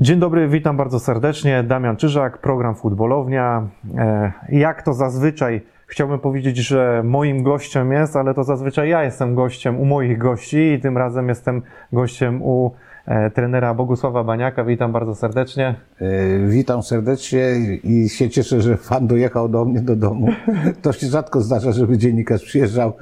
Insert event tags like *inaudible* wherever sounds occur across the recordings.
Dzień dobry, witam bardzo serdecznie. Damian Czyżak, program Futbolownia. E, Jak to zazwyczaj chciałbym powiedzieć, że moim gościem jest, ale to zazwyczaj ja jestem gościem u moich gości i tym razem jestem gościem u trenera Bogusława Baniaka. Witam bardzo serdecznie. E, Witam serdecznie i się cieszę, że fan dojechał do mnie do domu. *laughs* To się rzadko zdarza, żeby dziennikarz przyjeżdżał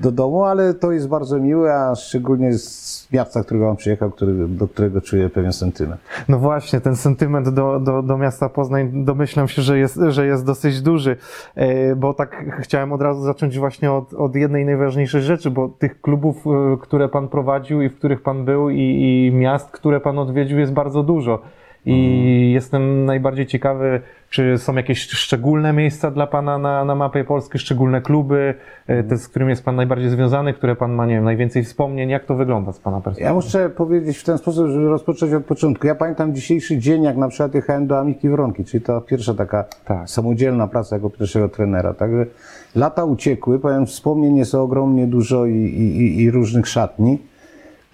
do domu, ale to jest bardzo miłe, a szczególnie z miasta, którego on przyjechał, który, do którego czuję pewien sentyment. No właśnie, ten sentyment do, do, do miasta Poznań domyślam się, że jest, że jest dosyć duży, E, bo tak chciałem od razu zacząć właśnie od, od jednej najważniejszej rzeczy, bo tych klubów, e, które pan prowadził i w których pan był i, i miast, które pan odwiedził jest bardzo dużo. I jestem najbardziej ciekawy, czy są jakieś szczególne miejsca dla Pana na, na mapie Polski, szczególne kluby, e, te, z którymi jest Pan najbardziej związany, które Pan ma, nie wiem, najwięcej wspomnień. Jak to wygląda z Pana perspektywy? Ja muszę powiedzieć w ten sposób, żeby rozpocząć od początku. Ja pamiętam dzisiejszy dzień, jak na przykład jechałem do Amiki Wronki, czyli ta pierwsza taka Tak. samodzielna praca jako pierwszego trenera. Także lata uciekły, powiem, wspomnień jest ogromnie dużo i, i- i różnych szatni.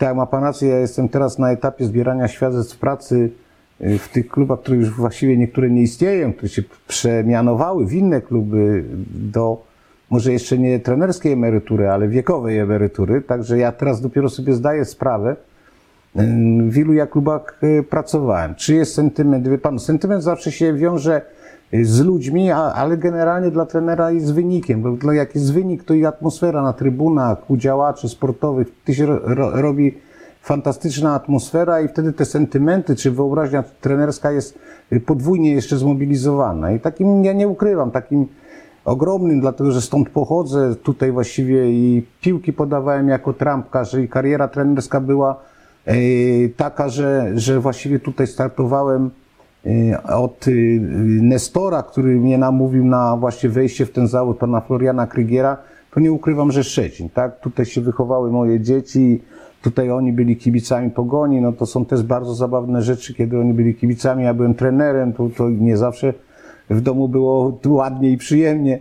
Tak, ma pan rację, ja jestem teraz na etapie zbierania świadectw pracy y, w tych klubach, które już właściwie niektóre nie istnieją, które się przemianowały w inne kluby do może jeszcze nie trenerskiej emerytury, ale wiekowej emerytury. Także ja teraz dopiero sobie zdaję sprawę, w ilu ja klubach y, pracowałem. Czy jest sentyment? Wie pan, sentyment zawsze się wiąże y, z ludźmi, a, ale generalnie dla trenera i z wynikiem. Bo dla, jak jest wynik, to i atmosfera na trybunach, u działaczy sportowych, to się ro, ro, robi fantastyczna atmosfera i wtedy te sentymenty, czy wyobraźnia trenerska jest y, podwójnie jeszcze zmobilizowana. I takim, ja nie ukrywam, takim ogromnym, dlatego że stąd pochodzę, tutaj właściwie i piłki podawałem jako trampkarz i kariera trenerska była e, taka, że, że właściwie tutaj startowałem od e, Nestora, który mnie namówił na właśnie wejście w ten zawód, pana Floriana Krygiera, to nie ukrywam, że Szczecin, tak? Tutaj się wychowały moje dzieci, tutaj oni byli kibicami Pogoni, no to są też bardzo zabawne rzeczy, kiedy oni byli kibicami, ja byłem trenerem, to, to nie zawsze w domu było ładnie i przyjemnie.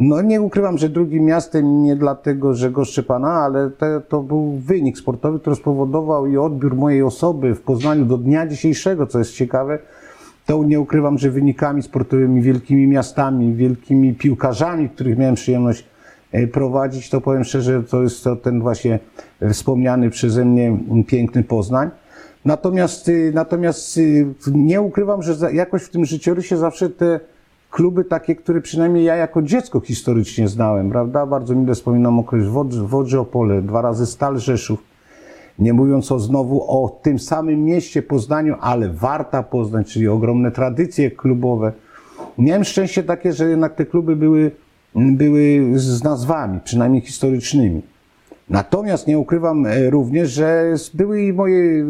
No nie ukrywam, że drugim miastem nie dlatego, że goszczę pana, ale to, to był wynik sportowy, który spowodował i odbiór mojej osoby w Poznaniu do dnia dzisiejszego, co jest ciekawe. To nie ukrywam, że wynikami sportowymi, wielkimi miastami, wielkimi piłkarzami, których miałem przyjemność e, prowadzić, to powiem szczerze, to jest to ten właśnie wspomniany przeze mnie piękny Poznań. Natomiast, y, natomiast y, nie ukrywam, że jakoś w tym życiorysie zawsze te kluby takie, które przynajmniej ja jako dziecko historycznie znałem, prawda? Bardzo mile wspominam okres Wodrze, Wodrze Opole, dwa razy Stal Rzeszów. Nie mówiąc o znowu o tym samym mieście Poznaniu, ale Warta Poznań, czyli ogromne tradycje klubowe. Miałem szczęście takie, że jednak te kluby były, były z nazwami, przynajmniej historycznymi. Natomiast nie ukrywam e, również, że były i moje,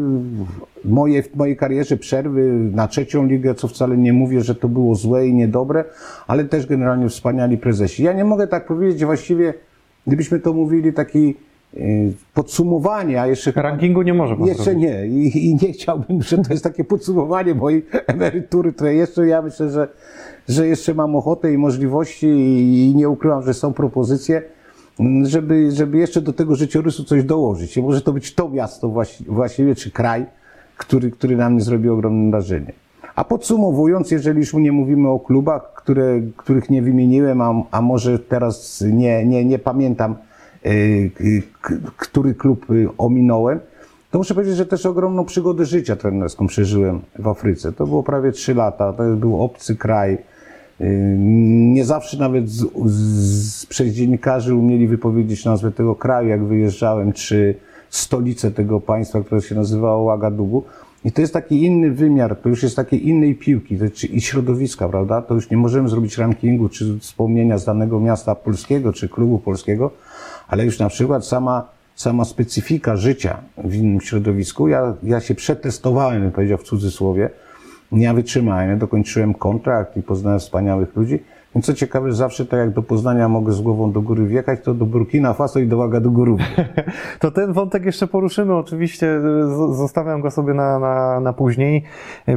moje, w mojej karierze przerwy na trzecią ligę, co wcale nie mówię, że to było złe i niedobre, ale też generalnie wspaniali prezesi. Ja nie mogę tak powiedzieć właściwie, gdybyśmy to mówili taki e, podsumowanie, a jeszcze Rankingu nie może pan jeszcze zrobić. nie. I, I nie chciałbym, że to jest takie podsumowanie mojej *laughs* emerytury, które jeszcze ja myślę, że, że jeszcze mam ochotę i możliwości i, nie ukrywam, że są propozycje, żeby, żeby jeszcze do tego życiorysu coś dołożyć. I może to być to miasto właści- właściwie, czy kraj, który, który na mnie zrobił ogromne wrażenie. A podsumowując, jeżeli już nie mówimy o klubach, które, których nie wymieniłem, a, a może teraz nie, nie, nie pamiętam, y, y, który klub y, ominąłem, to muszę powiedzieć, że też ogromną przygodę życia trenerską przeżyłem w Afryce. To było prawie trzy lata, to był obcy kraj. Y, Nie zawsze nawet z, z, przez dziennikarzy umieli wypowiedzieć nazwę tego kraju, jak wyjeżdżałem, czy stolicę tego państwa, które się nazywało Ouagadougou. I to jest taki inny wymiar, to już jest takiej innej piłki to, czy, i środowiska, prawda? To już nie możemy zrobić rankingu, czy wspomnienia z danego miasta polskiego, czy klubu polskiego, ale już na przykład sama, sama specyfika życia w innym środowisku. Ja, ja się przetestowałem, bym powiedział w cudzysłowie. Ja wytrzymałem, ja dokończyłem kontrakt i poznałem wspaniałych ludzi. Więc co ciekawe, zawsze tak jak do Poznania mogę z głową do góry wjechać, to do Burkina Faso i do Ouagadougou. *laughs* To ten wątek jeszcze poruszymy, oczywiście z- zostawiam go sobie na, na, na później.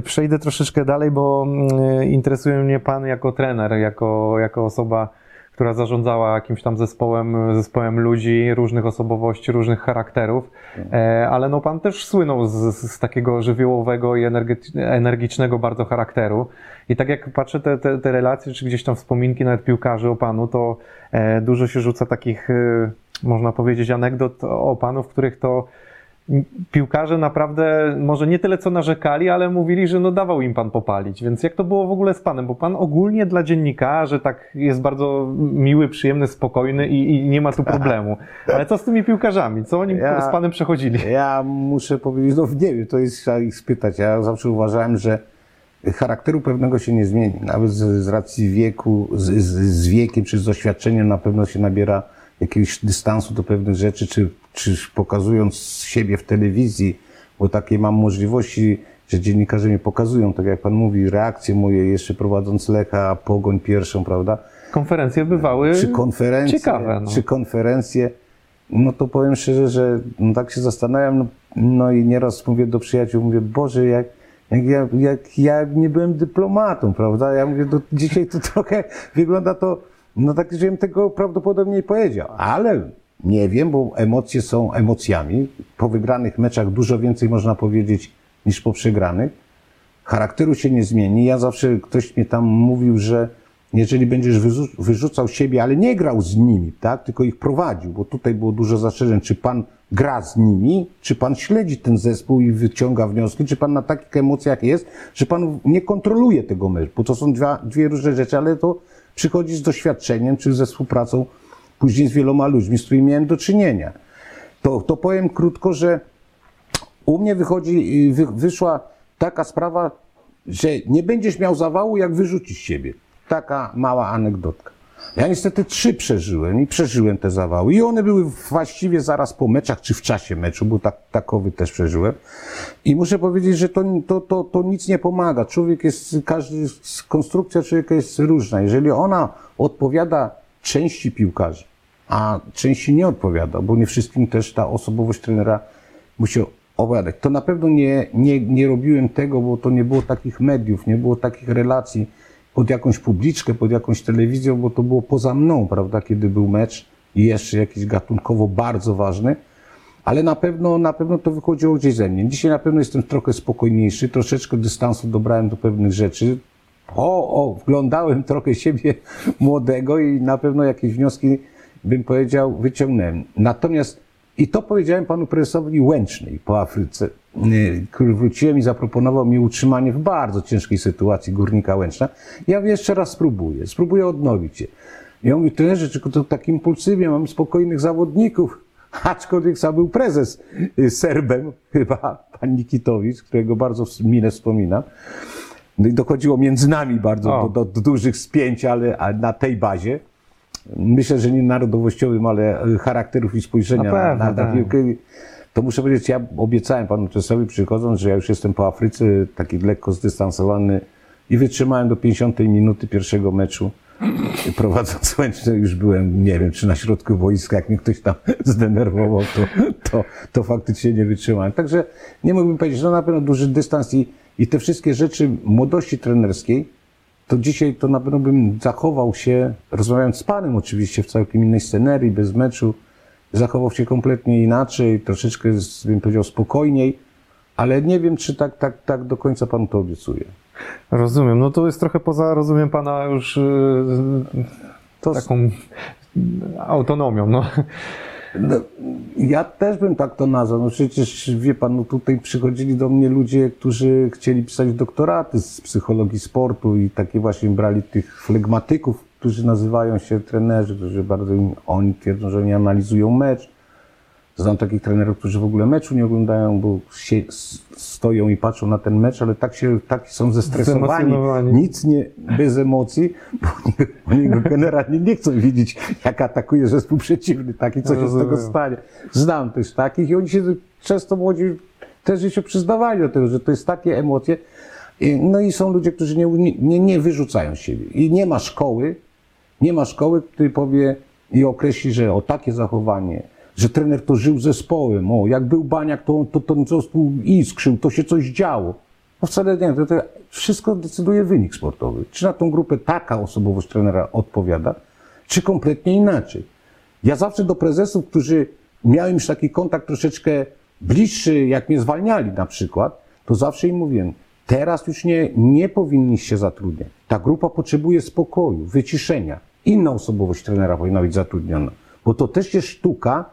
Przejdę troszeczkę dalej, bo mm, interesuje mnie Pan jako trener, jako, jako osoba, która zarządzała jakimś tam zespołem, zespołem ludzi, różnych osobowości, różnych charakterów, e, ale no pan też słynął z, z takiego żywiołowego i energicznego bardzo charakteru. I tak jak patrzę te, te, te relacje, czy gdzieś tam wspominki nawet piłkarzy o panu, to e, dużo się rzuca takich, e, można powiedzieć, anegdot o panu, w których to piłkarze naprawdę może nie tyle co narzekali, ale mówili, że no dawał im pan popalić. Więc jak to było w ogóle z panem? Bo pan ogólnie dla dziennikarzy tak jest bardzo miły, przyjemny, spokojny i, i nie ma tu problemu. Ale co z tymi piłkarzami? Co oni Ja- z panem przechodzili? Ja muszę powiedzieć, no nie wiem, to jest trzeba ich spytać. Ja zawsze uważałem, że charakteru pewnego się nie zmieni. Nawet z, z racji wieku, z, z, z wiekiem czy z doświadczeniem na pewno się nabiera jakiegoś dystansu do pewnych rzeczy, czy, czy pokazując siebie w telewizji, bo takie mam możliwości, że dziennikarze mi pokazują, tak jak pan mówi, reakcje moje jeszcze prowadząc Lecha, Pogoń pierwszą, prawda? Konferencje bywały czy konferencje, ciekawe. No. czy konferencje, no to powiem szczerze, że no tak się zastanawiam, no, no i nieraz mówię do przyjaciół, mówię, Boże, jak, jak, ja, jak ja nie byłem dyplomatą, prawda? Ja mówię, to dzisiaj to *laughs* trochę wygląda to, no tak, żebym tego prawdopodobnie nie powiedział, ale nie wiem, bo emocje są emocjami. Po wygranych meczach dużo więcej można powiedzieć niż po przegranych charakteru się nie zmieni. Ja zawsze, ktoś mnie tam mówił, że jeżeli będziesz wyrzu- wyrzucał siebie, ale nie grał z nimi, tak, tylko ich prowadził, bo tutaj było dużo zastrzeżeń, czy pan gra z nimi, czy pan śledzi ten zespół i wyciąga wnioski, czy pan na takich emocjach jest, że pan nie kontroluje tego meczu, bo to są dwa, dwie różne rzeczy, ale to przychodzi z doświadczeniem, czy ze współpracą później z wieloma ludźmi, z którymi miałem do czynienia. To, to powiem krótko, że u mnie wychodzi, wy, wyszła taka sprawa, że nie będziesz miał zawału, jak wyrzucisz siebie. Taka mała anegdotka. Ja niestety trzy przeżyłem i przeżyłem te zawały. I one były właściwie zaraz po meczach, czy w czasie meczu, bo tak, takowy też przeżyłem. I muszę powiedzieć, że to, to, to, to nic nie pomaga. Człowiek jest, każdy, konstrukcja człowieka jest różna. Jeżeli ona odpowiada części piłkarzy, a części nie odpowiada, bo nie wszystkim też ta osobowość trenera musi opowiadać. To na pewno nie, nie, nie robiłem tego, bo to nie było takich mediów, nie było takich relacji pod jakąś publiczkę, pod jakąś telewizją, bo to było poza mną, prawda, kiedy był mecz i jeszcze jakiś gatunkowo bardzo ważny. Ale na pewno, na pewno to wychodziło gdzieś ze mnie. Dzisiaj na pewno jestem trochę spokojniejszy, troszeczkę dystansu dobrałem do pewnych rzeczy. O, o, wglądałem trochę siebie *laughs* młodego i na pewno jakieś wnioski, bym powiedział, wyciągnąłem. Natomiast, i to powiedziałem panu prezesowi Łęcznej po Afryce, y, który wróciłem i zaproponował mi utrzymanie w bardzo ciężkiej sytuacji górnika Łęczna. Ja jeszcze raz spróbuję, spróbuję odnowić się. Ja mówię, trenerze, czy to tak impulsywnie, mam spokojnych zawodników. *laughs* Aczkolwiek sam był prezes y, Serbem, *laughs* chyba pan Nikitowicz, którego bardzo mile wspominam. No i dochodziło między nami bardzo do, do, do dużych spięć, ale na tej bazie. Myślę, że nie narodowościowym, ale y, charakterów i spojrzenia Na na, pewno, na, na tak. piłkę. To muszę powiedzieć, ja obiecałem panu Czesowi przychodząc, że ja już jestem po Afryce, taki lekko zdystansowany i wytrzymałem do 50 minuty pierwszego meczu. *clears throat* Prowadząc Łęczne już byłem, nie wiem, czy na środku wojska, jak mnie ktoś tam *laughs* zdenerwował, to, to, to faktycznie nie wytrzymałem. Także nie mógłbym powiedzieć, że na pewno duży dystans i, i te wszystkie rzeczy młodości trenerskiej, to dzisiaj to na pewno bym zachował się, rozmawiając z panem oczywiście w całkiem innej scenerii, bez meczu, zachował się kompletnie inaczej, troszeczkę, bym powiedział, spokojniej, ale nie wiem, czy tak, tak, tak do końca panu to obiecuję. Rozumiem. No to jest trochę poza, rozumiem pana już yy, To taką autonomią. No. No, ja też bym tak to nazwał. No przecież wie pan, no tutaj przychodzili do mnie ludzie, którzy chcieli pisać doktoraty z psychologii sportu i takie właśnie brali tych flegmatyków, którzy nazywają się trenerzy, którzy bardzo im, oni twierdzą, że oni analizują mecz. Znam takich trenerów, którzy w ogóle meczu nie oglądają, bo się, stoją i patrzą na ten mecz, ale tak się, tak są zestresowani, nic nie, bez emocji, bo oni, oni go generalnie nie chcą widzieć, jak atakuje zespół przeciwny, tak i co się z tego stanie. Znam też takich i oni się często młodzi też się przyznawali do tego, że to jest takie emocje. No i są ludzie, którzy nie, nie, nie wyrzucają siebie. I nie ma szkoły, nie ma szkoły, który powie i określi, że o takie zachowanie, że trener to żył zespołem, o jak był baniak, to, to ten zespół iskrzył, to się coś działo. No wcale nie, to, to wszystko decyduje wynik sportowy. Czy na tą grupę taka osobowość trenera odpowiada? czy kompletnie inaczej. Ja zawsze do prezesów, którzy miałem już taki kontakt troszeczkę bliższy, jak mnie zwalniali na przykład, to zawsze im mówiłem, teraz już nie, nie powinniście zatrudniać. Ta grupa potrzebuje spokoju, wyciszenia. Inna osobowość trenera powinna być zatrudniona, bo to też jest sztuka,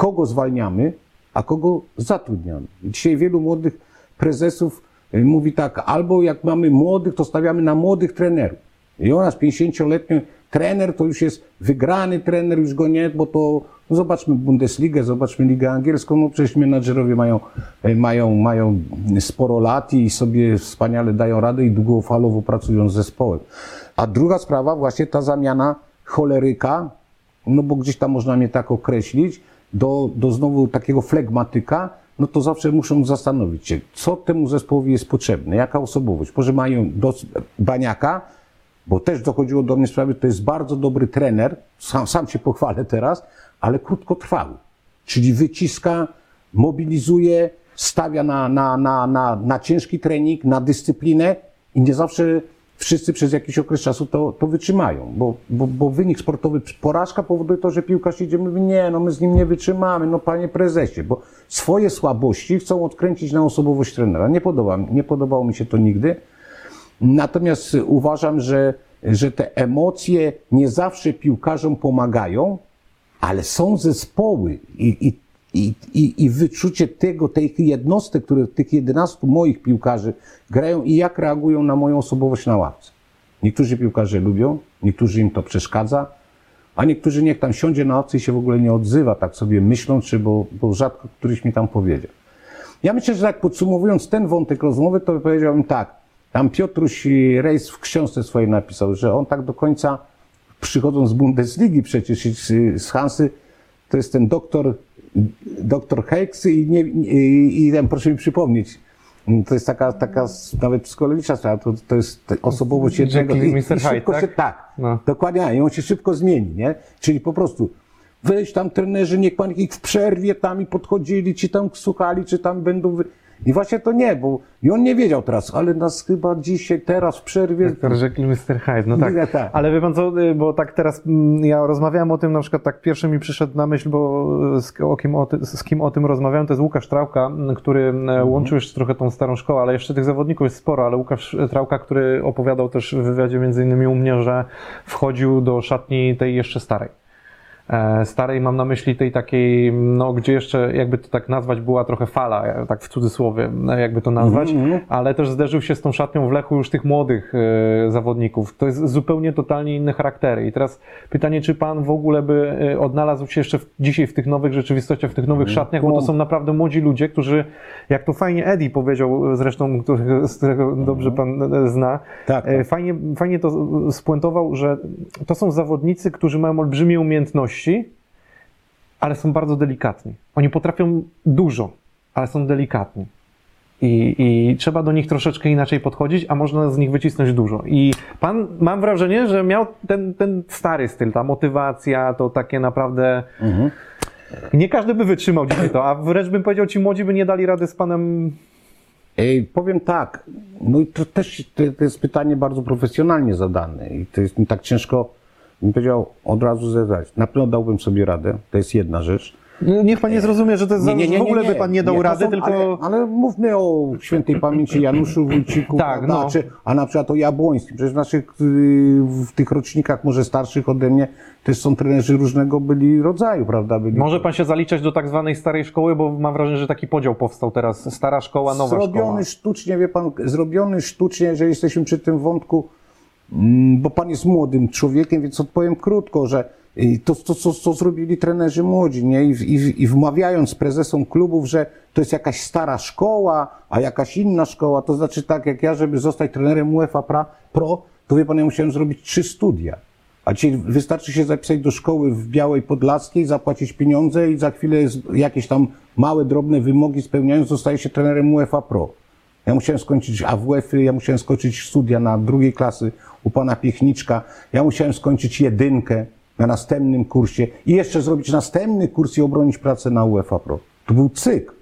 kogo zwalniamy, a kogo zatrudniamy. I dzisiaj wielu młodych prezesów y, mówi tak, albo jak mamy młodych, to stawiamy na młodych trenerów. I u nas 50-letni trener to już jest wygrany trener, już go nie, bo to no zobaczmy Bundesligę, zobaczmy Ligę Angielską, no przecież menadżerowie mają, e, mają, mają sporo lat i sobie wspaniale dają radę i długofalowo pracują z zespołem. A druga sprawa, właśnie ta zamiana choleryka, no bo gdzieś tam można mnie tak określić, do, do znowu takiego flegmatyka, no to zawsze muszą zastanowić się, co temu zespołowi jest potrzebne, jaka osobowość. Może mają do baniaka, bo też dochodziło do mnie sprawy, to jest bardzo dobry trener, sam, sam się pochwalę teraz, ale krótkotrwały. Czyli wyciska, mobilizuje, stawia na, na, na, na, na ciężki trening, na dyscyplinę i nie zawsze wszyscy przez jakiś okres czasu to, to wytrzymają, bo, bo, bo wynik sportowy, porażka powoduje to, że piłkarz idzie, mówi, nie, no my z nim nie wytrzymamy, no panie prezesie, bo swoje słabości chcą odkręcić na osobowość trenera. Nie, podoba, nie podobało mi się to nigdy. Natomiast uważam, że, że te emocje nie zawsze piłkarzom pomagają, ale są zespoły i, i, i, i, i wyczucie tego, tych jednostek, które, tych 11 moich piłkarzy grają i jak reagują na moją osobowość na ławce. Niektórzy piłkarze lubią, niektórzy im to przeszkadza, a niektórzy niech tam siądzie na ławce i się w ogóle nie odzywa, tak sobie myślą, czy bo, bo rzadko któryś mi tam powiedział. Ja myślę, że tak podsumowując ten wątek rozmowy, to powiedziałbym tak. Tam Piotruś Rejs w książce swojej napisał, że on tak do końca, przychodząc z Bundesligi przecież z Hansy, to jest ten doktor, doktor Hex i, nie, i, i proszę mi przypomnieć, to jest taka, taka nawet psychologiczna sprawa, to, to jest osobowość jednego. I Mr. szybko Hyde, się, tak? tak, No. dokładnie, i on się szybko zmieni, nie? Czyli po prostu weź tam trenerzy, niech pan ich w przerwie tam i podchodzili, ci tam słuchali, czy tam będą... Wy... I właśnie to nie, bo i on nie wiedział teraz, ale nas chyba dzisiaj, teraz w przerwie... Doktor Jekyll, Mr. Hyde, no tak. Tak. Ale wie pan co, y, bo tak teraz mm, ja rozmawiałem o tym, na przykład tak pierwszy mi przyszedł na myśl, bo y, z, o kim, o, ty, z kim o tym rozmawiałem, to jest Łukasz Trałka, m, który m, Mhm. łączył jeszcze trochę tą starą szkołę, ale jeszcze tych zawodników jest sporo, ale Łukasz Trałka, który opowiadał też w wywiadzie między innymi u mnie, że wchodził do szatni tej jeszcze starej. E, Starej mam na myśli tej takiej, no gdzie jeszcze, jakby to tak nazwać, była trochę fala, e, tak w cudzysłowie, e, jakby to nazwać, Mhm. ale też zderzył się z tą szatnią w Lechu już tych młodych e, zawodników. To jest zupełnie totalnie inne charaktery. I teraz pytanie, czy pan w ogóle by odnalazł się jeszcze w, dzisiaj w tych nowych rzeczywistościach, w tych nowych szatniach, bo to są naprawdę młodzi ludzie, którzy, jak to fajnie Eddie powiedział, zresztą, który, z którego dobrze pan zna, Tak, tak. Fajnie, fajnie to spuentował, że to są zawodnicy, którzy mają olbrzymie umiejętności, ale są bardzo delikatni. Oni potrafią dużo, ale są delikatni. I, I trzeba do nich troszeczkę inaczej podchodzić, a można z nich wycisnąć dużo. I pan, mam wrażenie, że miał ten, ten stary styl, ta motywacja, to takie naprawdę. Nie każdy by wytrzymał dzisiaj to, a wręcz bym powiedział, ci młodzi by nie dali rady z panem. Ej, powiem tak, no i to też to, to jest pytanie bardzo profesjonalnie zadane i to jest mi tak ciężko, bym powiedział, od razu zadać. Na pewno dałbym sobie radę, to jest jedna rzecz. Niech pan nie zrozumie, że to jest, w ogóle by pan nie dał to rady, są- tylko. Ale, ale mówmy o świętej pamięci Januszu Wójciku, Tak, no. Czy, a na przykład o Jabłońskim. Przecież w naszych, y, w tych rocznikach może starszych ode mnie też są trenerzy różnego byli rodzaju, prawda? Byli Może pan się zaliczać do tak zwanej starej szkoły, bo mam wrażenie, że taki podział powstał teraz. Stara szkoła, nowa zrobiony szkoła. sztucznie, wie pan, zrobiony sztucznie, że jesteśmy przy tym wątku, bo pan jest młodym człowiekiem, więc odpowiem krótko, że y, to, to co, co zrobili trenerzy młodzi, nie? I, i, I wmawiając prezesom klubów, że to jest jakaś stara szkoła, a jakaś inna szkoła, to znaczy tak jak ja, żeby zostać trenerem UEFA pra, Pro, to wie pan, ja musiałem zrobić trzy studia. A dzisiaj wystarczy się zapisać do szkoły w Białej Podlaskiej, zapłacić pieniądze i za chwilę jakieś tam małe, drobne wymogi spełniając, zostaje się trenerem UEFA Pro. Ja musiałem skończyć AWF-y, ja musiałem skończyć studia na drugiej klasy u pana Piechniczka, ja musiałem skończyć jedynkę na następnym kursie i jeszcze zrobić następny kurs i obronić pracę na UEFA Pro. To był cykl.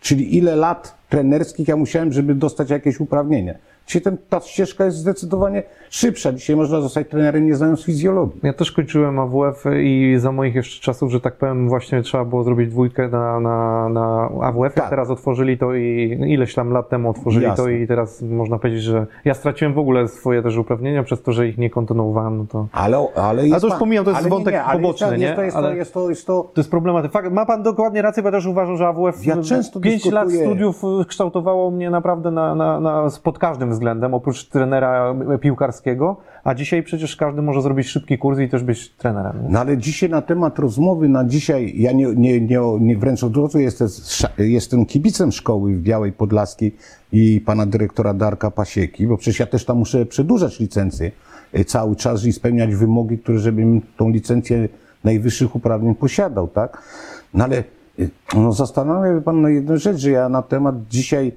Czyli ile lat trenerskich ja musiałem, żeby dostać jakieś uprawnienia. Dzisiaj ten, ta ścieżka jest zdecydowanie szybsza. Dzisiaj można zostać trenerem nie znając fizjologii. Ja też kończyłem AWF i za moich jeszcze czasów, że tak powiem, właśnie trzeba było zrobić dwójkę na, na, na AWF. Tak. Teraz otworzyli to i ileś tam lat temu otworzyli Jasne. to i teraz można powiedzieć, że ja straciłem w ogóle swoje też uprawnienia przez to, że ich nie kontynuowałem. No to... Ale, ale jest to już pan- pomijam, to jest wątek poboczny, jest, nie? Jest to, jest, to, Ale- jest, to, jest to To jest problematyka. Fakt, ma pan dokładnie rację, bo ja też uważam, że AWF Ja często 5 lat dyskutuję. studiów y, kształtowało mnie naprawdę na, na, na, pod każdym względem, oprócz trenera piłkarskiego, a dzisiaj przecież każdy może zrobić szybki kurs i też być trenerem. Nie? No ale dzisiaj na temat rozmowy, na dzisiaj, ja nie, nie, nie, nie wręcz odwrotnie, jestem, jestem kibicem szkoły w Białej Podlaskiej i pana dyrektora Darka Pasieki, bo przecież ja też tam muszę przedłużać licencję y, cały czas i spełniać wymogi, które żebym tą licencję najwyższych uprawnień posiadał, tak? No ale y, no, zastanawia się pan na jedną rzecz, że ja na temat dzisiaj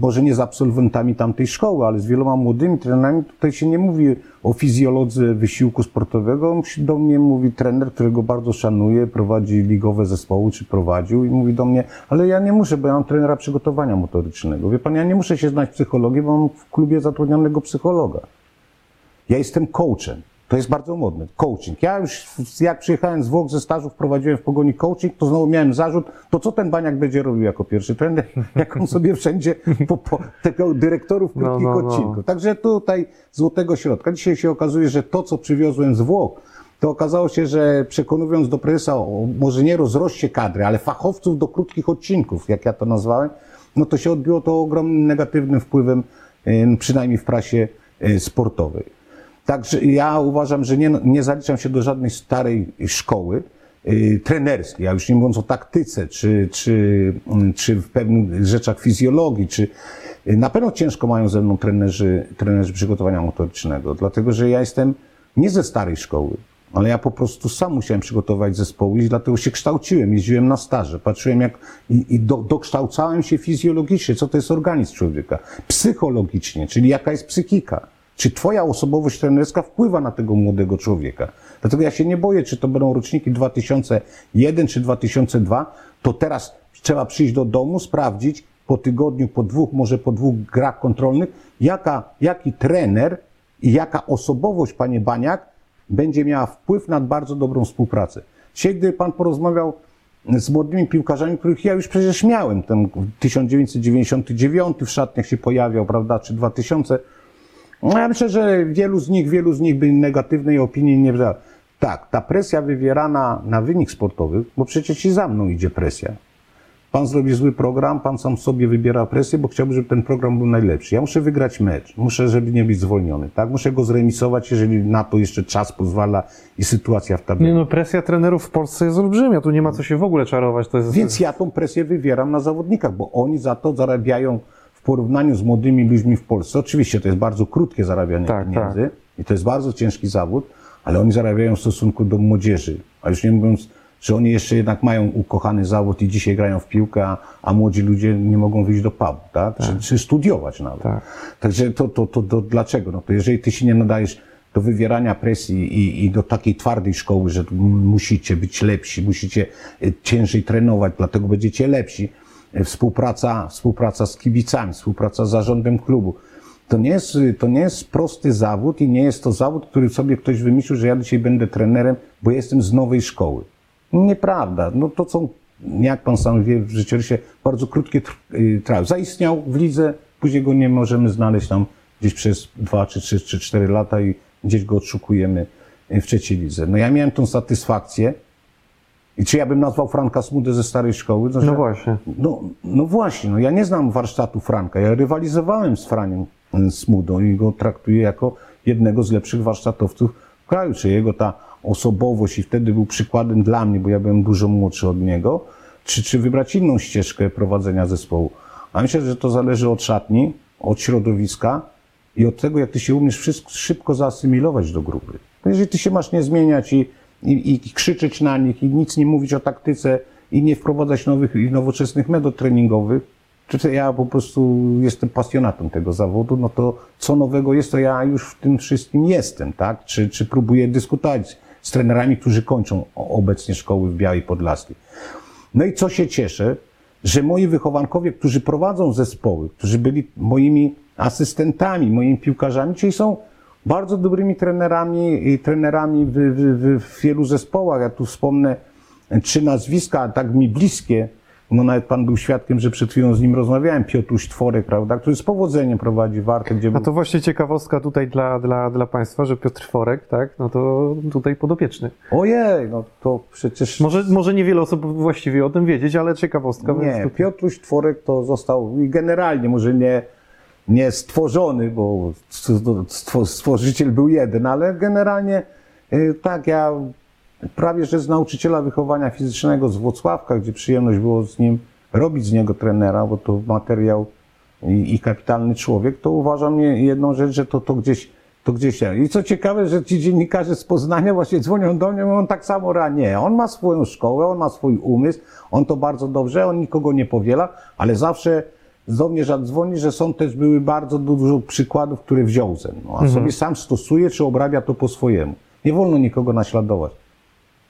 może nie z absolwentami tamtej szkoły, ale z wieloma młodymi trenerami, tutaj się nie mówi o fizjolodze wysiłku sportowego. Do mnie mówi trener, którego bardzo szanuję, prowadzi ligowe zespoły, czy prowadził i mówi do mnie, ale ja nie muszę, bo ja mam trenera przygotowania motorycznego. Wie pan, ja nie muszę się znać psychologii, bo mam w klubie zatrudnionego psychologa. Ja jestem coachem. To jest bardzo modne. Coaching. Ja już, jak przyjechałem z Włoch ze stażu, wprowadziłem w pogoni coaching, to znowu miałem zarzut, to co ten baniak będzie robił jako pierwszy trener, *laughs* jak on sobie wszędzie po, po tego dyrektorów No, krótkich no, no. odcinków. Także tutaj złotego środka. Dzisiaj się okazuje, że to, co przywiozłem z Włoch, to okazało się, że przekonując do prezesa o może nie rozroście kadry, ale fachowców do krótkich odcinków, jak ja to nazwałem, no to się odbiło to ogromnym negatywnym wpływem, przynajmniej w prasie y, sportowej. Także ja uważam, że nie, nie zaliczam się do żadnej starej szkoły y, trenerskiej, ja już nie mówiąc o taktyce, czy, czy, mm, czy w pewnych rzeczach fizjologii, czy y, na pewno ciężko mają ze mną trenerzy, trenerzy przygotowania motorycznego, dlatego że ja jestem nie ze starej szkoły, ale ja po prostu sam musiałem przygotować zespoły i dlatego się kształciłem, jeździłem na staże, patrzyłem jak i, i do, dokształcałem się fizjologicznie, co to jest organizm człowieka, psychologicznie, czyli jaka jest psychika. Czy twoja osobowość trenerska wpływa na tego młodego człowieka? Dlatego ja się nie boję, czy to będą roczniki 2001 czy 2002, to teraz trzeba przyjść do domu, sprawdzić po tygodniu, po dwóch, może po dwóch grach kontrolnych, jaka, jaki trener i jaka osobowość, panie Baniak, będzie miała wpływ na bardzo dobrą współpracę. Dzisiaj, gdy pan porozmawiał z młodymi piłkarzami, których ja już przecież miałem, ten 1999 w szatniach się pojawiał, prawda, czy 2000, no ja myślę, że wielu z nich, wielu z nich by negatywnej opinii nie wzięło. Tak, ta presja wywierana na wynik sportowy, bo przecież i za mną idzie presja. Pan zrobi zły program, pan sam sobie wybiera presję, bo chciałby, żeby ten program był najlepszy. Ja muszę wygrać mecz, muszę, żeby nie być zwolniony, tak? Muszę go zremisować, jeżeli na to jeszcze czas pozwala i sytuacja w tabeli. Nie no, presja trenerów w Polsce jest olbrzymia, tu nie ma co się w ogóle czarować. To jest... Więc ja tą presję wywieram na zawodnikach, bo oni za to zarabiają porównaniu z młodymi ludźmi w Polsce. Oczywiście to jest bardzo krótkie zarabianie Tak, pieniędzy i to jest bardzo ciężki zawód, ale oni zarabiają w stosunku do młodzieży. A już nie mówiąc, że oni jeszcze jednak mają ukochany zawód i dzisiaj grają w piłkę, a, a młodzi ludzie nie mogą wyjść do pubu, tak? Czy, czy studiować nawet. Tak. Także to, to, to, to dlaczego? No to jeżeli ty się nie nadajesz do wywierania presji i, i do takiej twardej szkoły, że musicie być lepsi, musicie y, ciężej trenować, dlatego będziecie lepsi. Y, Współpraca, współpraca z kibicami, współpraca z zarządem klubu. To nie, jest, to nie jest prosty zawód i nie jest to zawód, który sobie ktoś wymyślił, że ja dzisiaj będę trenerem, bo jestem z nowej szkoły. Nieprawda. No to są, jak pan sam wie, w życiorysie bardzo krótkie y, trawy. Zaistniał w lidze, później go nie możemy znaleźć tam gdzieś przez dwa, czy trzy, czy cztery lata i gdzieś go odszukujemy y, w trzeciej lidze. No ja miałem tą satysfakcję. I czy ja bym nazwał Franka Smudę ze starej szkoły? No że- właśnie. no, no właśnie, no ja nie znam warsztatu Franka. Ja rywalizowałem z Franiem y, Smudą i go traktuję jako jednego z lepszych warsztatowców w kraju. Czy jego ta osobowość i wtedy był przykładem dla mnie, bo ja byłem dużo młodszy od niego, czy, czy wybrać inną ścieżkę prowadzenia zespołu. A myślę, że to zależy od szatni, od środowiska i od tego, jak ty się umiesz wszystko, szybko zaasymilować do grupy. Jeżeli ty się masz nie zmieniać i, i, i krzyczeć na nich i nic nie mówić o taktyce i nie wprowadzać nowych i nowoczesnych metod treningowych, czy ja po prostu jestem pasjonatem tego zawodu, no to co nowego jest, to ja już w tym wszystkim jestem, tak? Czy, czy próbuję dyskutować z trenerami, którzy kończą obecnie szkoły w Białej Podlaskiej. No i co się cieszę, że moi wychowankowie, którzy prowadzą zespoły, którzy byli moimi asystentami, moimi piłkarzami, czyli są bardzo dobrymi trenerami i trenerami w, w, w wielu zespołach. Ja tu wspomnę trzy nazwiska, tak mi bliskie, no nawet pan był świadkiem, że przed chwilą z nim rozmawiałem, Piotruś Tworek, prawda, który z powodzeniem prowadzi Wartę, gdzie A to właśnie ciekawostka tutaj dla, dla, dla Państwa, że Piotr Forek, tak, no to tutaj podopieczny. Ojej, no to przecież... Może, może niewiele osób właściwie o tym wiedzieć, ale ciekawostka. Nie, Piotruś Tworek to został i generalnie może nie, nie stworzony, bo stwo- stworzyciel był jeden, ale generalnie y, tak, ja prawie że z nauczyciela wychowania fizycznego z Włocławka, gdzie przyjemność było z nim robić z niego trenera, bo to materiał i, i kapitalny człowiek, to uważam jedną rzecz, że to, to gdzieś to gdzieś ja. I co ciekawe, że ci dziennikarze z Poznania właśnie dzwonią do mnie, on tak samo ra. Nie, on ma swoją szkołę, on ma swój umysł, on to bardzo dobrze, on nikogo nie powiela, ale zawsze do mnie dzwoni, że są też były bardzo dużo przykładów, które wziął ze mną, a sobie sam stosuje, czy obrabia to po swojemu. Nie wolno nikogo naśladować.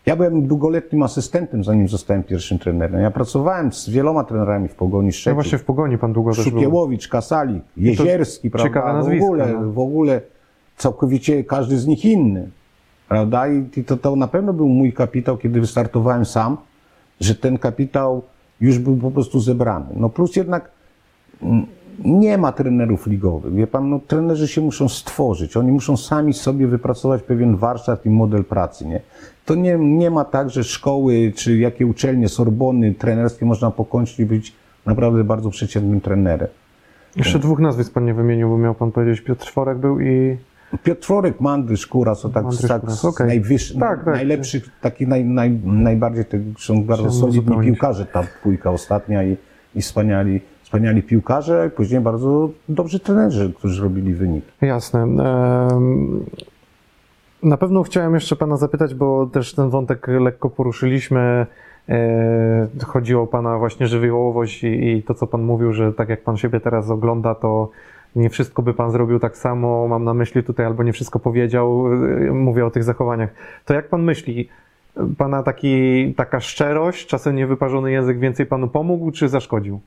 Ja byłem długoletnim asystentem, zanim zostałem pierwszym trenerem. Ja pracowałem z wieloma trenerami w Pogoni Szczecin. właśnie w Pogoni Pan długo też. Szukiełowicz, Kasalik, Jezierski, ciekawe prawda? W nazwiska, ogóle, no. w ogóle całkowicie każdy z nich inny. Prawda? I to, to na pewno był mój kapitał, kiedy wystartowałem sam, że ten kapitał już był po prostu zebrany. No plus jednak nie ma trenerów ligowych. Wie pan, no trenerzy się muszą stworzyć. Oni muszą sami sobie wypracować pewien warsztat i model pracy, nie? To nie, nie ma tak, że szkoły czy jakie uczelnie, Sorbony trenerskie można pokończyć i być naprawdę bardzo przeciętnym trenerem. Jeszcze dwóch nazwisk Pan nie wymienił, bo miał Pan powiedzieć Piotr Forek był i... Piotr Florek, Mandrysz, Kuras, to tak, Mandrysz, tak Kuras, okej. najwyższych, Tak, tak. najlepszych, takich naj, naj, najbardziej są bardzo solidni piłkarze, ta dwójka ostatnia i, i wspaniali, wspaniali piłkarze, później bardzo dobrzy trenerzy, którzy robili wynik. Jasne. Na pewno chciałem jeszcze Pana zapytać, bo też ten wątek lekko poruszyliśmy. E, Chodziło o Pana właśnie żywiołowość i, i to, co Pan mówił, że tak jak Pan siebie teraz ogląda, to nie wszystko by Pan zrobił tak samo. Mam na myśli tutaj, albo nie wszystko powiedział. e, Mówię o tych zachowaniach. To jak Pan myśli, Pana taki, taka szczerość, czasem niewyparzony język więcej Panu pomógł, czy zaszkodził?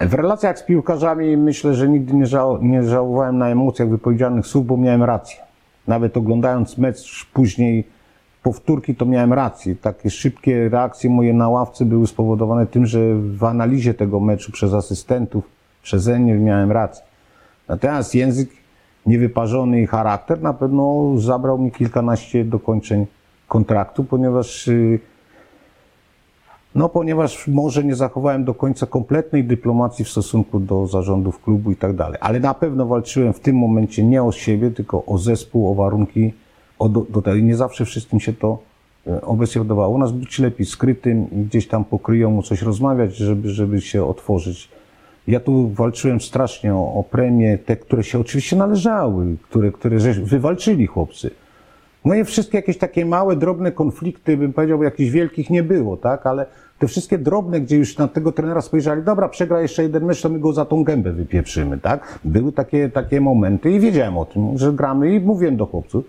W relacjach z piłkarzami myślę, że nigdy nie, żał, nie żałowałem na emocjach wypowiedzianych słów, bo miałem rację. Nawet oglądając mecz później powtórki, to miałem rację. Takie szybkie reakcje moje na ławce były spowodowane tym, że w analizie tego meczu przez asystentów, przeze mnie miałem rację. Natomiast język niewyparzony i charakter na pewno zabrał mi kilkanaście dokończeń kontraktu, ponieważ y, no, ponieważ może nie zachowałem do końca kompletnej dyplomacji w stosunku do zarządów klubu i tak dalej. Ale na pewno walczyłem w tym momencie nie o siebie, tylko o zespół, o warunki, o do, do nie zawsze wszystkim się to e, obecnie udawało. U nas być lepiej skrytym gdzieś tam pokryją mu coś rozmawiać, żeby, żeby się otworzyć. Ja tu walczyłem strasznie o, o premie, te, które się oczywiście należały, które, które wywalczyli chłopcy. No i wszystkie jakieś takie małe, drobne konflikty, bym powiedział, jakichś wielkich nie było, tak? Ale te wszystkie drobne, gdzie już na tego trenera spojrzeli, dobra, przegra jeszcze jeden mecz, to my go za tą gębę wypieprzymy, tak? Były takie, takie momenty i wiedziałem o tym, że gramy i mówiłem do chłopców.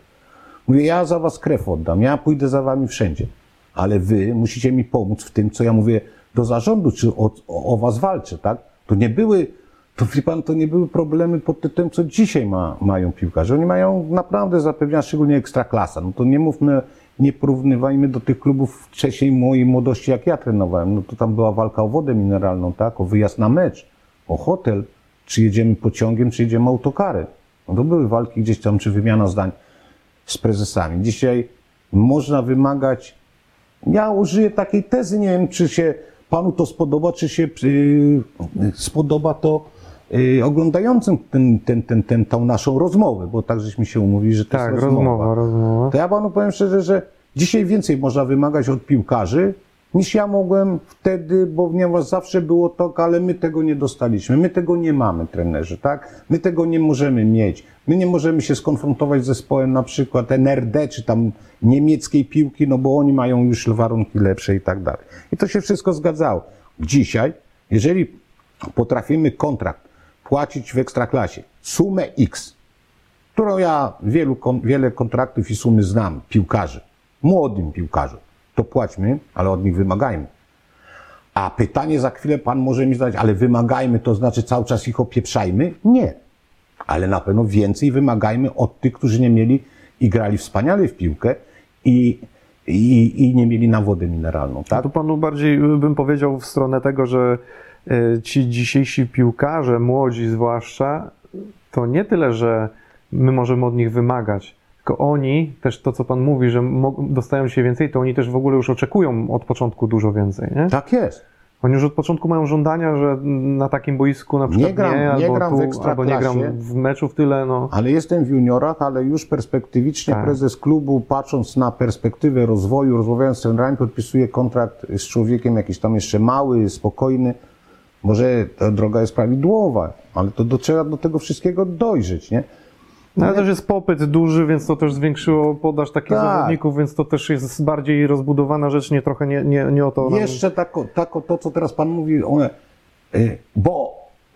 Mówię, ja za was krew oddam, ja pójdę za wami wszędzie. Ale wy musicie mi pomóc w tym, co ja mówię do zarządu, czy o, o, was walczę, tak? To nie były, to wie pan, to nie były problemy pod tym, co dzisiaj ma, mają piłkarze. Oni mają naprawdę zapewnienia, szczególnie ekstraklasa. No to nie mówmy, nie porównywajmy do tych klubów wcześniej mojej młodości, jak ja trenowałem. No to tam była walka o wodę mineralną, tak? O wyjazd na mecz, o hotel, czy jedziemy pociągiem, czy jedziemy autokarem. No to były walki gdzieś tam, czy wymiana zdań z prezesami. Dzisiaj można wymagać. Ja użyję takiej tezy, nie wiem, czy się panu to spodoba, czy się yy, spodoba to oglądającym ten, ten, ten, ten, tą naszą rozmowę, bo tak żeśmy się umówili, że to Tak, jest rozmowa, rozmowa. To ja panu powiem szczerze, że dzisiaj więcej można wymagać od piłkarzy, niż ja mogłem wtedy, bo ponieważ zawsze było to, ale my tego nie dostaliśmy. My tego nie mamy, trenerzy, tak? My tego nie możemy mieć. My nie możemy się skonfrontować z zespołem na przykład NRD, czy tam niemieckiej piłki, no bo oni mają już warunki lepsze i tak dalej. I to się wszystko zgadzało. Dzisiaj, jeżeli potrafimy kontrakt płacić w ekstraklasie sumę X, którą ja wielu, wiele kontraktów i sumy znam, piłkarzy, młodym piłkarzom, to płaćmy, ale od nich wymagajmy. A pytanie za chwilę pan może mi zadać, ale wymagajmy, to znaczy cały czas ich opieprzajmy? Nie. Ale na pewno więcej wymagajmy od tych, którzy nie mieli i grali wspaniale w piłkę i, i, i nie mieli na wodę mineralną, tak? Tu panu bardziej bym powiedział w stronę tego, że ci dzisiejsi piłkarze, młodzi zwłaszcza, to nie tyle, że my możemy od nich wymagać, tylko oni też to, co pan mówi, że dostają się więcej, to oni też w ogóle już oczekują od początku dużo więcej, nie? Tak jest. Oni już od początku mają żądania, że na takim boisku na przykład nie, gram- nie albo, gram w tu, albo nie gram Ekstraklasie. w meczu w tyle, no. Ale jestem w juniorach, ale już perspektywicznie Tak. prezes klubu, patrząc na perspektywę rozwoju, rozmawiając z trenerami, podpisuje kontrakt z człowiekiem jakiś tam jeszcze mały, spokojny. Może ta droga jest prawidłowa, ale to do, trzeba do tego wszystkiego dojrzeć, nie? No, ale też jest popyt duży, więc to też zwiększyło podaż takich Tak. zawodników, więc to też jest bardziej rozbudowana rzecz, nie trochę nie, nie, nie o to. nam- Jeszcze tako, tako, to, co teraz Pan mówi, one, y, bo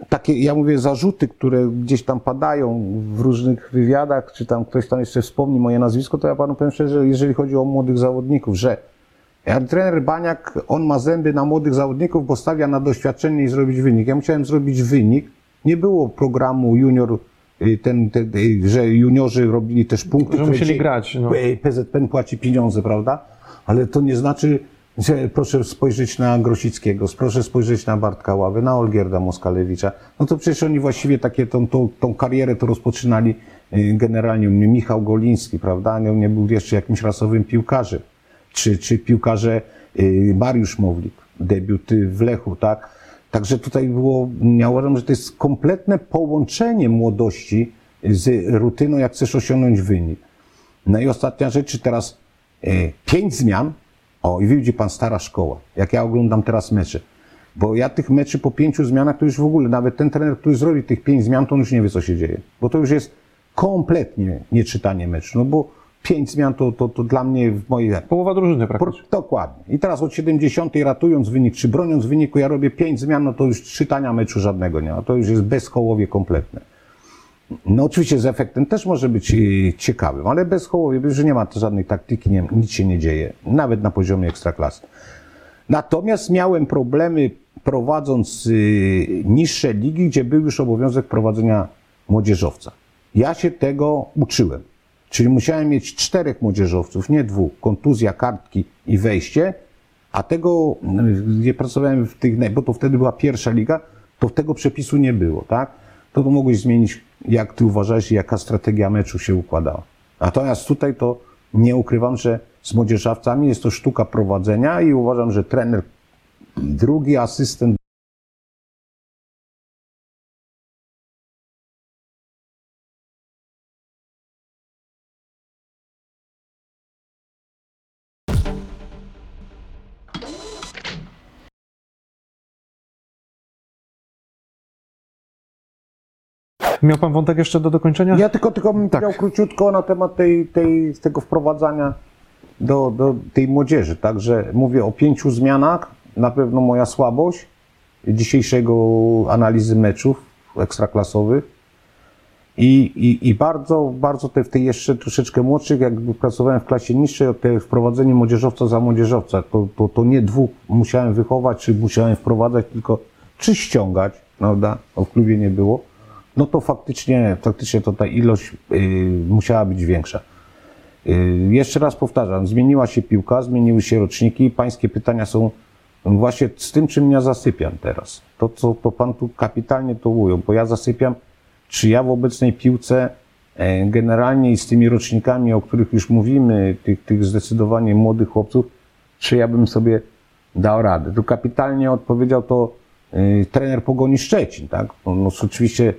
takie, ja mówię, zarzuty, które gdzieś tam padają w różnych wywiadach, czy tam ktoś tam jeszcze wspomni moje nazwisko, to ja Panu powiem szczerze, jeżeli chodzi o młodych zawodników, że ja, trener Baniak, on ma zęby na młodych zawodników, bo stawia na doświadczenie i zrobić wynik. Ja musiałem zrobić wynik. Nie było programu junior, y, ten, ten, y, że juniorzy robili też punkty. Że musieli grać, no. y, PZPN płaci pieniądze, prawda? Ale to nie znaczy, że proszę spojrzeć na Grosickiego, proszę spojrzeć na Bartka Ławy, na Olgierda Moskalewicza. No to przecież oni właściwie takie tą, tą, tą karierę to rozpoczynali generalnie Michał Goliński, prawda? Nie, nie był jeszcze jakimś rasowym piłkarzem. Czy, czy piłkarze y, Mariusz Mowlik, debiut y, w Lechu, tak? Także tutaj było, ja uważam, że to jest kompletne połączenie młodości z rutyną, jak chcesz osiągnąć wynik. No i ostatnia rzecz, teraz e, pięć zmian. O, i widzi pan stara szkoła, jak ja oglądam teraz mecze. Bo ja tych meczy po pięciu zmianach to już w ogóle, nawet ten trener, który zrobi tych pięć zmian, to on już nie wie, co się dzieje. Bo to już jest kompletnie nieczytanie meczu. No bo pięć zmian to, to, to dla mnie w mojej Połowa drużyny praktycznie. Dokładnie. I teraz od 70 ratując wynik, czy broniąc wyniku, ja robię pięć zmian, no to już czytania meczu żadnego nie ma. To już jest bezkołowie kompletne. No oczywiście z efektem też może być e, ciekawym, ale bezkołowie, że nie ma to żadnej taktyki, nie, nic się nie dzieje, nawet na poziomie ekstraklasy. Natomiast miałem problemy prowadząc y, niższe ligi, gdzie był już obowiązek prowadzenia młodzieżowca. Ja się tego uczyłem. Czyli musiałem mieć czterech młodzieżowców, nie dwóch. Kontuzja, kartki i wejście. A tego, gdzie pracowałem w tych, bo to wtedy była pierwsza liga, to tego przepisu nie było, tak? To, to mogłeś zmienić, jak ty uważałeś, jaka strategia meczu się układała. Natomiast tutaj to nie ukrywam, że z młodzieżowcami jest to sztuka prowadzenia i uważam, że trener, drugi asystent Miał pan wątek jeszcze do dokończenia? Ja tylko, tylko bym Tak. powiedział króciutko na temat tej, tej, tego wprowadzania do, do tej młodzieży. Także mówię o pięciu zmianach. Na pewno moja słabość dzisiejszego analizy meczów ekstraklasowych. I, i, I bardzo, bardzo te, w tej jeszcze troszeczkę młodszych, jak pracowałem w klasie niższej, o te wprowadzenie młodzieżowca za młodzieżowca, to, to, to nie dwóch musiałem wychować, czy musiałem wprowadzać, tylko czy ściągać, prawda? Bo w klubie nie było. No to faktycznie, faktycznie to ta ilość y, musiała być większa. Y, jeszcze raz powtarzam, zmieniła się piłka, zmieniły się roczniki. Pańskie pytania są właśnie z tym, czym ja zasypiam teraz. To, co to pan tu kapitalnie to ujął, bo ja zasypiam, czy ja w obecnej piłce e, generalnie i z tymi rocznikami, o których już mówimy, tych, tych zdecydowanie młodych chłopców, czy ja bym sobie dał radę. Tu kapitalnie odpowiedział to y, trener Pogoni Szczecin, tak? No, no, oczywiście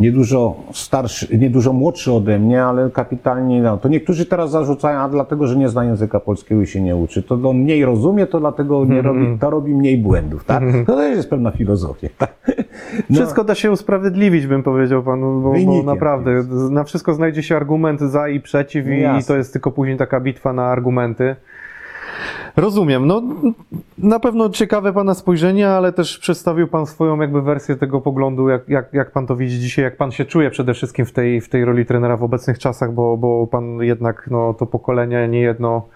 niedużo starszy, niedużo młodszy ode mnie, ale kapitalnie, no, to niektórzy teraz zarzucają, a dlatego, że nie zna języka polskiego i się nie uczy. To on mniej rozumie, to dlatego nie robi, to robi mniej błędów, tak? To też jest pewna filozofia, tak? No, Wszystko da się usprawiedliwić, bym powiedział panu, bo, bo naprawdę jest. na wszystko znajdzie się argument za i przeciw i to jest tylko później taka bitwa na argumenty. Rozumiem. No, na pewno ciekawe Pana spojrzenie, ale też przedstawił Pan swoją jakby wersję tego poglądu, jak, jak, jak Pan to widzi dzisiaj, jak Pan się czuje przede wszystkim w tej, w tej roli trenera w obecnych czasach, bo, bo Pan jednak no, to pokolenie niejedno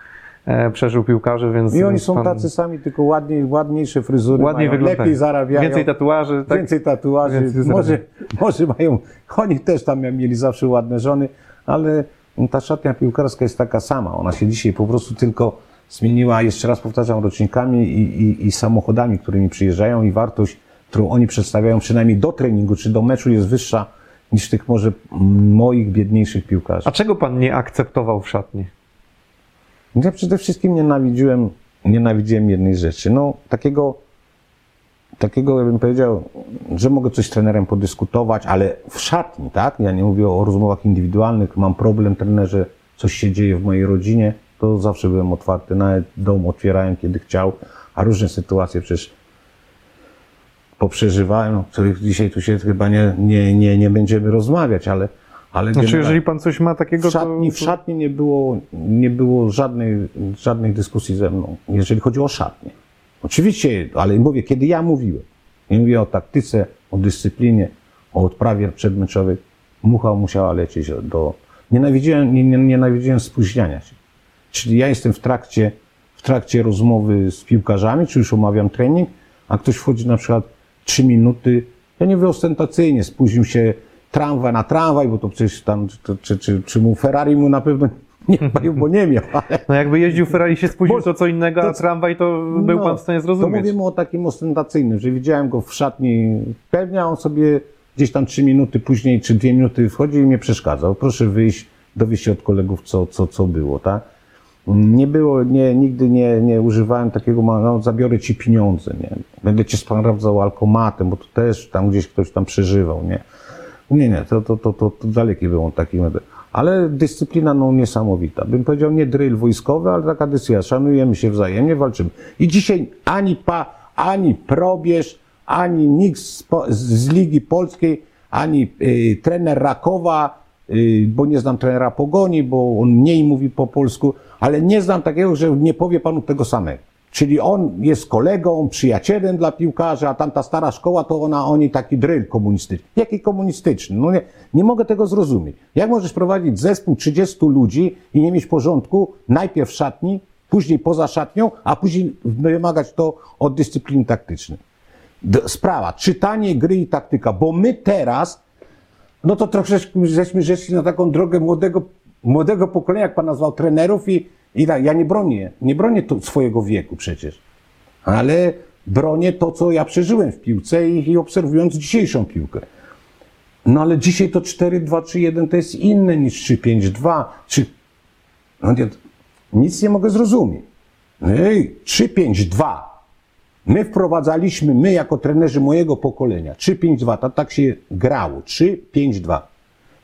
e, przeżył piłkarzy, więc... I oni więc są pan tacy sami, tylko ładniej, ładniejsze fryzury, ładniej mają, wyglądają. lepiej zarabiają. Więcej tatuaży, tak? Więcej tatuaży. Więcej może, może mają, oni też tam mieli zawsze ładne żony, ale ta szatnia piłkarska jest taka sama. Ona się dzisiaj po prostu tylko zmieniła, jeszcze raz powtarzam, rocznikami i, i, i samochodami, którymi przyjeżdżają i wartość, którą oni przedstawiają przynajmniej do treningu czy do meczu jest wyższa niż tych może moich biedniejszych piłkarzy. A czego pan nie akceptował w szatni? Ja przede wszystkim nienawidziłem, nienawidziłem jednej rzeczy. No, takiego, takiego, ja bym powiedział, że mogę coś z trenerem podyskutować, ale w szatni, tak? Ja nie mówię o rozmowach indywidualnych, mam problem, trenerze, coś się dzieje w mojej rodzinie, to zawsze byłem otwarty, nawet dom otwierałem, kiedy chciał, a różne sytuacje przecież poprzeżywałem, o których dzisiaj tu się chyba nie, nie, nie, nie będziemy rozmawiać, ale, ale Znaczy, jeżeli pan coś ma takiego, w szatni, to... w szatni nie było, nie było żadnej, żadnych dyskusji ze mną, jeżeli chodzi o szatnię. Oczywiście, ale mówię, kiedy ja mówiłem, nie mówię o taktyce, o dyscyplinie, o odprawie przedmeczowej, mucha musiała lecieć do... Nienawidziłem, nie, nie, nienawidziłem spóźniania się. Czyli ja jestem w trakcie, w trakcie rozmowy z piłkarzami, czy już omawiam trening, a ktoś wchodzi na przykład trzy minuty, ja nie mówię ostentacyjnie, spóźnił się tramwaj na tramwaj, bo to przecież tam, czy, czy, czy, czy mu Ferrari mu na pewno *laughs* nie mają, bo nie miał, ale No jakby jeździł Ferrari się spóźnił, to co innego, a to- tramwaj to był pan w stanie To zrozumieć. mówimy o takim ostentacyjnym, że widziałem go w szatni pewnie, a on sobie gdzieś tam trzy minuty później, czy dwie minuty wchodzi i mnie przeszkadzał. Proszę wyjść, dowiedzieć się od kolegów, co, co, co było, tak? Nie było, nie, nigdy nie, nie używałem takiego, no, zabiorę ci pieniądze, nie? Będę cię sprawdzał alkomatem, bo to też tam gdzieś ktoś tam przeżywał, nie? Nie, nie, to, to, to, to, to daleki był on taki. Ale dyscyplina no, niesamowita. Bym powiedział nie drill wojskowy, ale taka dyscyplina. Szanujemy się wzajemnie, walczymy. I dzisiaj ani pa, ani probierz, ani nikt z, z Ligi Polskiej, ani y, trener Rakowa, bo nie znam trenera Pogoni, bo on mniej mówi po polsku, ale nie znam takiego, że nie powie panu tego samego. Czyli on jest kolegą, przyjacielem dla piłkarza, a tamta stara szkoła to ona, oni taki drill komunistyczny. Jaki komunistyczny? No nie, nie mogę tego zrozumieć. Jak możesz prowadzić zespół 30 ludzi i nie mieć porządku najpierw w szatni, później poza szatnią, a później wymagać to od dyscypliny taktycznej? Sprawa, czytanie gry i taktyka, bo my teraz, no to troszeczkę żeśmy żeszli na taką drogę młodego, młodego pokolenia, jak pan nazwał trenerów i, i tak, ja nie bronię, nie bronię tu swojego wieku przecież, ale bronię to, co ja przeżyłem w piłce i, i obserwując dzisiejszą piłkę. No ale dzisiaj to 4-2-3-1 to jest inne niż 3-5-2, czy... No nie, nic nie mogę zrozumieć. Ej, 3-5-2. My wprowadzaliśmy, my jako trenerzy mojego pokolenia, 3-5-2, to tak się grało, 3-5-2.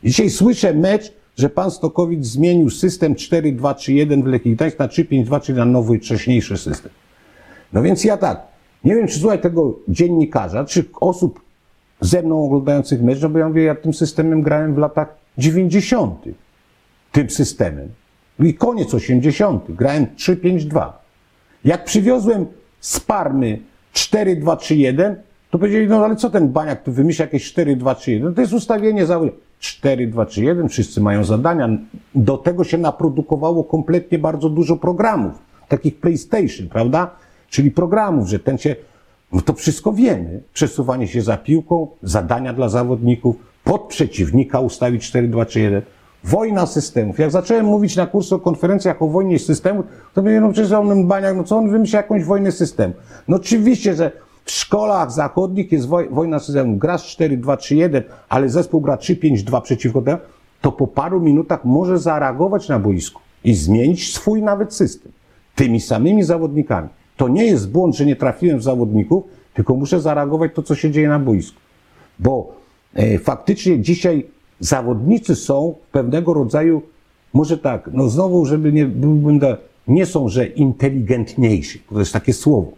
Dzisiaj słyszę mecz, że pan Stokowicz zmienił system 4-2-3-1 w Lechii Gdańsk na 3-5-2, czyli na nowy, wcześniejszy system. No więc ja tak, nie wiem, czy słuchaj tego dziennikarza, czy osób ze mną oglądających mecz, no bo ja mówię, ja tym systemem grałem w latach 90. Tym systemem. I koniec 80. Grałem 3-5-2. Jak przywiozłem z Parmy 4-2-3-1, to powiedzieli, no ale co ten baniak tu wymyśla jakieś 4-2-3-1? No to jest ustawienie za 4-2-3-1, wszyscy mają zadania. Do tego się naprodukowało kompletnie bardzo dużo programów, takich PlayStation, prawda? Czyli programów, że ten się, no to wszystko wiemy. Przesuwanie się za piłką, zadania dla zawodników, pod przeciwnika ustawić 4-2-3-1. Wojna systemów. Jak zacząłem mówić na kursu o konferencjach o wojnie systemów, to mówię, no przecież on baniak, no co on wymyśla jakąś wojnę systemu? No oczywiście, że w szkołach zachodnich jest woj- wojna systemów. Grasz 4-2-3-1, ale zespół gra 3-5-2 przeciwko temu, to po paru minutach może zareagować na boisku i zmienić swój nawet system. Tymi samymi zawodnikami. To nie jest błąd, że nie trafiłem w zawodników, tylko muszę zareagować to, co się dzieje na boisku. Bo e, faktycznie dzisiaj zawodnicy są pewnego rodzaju, może tak, no znowu, żeby nie byłbym, da, nie są, że inteligentniejsi, to jest takie słowo.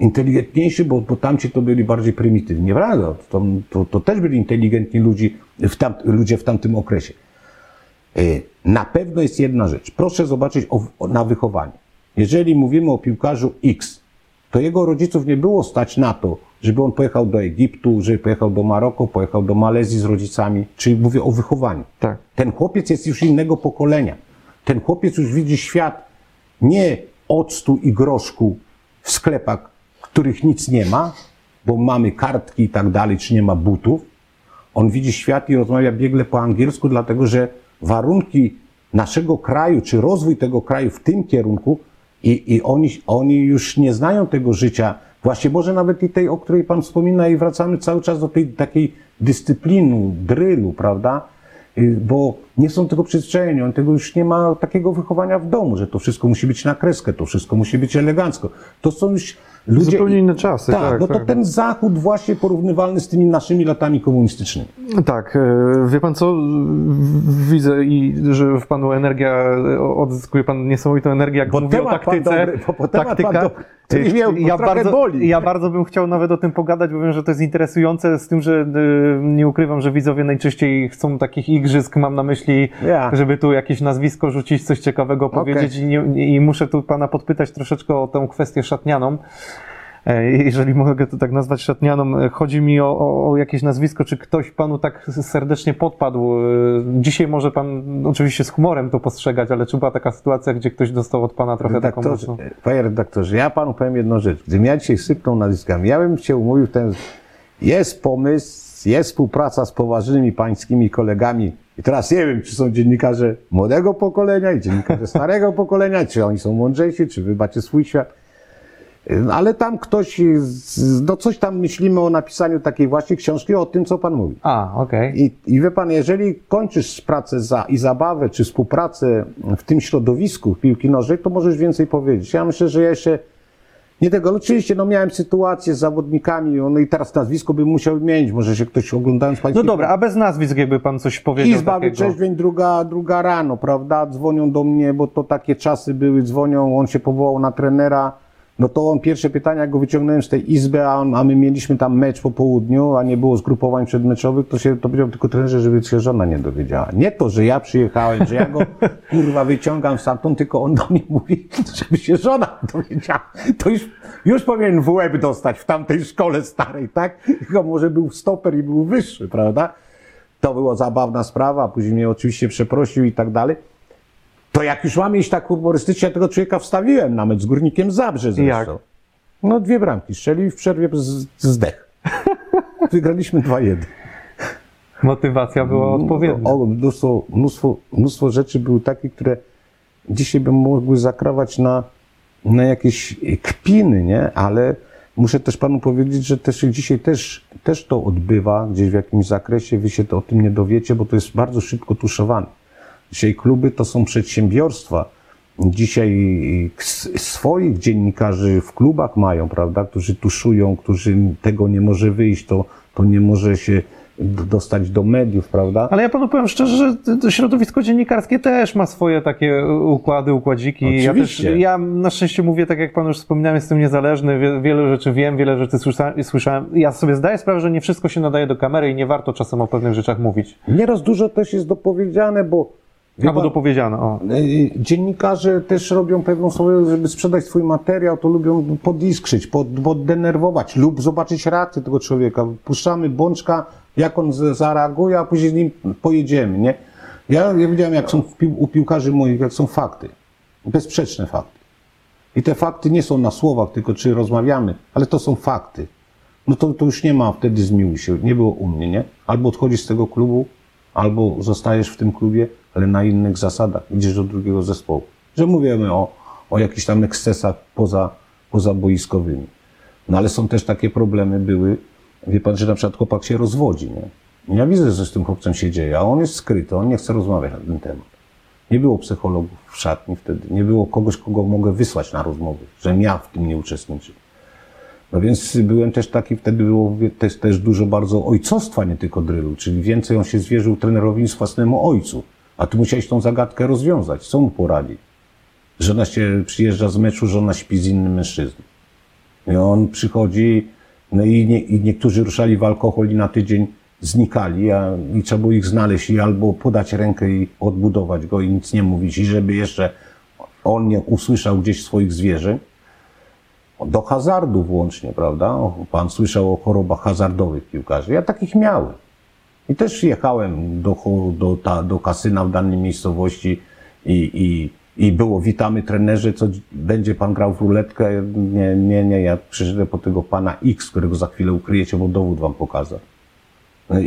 Inteligentniejsi, bo, bo tamci to byli bardziej prymitywni. Nieprawda, to, to, to też byli inteligentni ludzi w tam, ludzie w tamtym okresie. E, Na pewno jest jedna rzecz. Proszę zobaczyć o, o, na wychowanie. Jeżeli mówimy o piłkarzu X, to jego rodziców nie było stać na to, żeby on pojechał do Egiptu, żeby pojechał do Maroku, pojechał do Malezji z rodzicami, czyli mówię o wychowaniu. Tak. Ten chłopiec jest już innego pokolenia. Ten chłopiec już widzi świat nie octu i groszku w sklepach, których nic nie ma, bo mamy kartki i tak dalej, czy nie ma butów. On widzi świat i rozmawia biegle po angielsku, dlatego że warunki naszego kraju, czy rozwój tego kraju w tym kierunku i, i oni, oni już nie znają tego życia, właśnie może nawet i tej, o której Pan wspomina i wracamy cały czas do tej takiej dyscypliny, drylu, prawda? Y, Bo nie są tego przyzwyczajeni, on tego już nie ma takiego wychowania w domu, że to wszystko musi być na kreskę, to wszystko musi być elegancko. To są już ludzie... Zupełnie inne czasy, Tak, tak, no to tak. ten Zachód właśnie porównywalny z tymi naszymi latami komunistycznymi. Tak, e, wie pan co, widzę i że w panu energia, e, odzyskuje pan niesamowitą energię, jak Bo mówi o taktyce. dobry, bo- bo temat pan dobry. To nie miał, bo ja, bardzo, boli. ja bardzo bym chciał nawet o tym pogadać, bo wiem, że to jest interesujące, z tym, że e, nie ukrywam, że widzowie najczęściej chcą takich igrzysk, mam na myśli, Ja. żeby tu jakieś nazwisko rzucić, coś ciekawego powiedzieć i, nie, i muszę tu pana podpytać troszeczkę o tę kwestię szatnianą. E, Jeżeli mogę to tak nazwać szatnianą, e, chodzi mi o, o, o jakieś nazwisko, czy ktoś panu tak serdecznie podpadł. E, Dzisiaj może pan oczywiście z humorem to postrzegać, ale czy była taka sytuacja, gdzie ktoś dostał od pana trochę taką Redaktorze, mocną... panie redaktorze, ja panu powiem jedną rzecz. Gdybym ja dzisiaj sypnął nazwiskami, ja bym cię umówił w ten... Jest pomysł, jest współpraca z poważnymi pańskimi kolegami. I teraz nie wiem, czy są dziennikarze młodego pokolenia i dziennikarze starego pokolenia, czy oni są mądrzejsi, czy wy macie swój świat. Ale tam ktoś, no coś tam myślimy o napisaniu takiej właśnie książki o tym, co pan mówi. A, okej. I, I wie pan, jeżeli kończysz pracę za, i zabawę, czy współpracę w tym środowisku piłki nożnej, to możesz więcej powiedzieć. Ja myślę, że ja jeszcze nie tego. Oczywiście, no miałem sytuację z zawodnikami, no i teraz nazwisko bym musiał wymienić. Może się ktoś oglądając No pański dobra, a bez nazwisk jakby pan coś powiedział Izba wyczeźwień, druga, druga rano, prawda? Dzwonią do mnie, bo to takie czasy były, dzwonią, on się powołał na trenera. No to on pierwsze pytania, jak go wyciągnąłem z tej izby, a, on, a my mieliśmy tam mecz po południu, a nie było zgrupowań przedmeczowych, to się to powiedział tylko trenerze, żeby się żona nie dowiedziała. Nie to, że ja przyjechałem, że ja go *laughs* kurwa wyciągam stamtąd, tylko on do mnie mówi, żeby się żona dowiedziała. To już, już powinien w łeb dostać w tamtej szkole starej, tak? Tylko może był stoper i był wyższy, prawda? To była zabawna sprawa, później mnie oczywiście przeprosił i tak dalej. To jak już mamy iść tak humorystycznie, tego człowieka wstawiłem na mecz z Górnikiem Zabrze zresztą. Jak? No dwie bramki strzelił w przerwie z- zdech. *laughs* Wygraliśmy 2-1. Motywacja była odpowiednia. O, mnóstwo, mnóstwo, mnóstwo rzeczy były takie, które dzisiaj by mogły zakrawać na, na jakieś kpiny, nie? Ale muszę też panu powiedzieć, że też dzisiaj też, też to odbywa gdzieś w jakimś zakresie. Wy się to o tym nie dowiecie, bo to jest bardzo szybko tuszowane. Dzisiaj kluby to są przedsiębiorstwa. Dzisiaj swoich dziennikarzy w klubach mają, prawda, którzy tuszują, którzy tego nie może wyjść, to, to nie może się dostać do mediów, prawda? Ale ja panu powiem szczerze, że środowisko dziennikarskie też ma swoje takie układy, układziki. Ja, też, Oczywiście. ja na szczęście mówię, tak jak pan już wspominałem, jestem niezależny, wie, wiele rzeczy wiem, wiele rzeczy słysza, słyszałem. Ja sobie zdaję sprawę, że nie wszystko się nadaje do kamery i nie warto czasem o pewnych rzeczach mówić. Nieraz dużo też jest dopowiedziane, bo Albo pan, dopowiedziano. O. y, dziennikarze też robią pewną swoją, żeby sprzedać swój materiał, to lubią podiskrzyć, pod, poddenerwować lub zobaczyć reakcję tego człowieka. Puszczamy bączka, jak on zareaguje, a później z nim pojedziemy, nie? Ja, ja widziałem, jak są pił, u piłkarzy moich, jak są fakty. Bezsprzeczne fakty. I te fakty nie są na słowach, tylko czy rozmawiamy, ale to są fakty. No to, to już nie ma wtedy zmiłuj się. Nie było u mnie, nie? Albo odchodzisz z tego klubu, albo zostajesz w tym klubie, ale na innych zasadach. Idziesz do drugiego zespołu. Że mówimy o, o jakichś tam ekscesach poza, pozaboiskowymi. No ale są też takie problemy były, wie pan, że na przykład chłopak się rozwodzi, nie? Ja widzę, że z tym chłopcem się dzieje, a on jest skryty, on nie chce rozmawiać na ten temat. Nie było psychologów w szatni wtedy, nie było kogoś, kogo mogę wysłać na rozmowy, żebym ja w tym nie uczestniczył. No więc byłem też taki, wtedy było też, też dużo bardzo ojcostwa, nie tylko drylu, czyli więcej on się zwierzył trenerowi niż własnemu ojcu. A ty musiałeś tą zagadkę rozwiązać. Co mu poradzi? Żona się przyjeżdża z meczu, żona śpi z innym mężczyzną. I on przychodzi, no i, nie, i niektórzy ruszali w alkohol i na tydzień znikali, a i trzeba było ich znaleźć i albo podać rękę i odbudować go i nic nie mówić, i żeby jeszcze on nie usłyszał gdzieś swoich zwierzeń, do hazardu włącznie, prawda? Pan słyszał o chorobach hazardowych piłkarzy. Ja takich miałem. I też jechałem do, do, ta, do kasyna w danej miejscowości i, i, I było, witamy trenerze, co będzie pan grał w ruletkę? Nie, nie, nie, ja przyszedłem po tego pana X, którego za chwilę ukryjecie, bo dowód wam pokażę.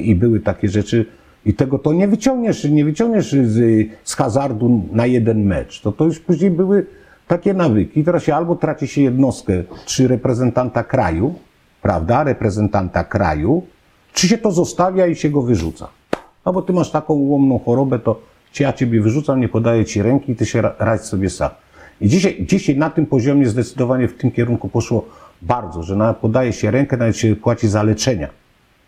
I były takie rzeczy, i tego to nie wyciągniesz, nie wyciągniesz z, z hazardu na jeden mecz. To, to już później były takie nawyki. Teraz się albo traci się jednostkę, czy reprezentanta kraju, prawda, reprezentanta kraju, czy się to zostawia i się go wyrzuca. No bo ty masz taką ułomną chorobę, to ja ciebie wyrzucam, nie podaję ci ręki i ty się ra- radź sobie sam. I dzisiaj, dzisiaj na tym poziomie zdecydowanie w tym kierunku poszło bardzo, że nawet podaje się rękę, nawet się płaci za leczenia.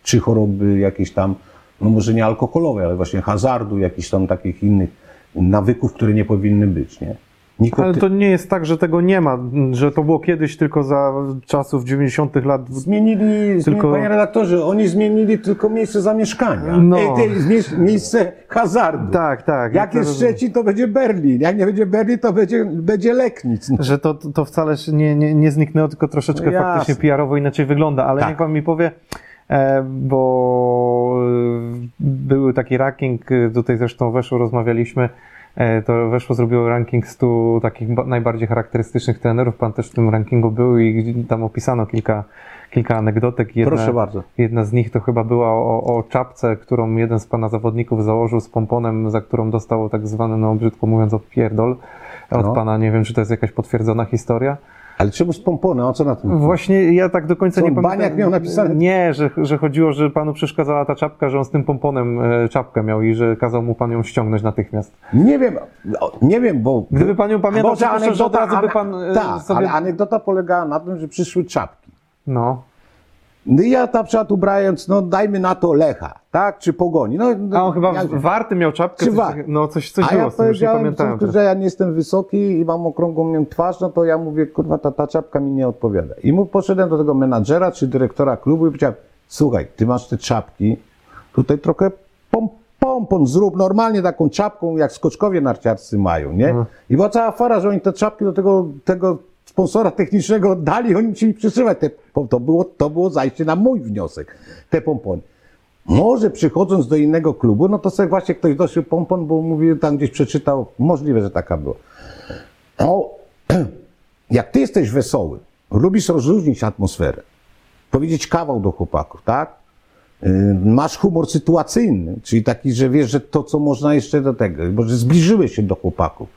Czy choroby jakieś tam, no może nie alkoholowe, ale właśnie hazardu, jakichś tam takich innych nawyków, które nie powinny być, nie? Nikoty... Ale to nie jest tak, że tego nie ma, że to było kiedyś tylko za czasów 90. lat. Zmienili, Tylko- panie redaktorze, oni zmienili tylko miejsce zamieszkania. No. Te, mie- miejsce hazardu. Tak, tak. Jak Ja jest Szczecin, to będzie Berlin. Jak nie będzie Berlin, to będzie, będzie Leknic. No. Że to, to wcale nie, nie, nie zniknęło, tylko troszeczkę No faktycznie PR-owo inaczej wygląda, ale Tak. niech pan mi powie, e, bo e, był taki ranking, e, tutaj zresztą weszło, rozmawialiśmy, e, to weszło zrobiło ranking 100 takich ba- najbardziej charakterystycznych trenerów, pan też w tym rankingu był i tam opisano kilka, kilka anegdotek. Jedna, Proszę bardzo. Jedna z nich to chyba była o, o czapce, którą jeden z pana zawodników założył z pomponem, za którą dostał tak zwany, no brzydko mówiąc, opierdol od No. pana. Nie wiem, czy to jest jakaś potwierdzona historia. Ale czemu z pompony? O co na tym? Właśnie ja tak do końca Co, nie pamiętam. Baniak miał napisane? Nie, że, że chodziło, że panu przeszkadzała ta czapka, że on z tym pomponem e, czapkę miał i że kazał mu pan ją ściągnąć natychmiast. Nie wiem, nie wiem, bo... Gdyby pan ją pamiętał, to proszę, że od anegdota- razu by pan e, Tak, sobie... ale anegdota polegała na tym, że przyszły czapki. No. No i ja na przykład ubrając, no dajmy na to Lecha, tak? Czy Pogoni. No, A on chyba jak- warty miał czapkę. Czy coś, no coś, coś A było ja z tym, już nie pamiętałem. tylko, że ja nie jestem wysoki i mam okrągłą mię twarz, no to ja mówię, kurwa, ta, ta czapka mi nie odpowiada. I mu poszedłem do tego menadżera czy dyrektora klubu i powiedziałem, słuchaj, ty masz te czapki, tutaj trochę pom, pompon zrób, normalnie taką czapką, jak skoczkowie narciarscy mają, nie? Mhm. I była cała fara, że oni te czapki do tego, tego sponsora technicznego oddali, oni chcieli przyszywać te, to było, to było zajście na mój wniosek, te pompony. Może przychodząc do innego klubu, no to sobie właśnie ktoś doszły pompon, bo mówił, tam gdzieś przeczytał, możliwe, że taka była. No, *clears throat* jak ty jesteś wesoły, lubisz rozluźnić atmosferę, powiedzieć kawał do chłopaków, tak? Yy, Masz humor sytuacyjny, czyli taki, że wiesz, że to, co można jeszcze do tego, bo że zbliżyłeś się do chłopaków.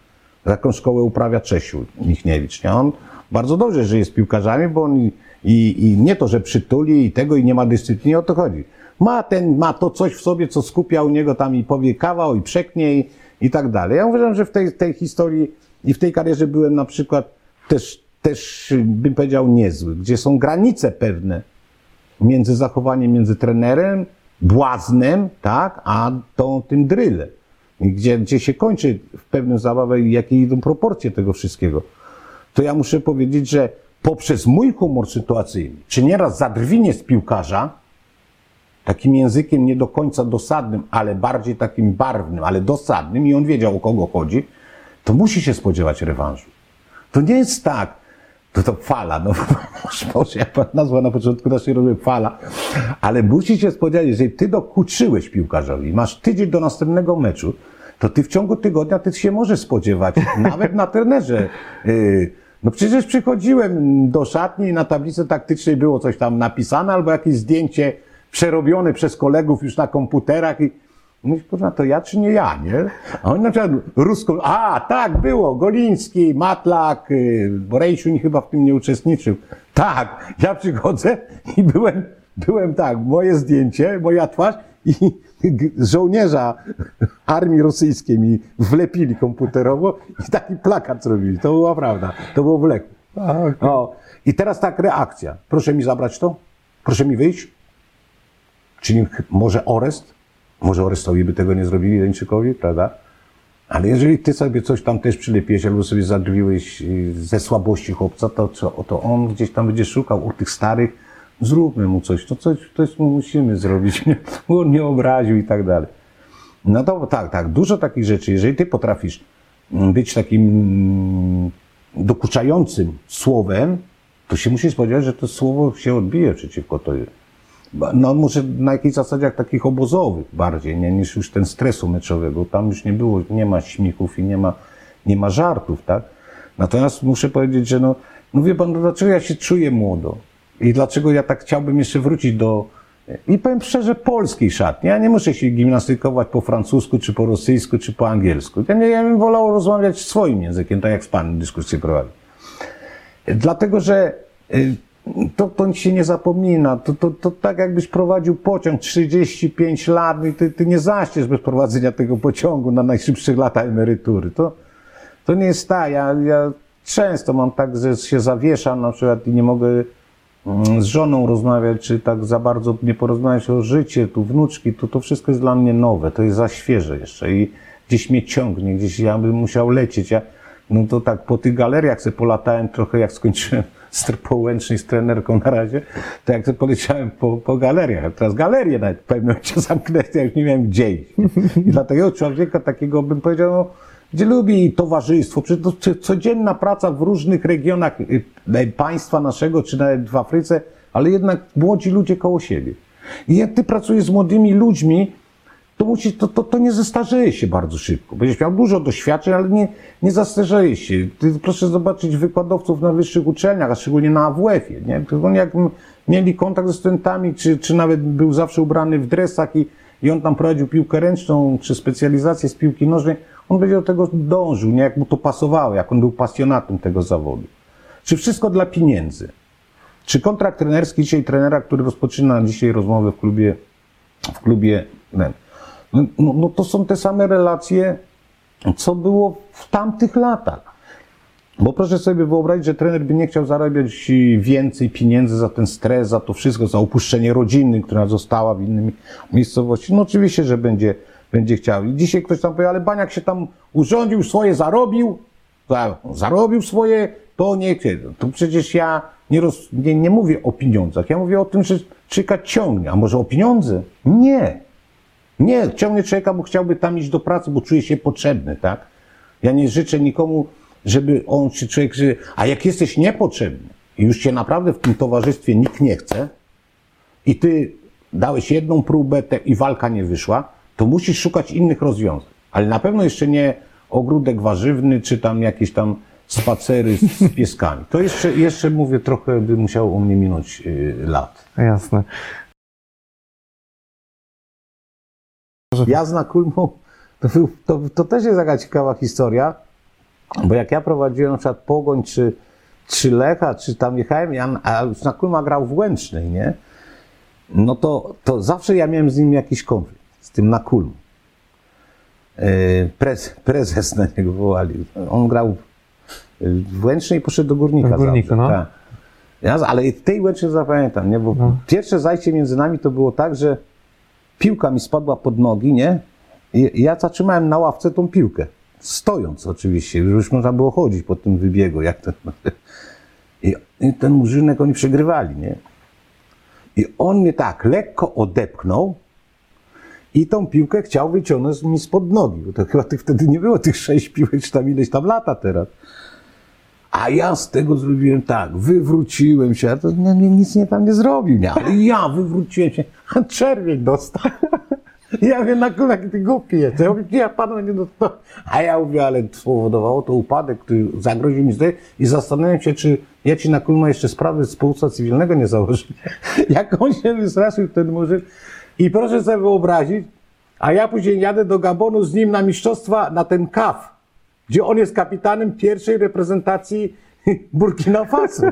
Taką szkołę uprawia Czesiu Michniewicz, nie? On bardzo dobrze żyje z piłkarzami, bo on i, i, i nie to, że przytuli i tego i nie ma dyscypliny, o to chodzi. Ma ten, ma to coś w sobie, co skupia u niego tam i powie kawał i przeknie i, i tak dalej. Ja uważam, że w tej, tej historii i w tej karierze byłem na przykład też, też bym powiedział niezły, gdzie są granice pewne, między zachowaniem między trenerem, błaznem, tak, a tą, tym drylem. Gdzie, gdzie się kończy w pewnym zabawę i jakie idą proporcje tego wszystkiego. To ja muszę powiedzieć, że poprzez mój humor sytuacyjny, czy nieraz zadrwinie z piłkarza, takim językiem nie do końca dosadnym, ale bardziej takim barwnym, ale dosadnym i on wiedział o kogo chodzi, to musi się spodziewać rewanżu. To nie jest tak, to to fala, no *laughs* może jak pan nazwa na początku naszej rozmowy fala, ale musi się spodziewać, jeżeli ty dokuczyłeś piłkarzowi, masz tydzień do następnego meczu, to ty w ciągu tygodnia ty się możesz spodziewać, *laughs* nawet na trenerze. Yy, no przecież przychodziłem do szatni i na tablicy taktycznej było coś tam napisane, albo jakieś zdjęcie przerobione przez kolegów już na komputerach i Mówisz, kurwa, to ja czy nie ja, nie? A oni na przykład rusko, a tak, było, Goliński, Matlak, y, Borejsiuń chyba w tym nie uczestniczył. Tak, ja przychodzę i byłem, byłem tak, moje zdjęcie, moja twarz i żołnierza armii rosyjskiej mi wlepili komputerowo i taki plakat zrobili. To była prawda, to było w leku. O, I teraz tak, reakcja. Proszę mi zabrać to? Proszę mi wyjść? Czyli może Orest? Może Orestowi by tego nie zrobili, Leńczykowi, prawda? Ale jeżeli ty sobie coś tam też przylepiłeś, albo sobie zadrwiłeś y, ze słabości chłopca, to, co, to on gdzieś tam będzie szukał u tych starych, zróbmy mu coś, to coś, coś mu musimy zrobić, *laughs* nie? bo on nie obraził i tak dalej. No to tak, tak, dużo takich rzeczy. Jeżeli ty potrafisz mm, być takim mm, dokuczającym słowem, to się musisz spodziewać, że to słowo się odbije przeciwko tobie. No może na jakichś zasadziach takich obozowych bardziej, nie, niż już ten stresu meczowego. Tam już nie było, nie ma śmichów i nie ma, nie ma żartów, tak? Natomiast muszę powiedzieć, że no, no wie pan, dlaczego ja się czuję młodo? I dlaczego ja tak chciałbym jeszcze wrócić do, i powiem szczerze, polskiej szatni. Ja nie muszę się gimnastykować po francusku, czy po rosyjsku, czy po angielsku. Ja, nie, ja bym wolał rozmawiać swoim językiem, tak jak z panem dyskusję prowadzi. Dlatego, że y, to, to się nie zapomina. To, to, to tak jakbyś prowadził pociąg 35 lat i ty, ty nie zaściesz bez prowadzenia tego pociągu na najszybszych latach emerytury. To, to nie jest tak. Ja, ja często mam tak, że się zawieszam na przykład i nie mogę z żoną rozmawiać, czy tak za bardzo nie porozmawiać o życiu, tu wnuczki, to, to wszystko jest dla mnie nowe, to jest za świeże jeszcze i gdzieś mnie ciągnie, gdzieś ja bym musiał lecieć. Ja, no to tak po tych galeriach sobie polatałem trochę, jak skończyłem *laughs* połęcznej z trenerką na razie, to jak sobie poleciałem po, po galeriach. Teraz galerie nawet w pewnym momencie *laughs* zamknęły, ja już nie miałem gdzie iść. I dla takiego człowieka, takiego bym powiedział, no, gdzie lubi towarzystwo, przecież to codzienna praca w różnych regionach y, y, państwa naszego, czy nawet w Afryce, ale jednak młodzi ludzie koło siebie. I jak ty pracujesz z młodymi ludźmi, to, musi, to, to, to nie zestarzeje się bardzo szybko. Będziesz miał dużo doświadczeń, ale nie, nie zestarzeje się. Ty proszę zobaczyć wykładowców na wyższych uczelniach, a szczególnie na AWF-ie. Nie? Oni jak mieli kontakt ze studentami, czy, czy nawet był zawsze ubrany w dresach i, i on tam prowadził piłkę ręczną, czy specjalizację z piłki nożnej, on będzie do tego dążył, nie? jak mu to pasowało, jak on był pasjonatem tego zawodu. Czy wszystko dla pieniędzy? Czy kontrakt trenerski dzisiaj trenera, który rozpoczyna dzisiaj rozmowę w klubie, w klubie no, no, no to są te same relacje, co było w tamtych latach. Bo proszę sobie wyobrazić, że trener by nie chciał zarabiać więcej pieniędzy za ten stres, za to wszystko, za opuszczenie rodziny, która została w innej miejscowości. No oczywiście, że będzie, będzie chciał. I dzisiaj ktoś tam powie, ale Baniak się tam urządził, swoje zarobił, zarobił swoje, to nie. To przecież ja nie, roz, nie, nie mówię o pieniądzach, ja mówię o tym, że czyka ciągnie. A może o pieniądze? Nie. Nie, ciągnie człowieka, bo chciałby tam iść do pracy, bo czuje się potrzebny, tak? Ja nie życzę nikomu, żeby on czy człowiek, że, a jak jesteś niepotrzebny i już cię naprawdę w tym towarzystwie nikt nie chce i ty dałeś jedną próbę te, i walka nie wyszła, to musisz szukać innych rozwiązań. Ale na pewno jeszcze nie ogródek warzywny, czy tam jakieś tam spacery z pieskami. To jeszcze, jeszcze mówię, trochę by musiało u mnie minąć yy, lat. Jasne. Jazna kulmą, to, to, to też jest taka ciekawa historia, bo jak ja prowadziłem na przykład Pogoń, czy, czy Lecha, czy tam jechałem, ja, a już na Kulma grał w Łęcznej, nie? No to, to zawsze ja miałem z nim jakiś konflikt, z tym na Kulm. Prez, prezes na niego wołali. On grał w Łęcznej i poszedł do Górnika. W Górniku, no. Tak. Ja, ale tej Łęcznej zapamiętam, nie? Bo no. pierwsze zajście między nami to było tak, że piłka mi spadła pod nogi, nie? I ja zatrzymałem na ławce tą piłkę. Stojąc oczywiście, już można było chodzić po tym wybiegu, jak ten... *laughs* I, I ten murzynek oni przegrywali, nie? I on mnie tak lekko odepchnął i tą piłkę chciał wyciągnąć mi spod nogi. Bo to chyba tych, wtedy nie było tych sześć piłek, czy tam ileś tam lata teraz. A ja z tego zrobiłem tak, wywróciłem się, a to nie, nic nie tam nie zrobił, nie, ale ja wywróciłem się, a czerwień dostał. Ja wiem, na kulach ty głupi jest. Ja mówię, ja panu nie dostałem. A ja mówię, ale spowodowało to upadek, który zagroził mi zdrowie i zastanawiam się, czy ja ci na kulma jeszcze sprawy z spółca cywilnego nie założę. *laughs* Jak on się wystraszył, ten murzyn. I proszę sobie wyobrazić, a ja później jadę do Gabonu z nim na mistrzostwa, na ten KAF gdzie on jest kapitanem pierwszej reprezentacji *laughs* Burkina Faso.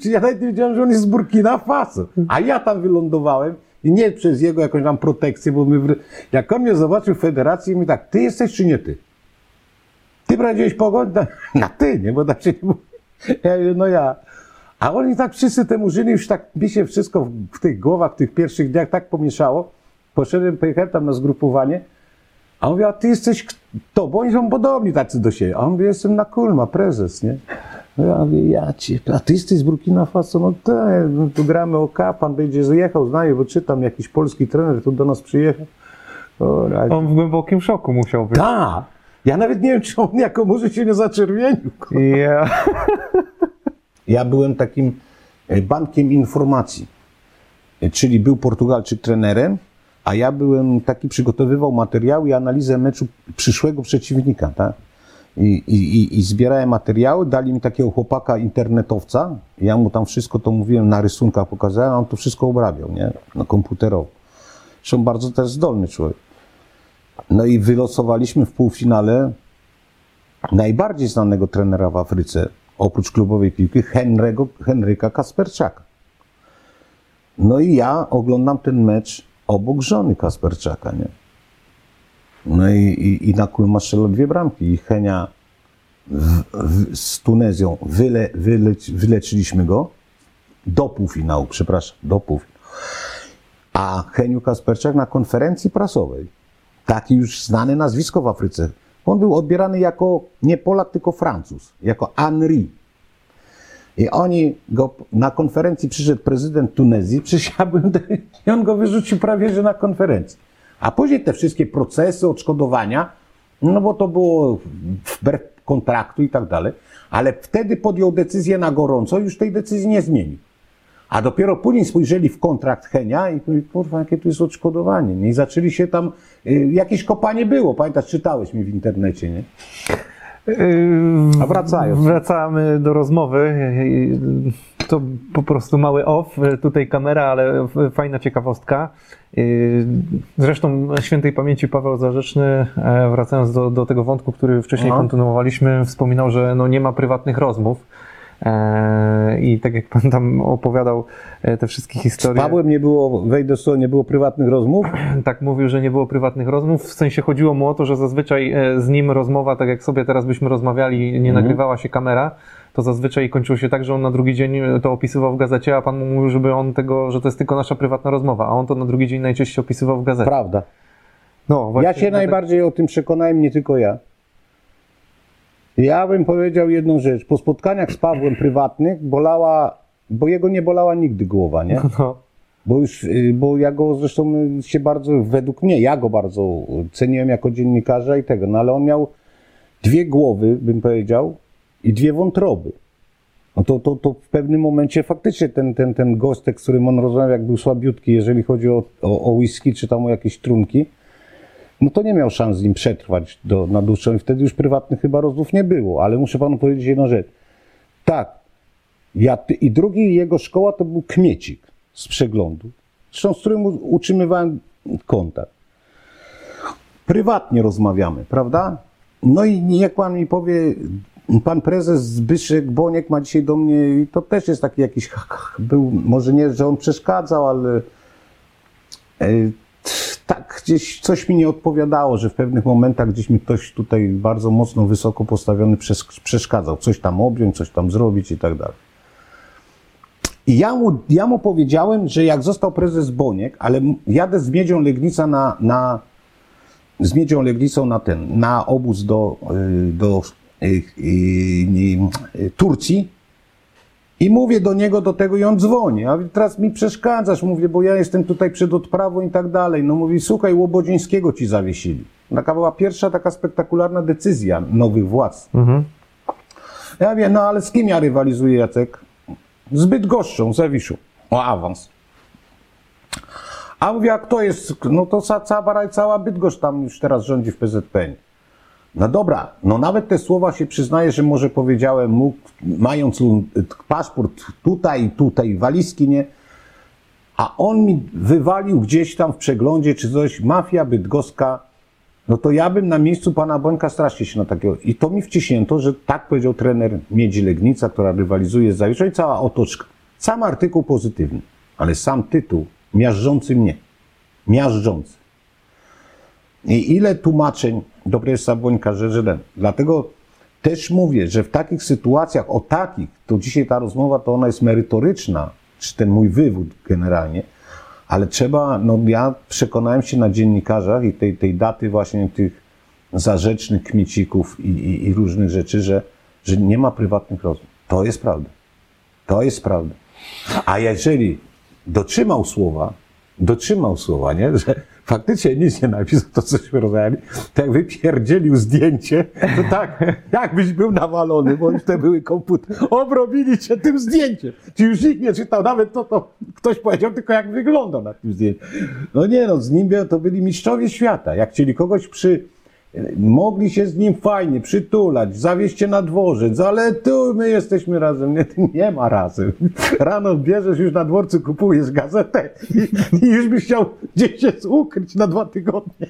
Czyli ja nawet nie wiedziałem, że on jest z Burkina Faso. A ja tam wylądowałem i nie przez jego jakąś tam protekcję, bo my, jak on mnie zobaczył w federacji, mi tak, ty jesteś czy nie ty? Ty prowadziłeś pogoń? Na, *laughs* na ty, nie? Bo tak się nie mówi. Ja mówię, no ja. A oni tak wszyscy te murzyny już tak mi się wszystko w, w tych głowach, w tych pierwszych dniach tak pomieszało. Poszedłem, pojechałem tam na zgrupowanie, a on mówi, a ty jesteś kto? Bo oni są podobni tacy do siebie. A on mówi, jestem na Kulma, prezes, nie? No ja mówię, ja cię, a ty jesteś z Burkina Faso? No tak, no tu gramy o pan będzie zjechał, znaję, bo czytam, jakiś polski trener tu do nas przyjechał. O, on w głębokim szoku musiał być. Tak. Ja nawet nie wiem, czy on jako może się nie zaczerwienił. Yeah. *laughs* Ja byłem takim e, bankiem informacji. E, czyli był Portugalczyk trenerem, a ja byłem taki, przygotowywał materiały i analizę meczu przyszłego przeciwnika, tak? i, i, i, zbierałem materiały, dali mi takiego chłopaka internetowca, ja mu tam wszystko to mówiłem, na rysunkach pokazałem, a on to wszystko obrabiał, nie, no komputerowo. Zresztą bardzo też zdolny człowiek. No i wylosowaliśmy w półfinale najbardziej znanego trenera w Afryce, oprócz klubowej piłki, Henry'ego, Henryka Kasperczaka. No i ja oglądam ten mecz obok żony Kasperczaka, nie? No i, i, i na strzelał dwie bramki i Henia w, w, z Tunezją wyle, wyleć, wyleczyliśmy go do półfinału, przepraszam, do półfinału. A Heniu Kasperczak na konferencji prasowej, taki już znane nazwisko w Afryce, on był odbierany jako nie Polak, tylko Francuz, jako Henri. I oni go, na konferencji przyszedł prezydent Tunezji, *laughs* przysiadłem i on go wyrzucił prawie, że na konferencji. A później te wszystkie procesy, odszkodowania, no bo to było wbrew kontraktu i tak dalej, ale wtedy podjął decyzję na gorąco, już tej decyzji nie zmienił. A dopiero później spojrzeli w kontrakt Henia i powiedzieli, kurwa, jakie tu jest odszkodowanie. nie? I zaczęli się tam, y, jakieś kopanie było, pamiętasz, czytałeś mi w internecie, nie? A wracając. Wracamy do rozmowy. To po prostu mały off. Tutaj kamera, ale fajna ciekawostka. Zresztą świętej pamięci Paweł Zarzeczny, e, wracając do, do tego wątku, który wcześniej No. kontynuowaliśmy, wspominał, że no nie ma prywatnych rozmów. E, I tak jak pan tam opowiadał e, te wszystkie Z historie. Pawłem nie było, wejdę w słowo, nie było prywatnych rozmów. *clears throat* tak mówił, że nie było prywatnych rozmów. W sensie chodziło mu o to, że zazwyczaj e, z nim rozmowa, tak jak sobie teraz byśmy rozmawiali, nie Mhm. nagrywała się kamera, to zazwyczaj kończyło się tak, że on na drugi dzień to opisywał w gazecie, a pan mu mówił, żeby on tego, że to jest tylko nasza prywatna rozmowa, a on to na drugi dzień najczęściej opisywał w gazecie. Prawda. No, właśnie Ja się najbardziej o tym przekonałem, nie tylko ja. Ja bym powiedział jedną rzecz. Po spotkaniach z Pawłem prywatnych bolała, bo jego nie bolała nigdy głowa, nie? No, Bo już, y, bo ja go zresztą się bardzo, według mnie, ja go bardzo ceniłem jako dziennikarza i tego, no ale on miał dwie głowy, bym powiedział, i dwie wątroby. No to, to, to w pewnym momencie faktycznie ten, ten, ten gostek, z którym on rozmawiał, jak był słabiutki, jeżeli chodzi o, o, o whisky, czy tam o jakieś trunki, no to nie miał szans z nim przetrwać do, na dłuższą i wtedy już prywatnych chyba rozmów nie było, ale muszę panu powiedzieć jedną rzecz. Tak, ja, i drugi jego szkoła to był Kmiecik z przeglądu, zresztą z którym utrzymywałem kontakt. Prywatnie rozmawiamy, prawda? No i niech pan mi powie, pan prezes Zbyszek Boniek ma dzisiaj do mnie, i to też jest taki jakiś, był, może nie, że on przeszkadzał, ale e, gdzieś coś mi nie odpowiadało, że w pewnych momentach gdzieś mi ktoś tutaj bardzo mocno wysoko postawiony przes- przeszkadzał. Coś tam objąć, coś tam zrobić i tak dalej. I ja mu, ja mu powiedziałem, że jak został prezes Boniek, ale jadę z Miedzią Legnica na, na z Miedzią Legnicą na ten, na obóz do, y, do y, y, Turcji, i mówię do niego, do tego i on dzwoni. A teraz mi przeszkadzasz, mówię, bo ja jestem tutaj przed odprawą i tak dalej. No mówi, słuchaj, Łobodzińskiego ci zawiesili. Taka była pierwsza taka spektakularna decyzja nowych władz. mhm. Ja wiem, no ale z kim ja rywalizuję, Jacek? Zbyt goszczą, Zawiszu. O awans. A mówię, a kto jest? No to ca- cała, i cała Bydgoszcz tam już teraz rządzi w PZPN. No dobra, no nawet te słowa się przyznaję, że może powiedziałem mu, mając paszport tutaj, tutaj, walizki, nie? A on mi wywalił gdzieś tam w przeglądzie czy coś, mafia bydgoska, no to ja bym na miejscu pana Bońka strasznie się na takiego... I to mi wciśnięto, że tak powiedział trener Miedzi Legnica, która rywalizuje z Zawiszą i cała otoczka. Sam artykuł pozytywny, ale sam tytuł miażdżący mnie. Miażdżący. I ile tłumaczeń do prezesa Bońka, że, ten. Dlatego też mówię, że w takich sytuacjach, o takich, to dzisiaj ta rozmowa, to ona jest merytoryczna, czy ten mój wywód generalnie, ale trzeba, no ja przekonałem się na dziennikarzach i tej, tej daty właśnie tych zarzecznych kmiecików i, i, i różnych rzeczy, że, że nie ma prywatnych rozmów. To jest prawda. To jest prawda. A jeżeli dotrzymał słowa, dotrzymał słowa, nie? że faktycznie nic nie napisał, to cośmy rozmawiali, to jak wypierdzielił zdjęcie, to tak, jakbyś był nawalony, bo już te były komputery. Obrobili cię tym zdjęciem. Ci już nikt nie czytał nawet to, to ktoś powiedział, tylko jak wygląda na tym zdjęciu. No nie no, z nim to byli mistrzowie świata. Jak chcieli kogoś przy, Mogli się z nim fajnie przytulać, zawieźć cię na dworzec, ale tu my jesteśmy razem. Nie, nie ma razem. Rano bierzesz już na dworcu, kupujesz gazetę i, i już byś chciał gdzieś się ukryć na dwa tygodnie.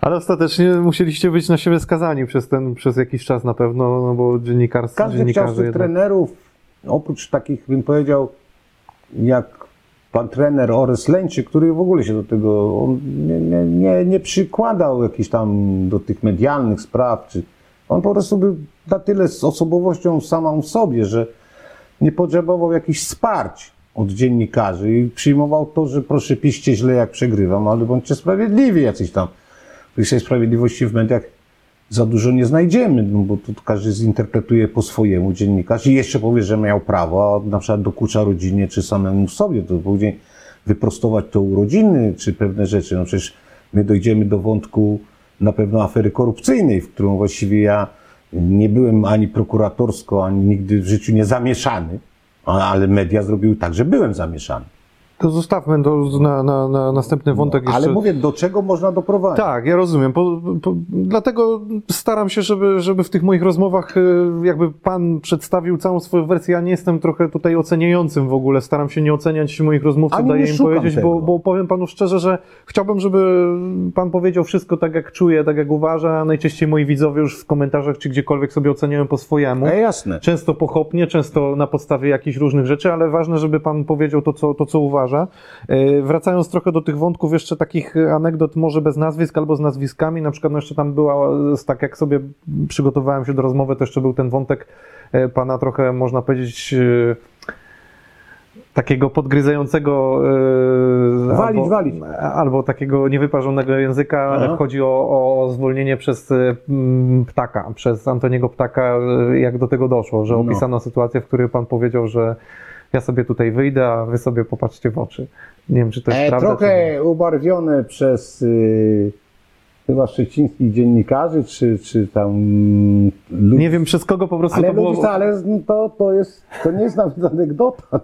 Ale ostatecznie musieliście być na siebie skazani przez ten, przez jakiś czas na pewno, no bo dziennikarstwo, Każdy chciał z tych jednak... trenerów, oprócz takich, bym powiedział, jak pan trener Orys Lęczy, który w ogóle się do tego on nie, nie, nie, nie przykładał jakichś tam do tych medialnych spraw, czy on po prostu był na tyle z osobowością samą w sobie, że nie potrzebował jakichś wsparć od dziennikarzy i przyjmował to, że proszę piszcie źle jak przegrywam, ale bądźcie sprawiedliwi jacyś tam. Tej sprawiedliwości w mediach za dużo nie znajdziemy, no bo to każdy zinterpretuje po swojemu dziennikarz i jeszcze powie, że miał prawo, a na przykład dokucza rodzinie czy samemu sobie, to powinien wyprostować to urodziny czy pewne rzeczy. No przecież my dojdziemy do wątku na pewno afery korupcyjnej, w którą właściwie ja nie byłem ani prokuratorsko, ani nigdy w życiu nie zamieszany, ale media zrobiły tak, że byłem zamieszany. To zostawmy do, na, na, na następny wątek jeszcze. Ale mówię, do czego można doprowadzić? Tak, ja rozumiem. Po, po, dlatego staram się, żeby, żeby w tych moich rozmowach e, jakby pan przedstawił całą swoją wersję. Ja nie jestem trochę tutaj oceniającym w ogóle. Staram się nie oceniać moich rozmówców, daję im powiedzieć, tego. bo, bo powiem panu szczerze, że chciałbym, żeby pan powiedział wszystko tak, jak czuje, tak, jak uważa. Najczęściej moi widzowie już w komentarzach czy gdziekolwiek sobie oceniają po swojemu. E, jasne. Często pochopnie, często na podstawie jakichś różnych rzeczy, ale ważne, żeby pan powiedział to, co, to, co uważa. E, Wracając trochę do tych wątków, jeszcze takich anegdot, może bez nazwisk albo z nazwiskami, na przykład no jeszcze tam była, tak jak sobie przygotowałem się do rozmowy, to jeszcze był ten wątek e, pana trochę, można powiedzieć, e, takiego podgryzającego Walić, albo, walić. albo takiego niewyparzonego języka. Aha. Chodzi o, o zwolnienie przez Ptaka, przez Antoniego Ptaka, jak do tego doszło, że No. opisano sytuację, w której pan powiedział, że ja sobie tutaj wyjdę, a wy sobie popatrzcie w oczy. Nie wiem, czy to jest E, prawda. trochę ubarwione przez y, chyba szczecińskich dziennikarzy, czy, czy tam nie. ludzi. nie wiem, przez kogo po prostu ale to było... ludzi, ale to, to, jest, to nie jest nawet anegdota.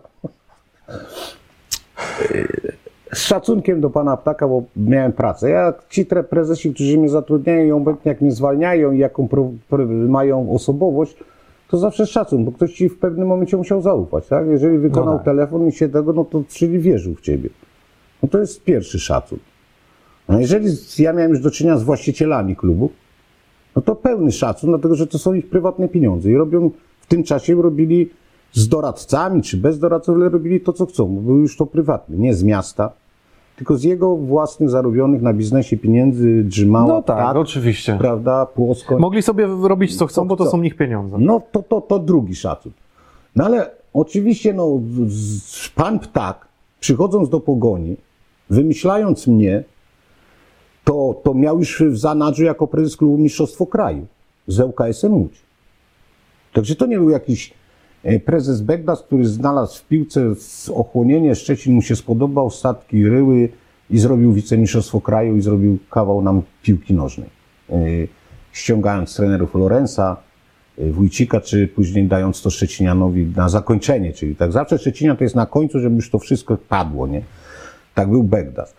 Z szacunkiem do pana Ptaka, bo miałem pracę. Ja, ci prezesi, którzy mnie zatrudniają i obecnie jak mnie zwalniają i jaką pro, pro, mają osobowość, to zawsze szacun, bo ktoś ci w pewnym momencie musiał zaufać, tak? Jeżeli wykonał tak. telefon i się tego, no to czyli wierzył w ciebie. No to jest pierwszy szacun. No jeżeli ja miałem już do czynienia z właścicielami klubu, no to pełny szacun, dlatego że to są ich prywatne pieniądze i robią, w tym czasie robili z doradcami czy bez doradców, ale robili to, co chcą, bo był już to prywatny, nie z miasta, tylko z jego własnych zarobionych na biznesie pieniędzy drzymała, No tak, oczywiście. prawda, płosko. Mogli sobie robić co chcą, bo to są ich pieniądze. No to, to, to drugi szacun. No ale oczywiście, no, pan Ptak, przychodząc do pogoni, wymyślając mnie, to, to miał już w zanadrzu jako prezes klubu Mistrzostwo Kraju z ŁKS-em Łódź. Także to nie był jakiś prezes Begdas, który znalazł w piłce ochłonienie, Szczecin mu się spodobał, statki ryły i zrobił wicemistrzostwo kraju i zrobił kawał nam piłki nożnej. E, Ściągając trenerów Lorenza, e, Wójcika, czy później dając to Szczecinianowi na zakończenie, czyli tak zawsze Szczecinian to jest na końcu, żeby już to wszystko padło, nie? Tak był Begdas.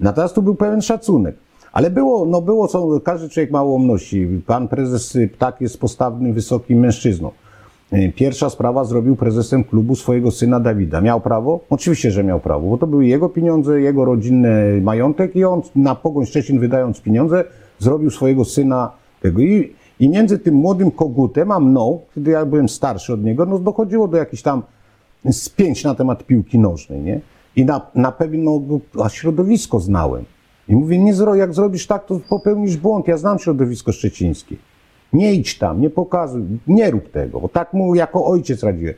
Natomiast tu był pewien szacunek. Ale było, no było co, każdy człowiek ma ułomności. Pan prezes Ptak jest postawnym, wysokim mężczyzną. E, Pierwsza sprawa zrobił prezesem klubu swojego syna Dawida. Miał prawo? Oczywiście, że miał prawo, bo to były jego pieniądze, jego rodzinny majątek i on na Pogoń Szczecin wydając pieniądze zrobił swojego syna tego. I, i między tym młodym kogutem a mną, kiedy ja byłem starszy od niego, no dochodziło do jakichś tam spięć na temat piłki nożnej, nie? I na, na pewno a środowisko znałem. I mówię, nie jak zrobisz tak, to popełnisz błąd. Ja znam środowisko szczecińskie. Nie idź tam, nie pokazuj, nie rób tego. Bo tak mu jako ojciec radziłem.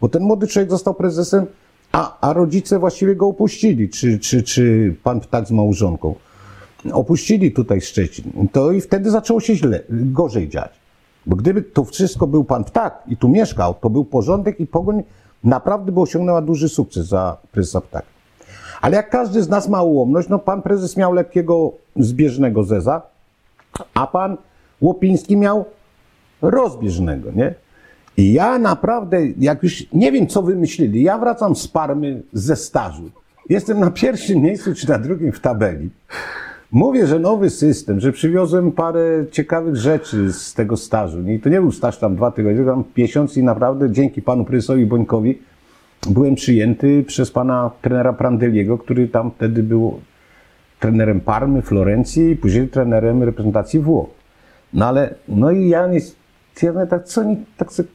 Bo ten młody człowiek został prezesem, a, a rodzice właściwie go opuścili, czy, czy, czy pan Ptak z małżonką. Opuścili tutaj Szczecin. To i wtedy zaczęło się źle, gorzej dziać. Bo gdyby to wszystko był pan Ptak i tu mieszkał, to był porządek i pogoń naprawdę by osiągnęła duży sukces za prezesa Ptaka. Ale jak każdy z nas ma ułomność, no pan prezes miał lekkiego zbieżnego zeza, a pan Łopiński miał rozbieżnego, nie? I ja naprawdę, jak już nie wiem, co wymyślili, ja wracam z Parmy ze stażu. Jestem na pierwszym miejscu czy na drugim w tabeli. Mówię, że nowy system, że przywiozłem parę ciekawych rzeczy z tego stażu. I to nie był staż tam dwa tygodnie, tam miesiąc i naprawdę dzięki panu prezesowi Bońkowi byłem przyjęty przez pana trenera Prandeliego, który tam wtedy był trenerem Parmy, Florencji i później trenerem reprezentacji Włoch. No ale, no i ja nie, mówię, tak, co oni, tak sobie,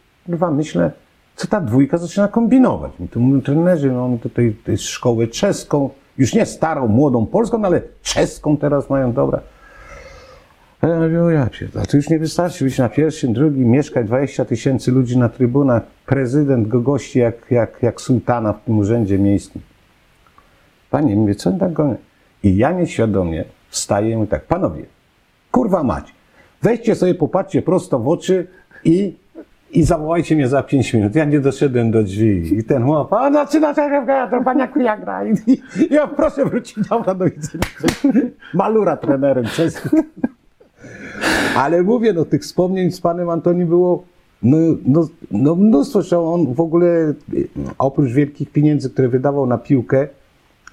myślę, co ta dwójka zaczyna kombinować. Mi tu mówią trenerzy, no oni tutaj, tutaj szkołę czeską, już nie starą, młodą polską, no ale czeską teraz mają, dobra. A ja mówię, o ja pierdolę, to już nie wystarczy być na pierwszym, drugim, mieszkać 20 tysięcy ludzi na trybunach, prezydent go gości jak, jak, jak sułtana w tym urzędzie miejskim. Panie, mówię, co tak gonią? I ja nieświadomie wstaję i mówię tak, panowie, kurwa mać, weźcie sobie, popatrzcie prosto w oczy i, i zawołajcie mnie za pięć minut. Ja nie doszedłem do drzwi i ten chłop, a zaczyna to paniaku jak gra. I, i, ja proszę wrócić, do widzenia. Malura trenerem czeskim. Ale mówię, no tych wspomnień z panem Antoni było no, no, no mnóstwo, on w ogóle oprócz wielkich pieniędzy, które wydawał na piłkę,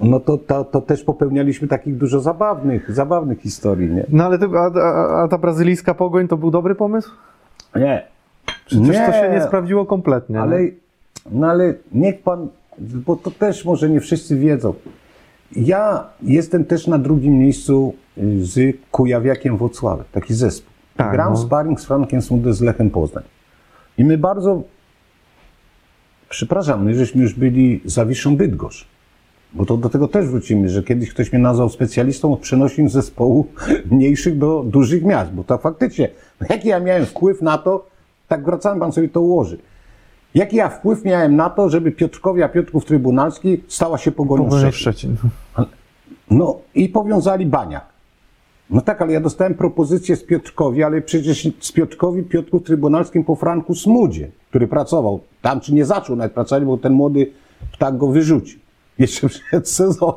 no to, to, to też popełnialiśmy takich dużo zabawnych, zabawnych historii, nie? No ale ty, a, a, a ta brazylijska pogoń to był dobry pomysł? Nie. Przecież to się nie sprawdziło kompletnie. Ale, no. no ale niech pan, bo to też może nie wszyscy wiedzą. Ja jestem też na drugim miejscu y, z Kujawiakiem Włocławek, taki zespół. Tak, Gram no. sparring z Frankiem Smudę z Lechem Poznań. I my bardzo, przepraszam, my żeśmy już byli Zawiszą Bydgoszcz. Bo to do tego też wrócimy, że kiedyś ktoś mnie nazwał specjalistą od przenosin zespołu *laughs* mniejszych do dużych miast, bo to faktycznie, no jaki ja miałem wpływ na to, tak wracałem, pan sobie to ułoży. Jaki ja wpływ miałem na to, żeby Piotrkowia Piotrków Trybunalski stała się pogonią Szczecin? Szczecin. No i powiązali Baniak. No tak, ale ja dostałem propozycję z Piotrkowi, ale przecież z Piotrkowi Piotrków Trybunalskim po Franku Smudzie, który pracował tam, czy nie zaczął nawet pracować, bo ten młody ptak go wyrzucił. Jeszcze przed sezonem.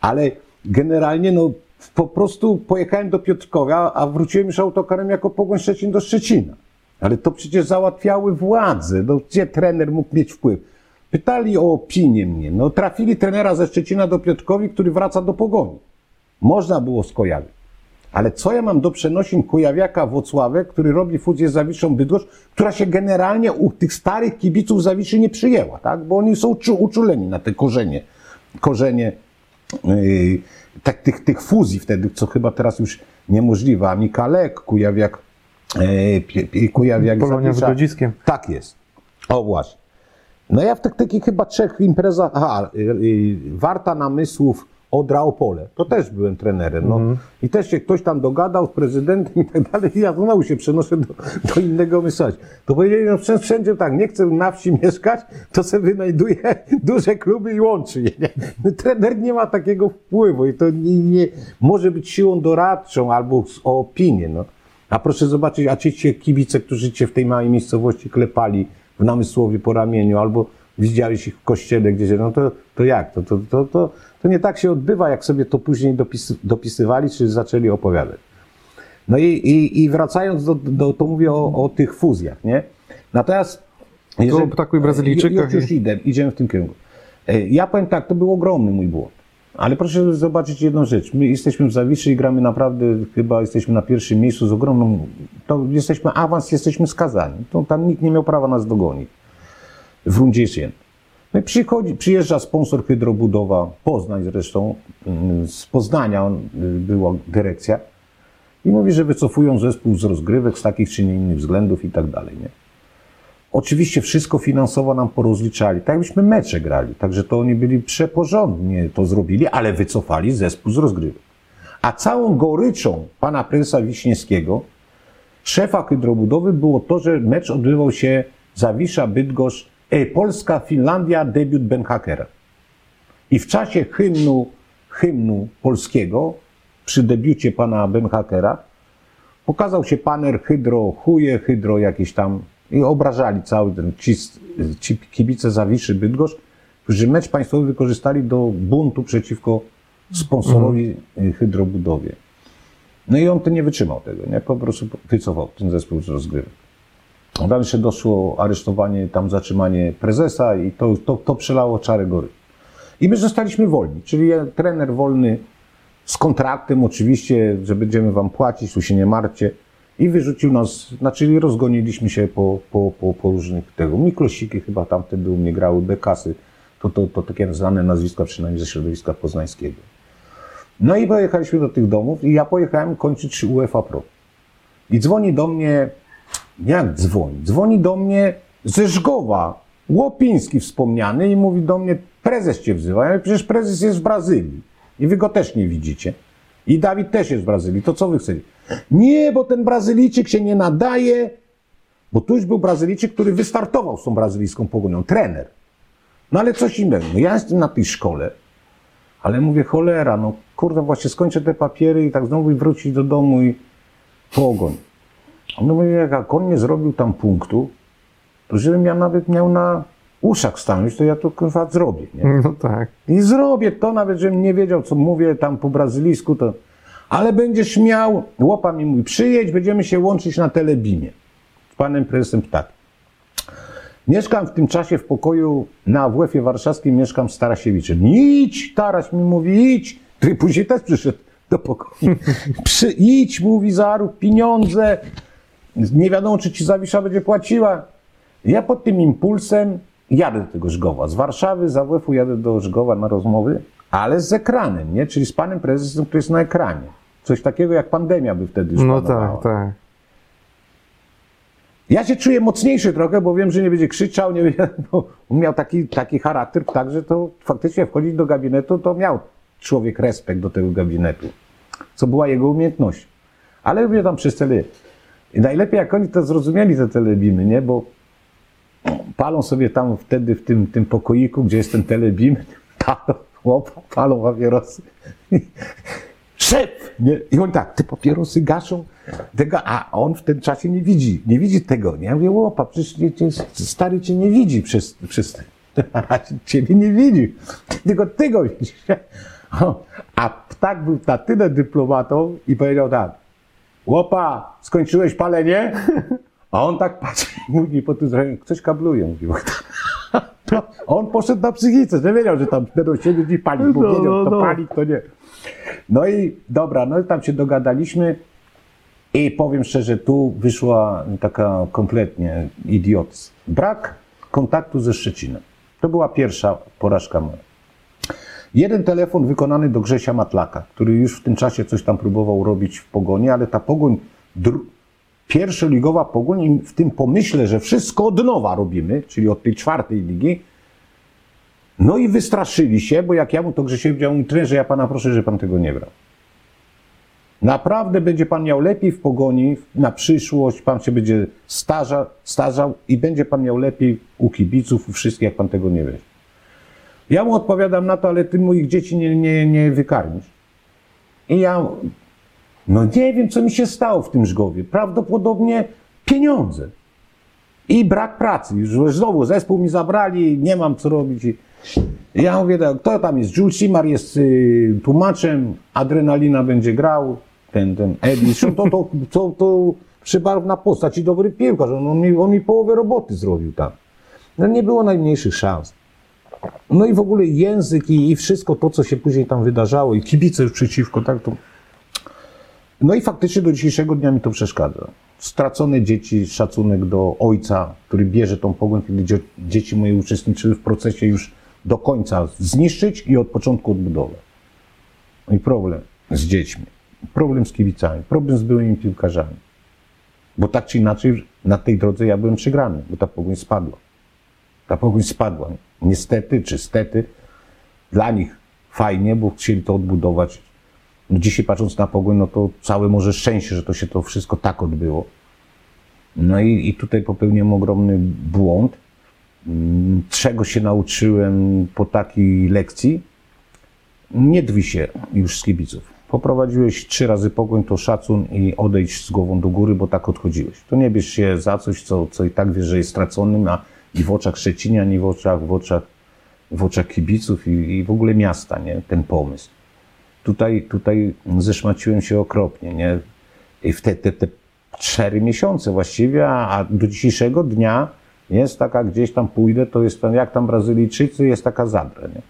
Ale generalnie, no po prostu pojechałem do Piotrkowa, a wróciłem już autokarem jako Pogoń Szczecin do Szczecina. Ale to przecież załatwiały władze. No, gdzie trener mógł mieć wpływ? Pytali o opinię mnie. No, trafili trenera ze Szczecina do Piotrkowi, który wraca do Pogoni. Można było skojarzyć. Ale co ja mam do przenosin Kujawiaka Włocławek, który robi fuzję z Zawiszą Bydgoszcz, która się generalnie u tych starych kibiców Zawiszy nie przyjęła, tak? Bo oni są uczu- uczuleni na te korzenie, korzenie yy, tak, tych, tych fuzji wtedy, co chyba teraz już niemożliwe. A Mikalek, Kujawiak, yy, Kujawiak Polonia Zawisza. Wygodziskiem. Tak jest. O właśnie. No ja w tych takich chyba trzech imprezach, aha, y, y, Warta Namysłów, Odra Opole, to też byłem trenerem, no. I też się ktoś tam dogadał z prezydentem i tak dalej, i ja znowu się przenoszę do, do innego myśleć. To powiedzieli, no wszędzie, tak, nie chcę na wsi mieszkać, to sobie wynajduje duże kluby i łączy je. Nie? Trener nie ma takiego wpływu i to nie, nie może być siłą doradczą albo o opinię, no. A proszę zobaczyć, a ci kibice, którzy cię w tej małej miejscowości klepali w namysłowie po ramieniu, albo widziałeś ich w kościele gdzieś, no to, to jak? To, to, to, to, to nie tak się odbywa, jak sobie to później dopis, dopisywali, czy zaczęli opowiadać. No i, i, i wracając do, do, to mówię o, o tych fuzjach, nie? Natomiast... o ptaku i Brazylijczykach Już, już i- idę, idziemy w tym kierunku. E, Ja powiem tak, to był ogromny mój błąd. Ale proszę zobaczyć jedną rzecz. My jesteśmy w Zawiszy i gramy naprawdę, chyba jesteśmy na pierwszym miejscu z ogromną, to jesteśmy awans, jesteśmy skazani. To tam nikt nie miał prawa nas dogonić. W rundzie jest jeden. No i przychodzi, przyjeżdża sponsor Hydrobudowa, Poznań zresztą, mm, z Poznania y, była dyrekcja i mówi, że wycofują zespół z rozgrywek z takich czy nie innych względów i tak dalej, nie? Oczywiście wszystko finansowo nam porozliczali, tak jakbyśmy mecze grali, także to oni byli przeporządnie to zrobili, ale wycofali zespół z rozgrywek. A całą goryczą pana prezesa Wiśniewskiego, szefa hydrobudowy było to, że mecz odbywał się Zawisza, Bydgoszcz, Polska, Finlandia, debiut Benhakera. I w czasie hymnu, hymnu polskiego, przy debiucie pana Benhakera, pokazał się paner hydro, chuje, hydro jakieś tam i obrażali cały ten, ci, ci kibice Zawiszy Bydgoszcz, którzy mecz państwowy wykorzystali do buntu przeciwko sponsorowi y, hydrobudowie. No i on to nie wytrzymał tego, nie? Po prostu wycofał ten zespół z rozgrywek. Jeszcze doszło aresztowanie, tam zatrzymanie prezesa i to, to, to przelało czarę gory. I my zostaliśmy wolni, czyli trener wolny z kontraktem oczywiście, że będziemy wam płacić, tu się nie martwcie. I wyrzucił nas, znaczy rozgoniliśmy się po, po, po, po różnych tego. Miklosiki chyba tam wtedy u mnie grały, Bekasy. To, to, to takie znane nazwiska, przynajmniej ze środowiska poznańskiego. No i pojechaliśmy do tych domów i ja pojechałem kończyć UEFA Pro. I dzwoni do mnie, jak dzwoni? Dzwoni do mnie ze Żgowa, Łopiński wspomniany i mówi do mnie, prezes cię wzywa. Ja przecież prezes jest w Brazylii i wy go też nie widzicie. I Dawid też jest w Brazylii, to co wy chcecie? Nie, bo ten Brazylijczyk się nie nadaje, bo tu już był Brazylijczyk, który wystartował z tą brazylijską pogonią, trener. No ale coś innego. No ja jestem na tej szkole, ale mówię, cholera, no kurde, właśnie skończę te papiery i tak znowu wrócić do domu i pogoń. No mówię, jak on nie zrobił tam punktu, to żebym ja nawet miał na uszach stanąć, to ja to kurwa zrobię, nie? No tak. I zrobię to, nawet żebym nie wiedział, co mówię tam po brazylijsku, to... Ale będziesz miał, łopa mi mówi, przyjedź, będziemy się łączyć na telebimie. Z panem prezesem tak. Mieszkam w tym czasie w pokoju na WF-ie warszawskim, mieszkam z Tarasiewiczem. Idź, Taraś mi mówi, idź. Ty później też przyszedł do pokoju. *laughs* Przy, idź, mówi, zarób pieniądze. Nie wiadomo, czy ci Zawisza będzie płaciła. Ja pod tym impulsem jadę do tego Żgowa. Z Warszawy, z AWF-u jadę do Żgowa na rozmowy, ale z ekranem, nie? Czyli z panem prezesem, który jest na ekranie. Coś takiego jak pandemia by wtedy już No panowała. tak, tak. Ja się czuję mocniejszy trochę, bo wiem, że nie będzie krzyczał, nie będzie, *laughs* on miał taki, taki charakter, tak, że to faktycznie wchodzić do gabinetu, to miał człowiek respekt do tego gabinetu, co była jego umiejętność. Ale mnie tam przez tele... I najlepiej jak oni to zrozumieli, te telebimy, nie, bo palą sobie tam wtedy w tym, tym pokoiku, gdzie jest ten telebim, *laughs* palą, palą papierosy. *laughs* Szef! Nie? I on tak, te papierosy gaszą, tego, a on w tym czasie nie widzi, nie widzi tego. Nie? Ja mówię, łopa, przecież nie, stary cię nie widzi przez, przez *laughs* ciebie nie widzi, tylko ty go widzisz. A ptak był na tyle dyplomatą i powiedział tak, łopa, skończyłeś palenie? A on tak patrzy i mówi po tym zrobieniu, ktoś kabluje, mówi. To on poszedł na psychice, nie wiedział, że tam będą siedzieć i palić, bo No, wiedział, no, to no. pali, to nie. No i dobra, no i tam się dogadaliśmy i powiem szczerze, tu wyszła taka kompletnie idiot. Brak kontaktu ze Szczecinem. To była pierwsza porażka moja. Jeden telefon wykonany do Grzesia Matlaka, który już w tym czasie coś tam próbował robić w Pogoni, ale ta Pogoń, pierwszoligowa Pogoń w tym pomyśle, że wszystko od nowa robimy, czyli od tej czwartej ligi, no i wystraszyli się, bo jak ja mu to Grzesiowi powiedziałem, mówi, trenerze, ja pana proszę, że pan tego nie brał. Naprawdę będzie pan miał lepiej w pogoni na przyszłość, pan się będzie starza, starzał i będzie pan miał lepiej u kibiców, u wszystkich, jak pan tego nie weźmie. Ja mu odpowiadam na to, ale ty moich dzieci nie, nie, nie wykarmisz. I ja, no nie wiem, co mi się stało w tym Żgowie. Prawdopodobnie pieniądze. I brak pracy. Już znowu zespół mi zabrali, nie mam co robić. Ja mówię, tak, kto tam jest? Jules Simar jest y, tłumaczem, Adrenalina będzie grał, ten, ten Edis, to, to, to, to przybarwna postać i dobry piłkarz, on, on, mi, on mi połowę roboty zrobił tam. No nie było najmniejszych szans. No i w ogóle język i, i wszystko to, co się później tam wydarzało i kibice już przeciwko, tak to... No i faktycznie do dzisiejszego dnia mi to przeszkadza. Stracone dzieci, szacunek do ojca, który bierze tą pogoń, kiedy dzie- dzieci moje uczestniczyły w procesie już do końca zniszczyć i od początku odbudować. No i problem z dziećmi, problem z kibicami, problem z byłymi piłkarzami. Bo tak czy inaczej na tej drodze ja byłem przegrany, bo ta pogoń spadła. Ta pogoń spadła. Niestety czy stety, dla nich fajnie, bo chcieli to odbudować. No dzisiaj patrząc na pogoń, no to całe może szczęście, że to się to wszystko tak odbyło. No i, i tutaj popełniłem ogromny błąd. Mm, Czego się nauczyłem po takiej lekcji? Nie drwi się już z kibiców. Poprowadziłeś trzy razy pogoń, to szacun i odejdź z głową do góry, bo tak odchodziłeś. To nie bierz się za coś, co, co i tak wiesz, że jest straconym, a i w oczach Szczecinia, ani w oczach, w oczach, w oczach kibiców i, i w ogóle miasta, nie? Ten pomysł. Tutaj, tutaj zeszmaciłem się okropnie, nie? I w te, te, te cztery miesiące właściwie, a, a do dzisiejszego dnia jest taka, gdzieś tam pójdę, to jest tam, jak tam Brazylijczycy, jest taka zadra, nie?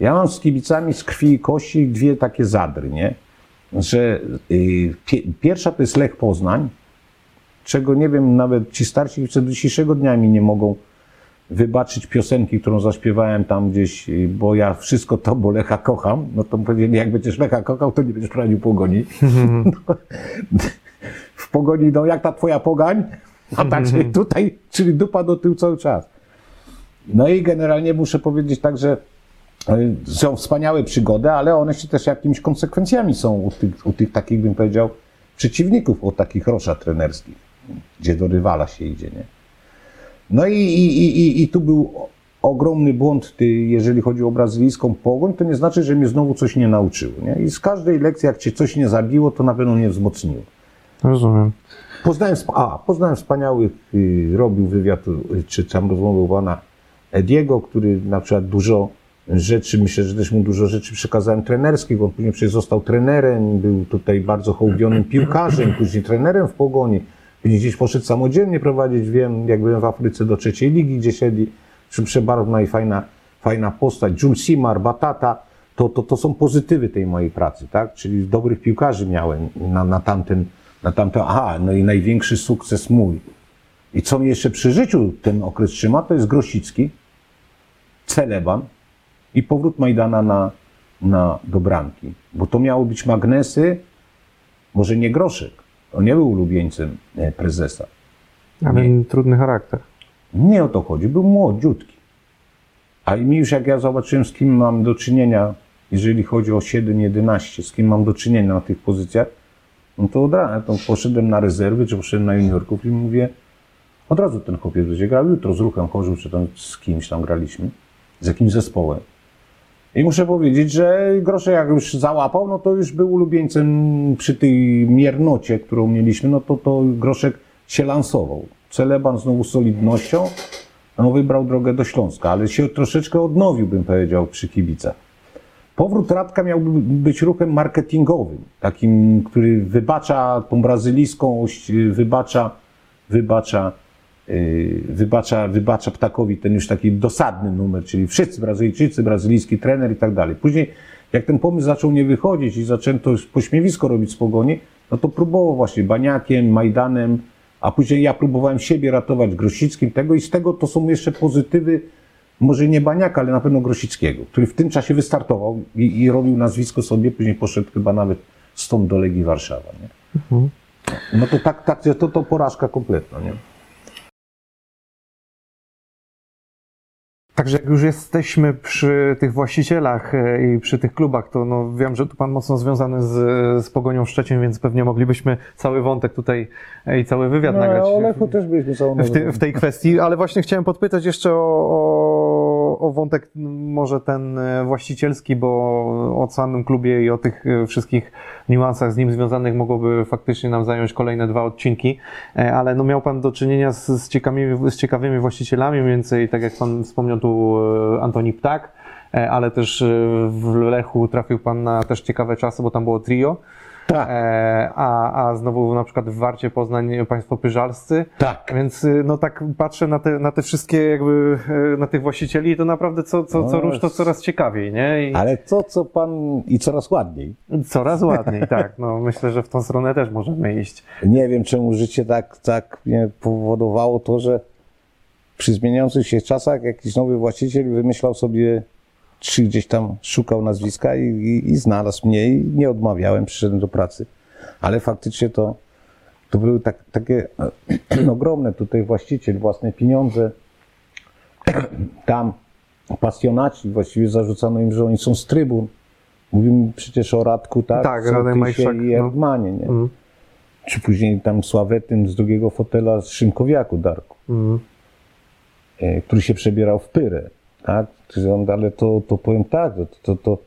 Ja mam z kibicami z krwi i kości dwie takie zadry, nie? Że y, pie, pierwsza to jest Lech Poznań, czego nie wiem, nawet ci starsi do dzisiejszego dnia mi nie mogą wybaczyć piosenki, którą zaśpiewałem tam gdzieś, bo ja wszystko to, bo Lecha kocham, no to powiedzieli, jak będziesz Lecha kochał, to nie będziesz prowadził pogoni. No, *laughs* w pogoni, no jak ta twoja pogań, a tak *laughs* tutaj, czyli dupa do tyłu cały czas. No i generalnie muszę powiedzieć tak, że y, są wspaniałe przygody, ale one się też jakimiś konsekwencjami są u tych, u tych takich, bym powiedział, przeciwników, o takich rosza trenerskich, gdzie do rywala się idzie, nie? No i, i, i, i tu był ogromny błąd, ty, jeżeli chodzi o brazylijską pogoń, to nie znaczy, że mnie znowu coś nie nauczyło, nie? I z każdej lekcji, jak cię coś nie zabiło, to na pewno mnie wzmocniło. Rozumiem. Poznałem, a, poznałem wspaniałych, y, robił wywiad, y, czy tam rozmowę pana Ediego, który na przykład dużo rzeczy, myślę, że też mu dużo rzeczy przekazałem trenerskich, bo on później przecież został trenerem, był tutaj bardzo hołbionym piłkarzem, później trenerem w Pogoni, później gdzieś poszedł samodzielnie prowadzić, wiem, jak byłem w Afryce do trzeciej ligi, gdzie siedzi, przebarwna i fajna, fajna postać, Jules Simar, Batata, to, to, to są pozytywy tej mojej pracy, tak? Czyli dobrych piłkarzy miałem na, na tamten, na tamten, aha, no i największy sukces mój. I co mnie jeszcze przy życiu ten okres trzyma, to jest Grosicki, Celeban i powrót Majdana na, na, do bramki. Bo to miało być magnesy, może nie Groszek, on nie był ulubieńcem e, prezesa. Ale trudny charakter. Nie o to chodzi, był młodziutki. A i mi już jak ja zobaczyłem, z kim mam do czynienia, jeżeli chodzi o 7-11, z kim mam do czynienia na tych pozycjach, no to od razu to poszedłem na rezerwy, czy poszedłem na juniorków i mówię, od razu ten chłopiec będzie grał, jutro z ruchem Chorzów, czy tam z kimś tam graliśmy, z jakimś zespołem. I muszę powiedzieć, że Grosze jak już załapał, no to już był ulubieńcem przy tej miernocie, którą mieliśmy, no to, to Groszek się lansował. Celeban znowu solidnością, no wybrał drogę do Śląska, ale się troszeczkę odnowił, bym powiedział, przy kibicach. Powrót Radka miałby być ruchem marketingowym, takim, który wybacza tą brazylijskość, wybacza, wybacza, wybacza, wybacza Ptakowi ten już taki dosadny numer, czyli wszyscy Brazylijczycy, brazylijski trener i tak dalej. Później, jak ten pomysł zaczął nie wychodzić i zaczęto pośmiewisko robić z pogoni, no to próbował właśnie Baniakiem, Majdanem, a później ja próbowałem siebie ratować Grosickim tego i z tego to są jeszcze pozytywy, może nie Baniaka, ale na pewno Grosickiego, który w tym czasie wystartował i, i robił nazwisko sobie, później poszedł chyba nawet stąd do Legii Warszawa. Nie? No to tak, tak, to, to porażka kompletna. Nie? Także jak już jesteśmy przy tych właścicielach e, i przy tych klubach, to no wiem, że tu pan mocno związany z, z Pogonią Szczecin, więc pewnie moglibyśmy cały wątek tutaj e, i cały wywiad nagrać No, o Lechu też byliśmy całą w, w tej kwestii, ale właśnie chciałem podpytać jeszcze o, o, o wątek może ten e, właścicielski, bo o samym klubie i o tych e, wszystkich niuansach z nim związanych mogłoby faktycznie nam zająć kolejne dwa odcinki, E, ale no miał pan do czynienia z, z, ciekawymi, z ciekawymi właścicielami, mniej więcej tak jak pan wspomniał tu Antoni Ptak, ale też w Lechu trafił pan na też ciekawe czasy, bo tam było trio. Tak. E, a, a znowu na przykład w Warcie Poznań państwo pyżalscy. Tak. Więc y, no tak patrzę na te, na te wszystkie jakby, e, na tych właścicieli i to naprawdę co, co, co No, rusz to coraz ciekawiej, nie? I Ale to, co pan i coraz ładniej. coraz ładniej, tak. No myślę, że w tą stronę też możemy iść. Nie wiem, czemu życie tak, tak mnie powodowało to, że przy zmieniających się czasach jakiś nowy właściciel wymyślał sobie, czy gdzieś tam szukał nazwiska i, i, i znalazł mnie i nie odmawiałem, przyszedłem do pracy. Ale faktycznie to, to były tak, takie *clears throat* ogromne tutaj właściciel, własne pieniądze. *clears throat* Tam pasjonaci, właściwie zarzucano im, że oni są z trybun. Mówimy przecież o Radku, tak? Tak, Radek Majszak, i no. Erdmanie, nie? Mm. czy później tam Sławetym z drugiego fotela z Szymkowiaku Darku, Mm. który się przebierał w pyrę, tak? Ale to, to powiem tak, to, to, to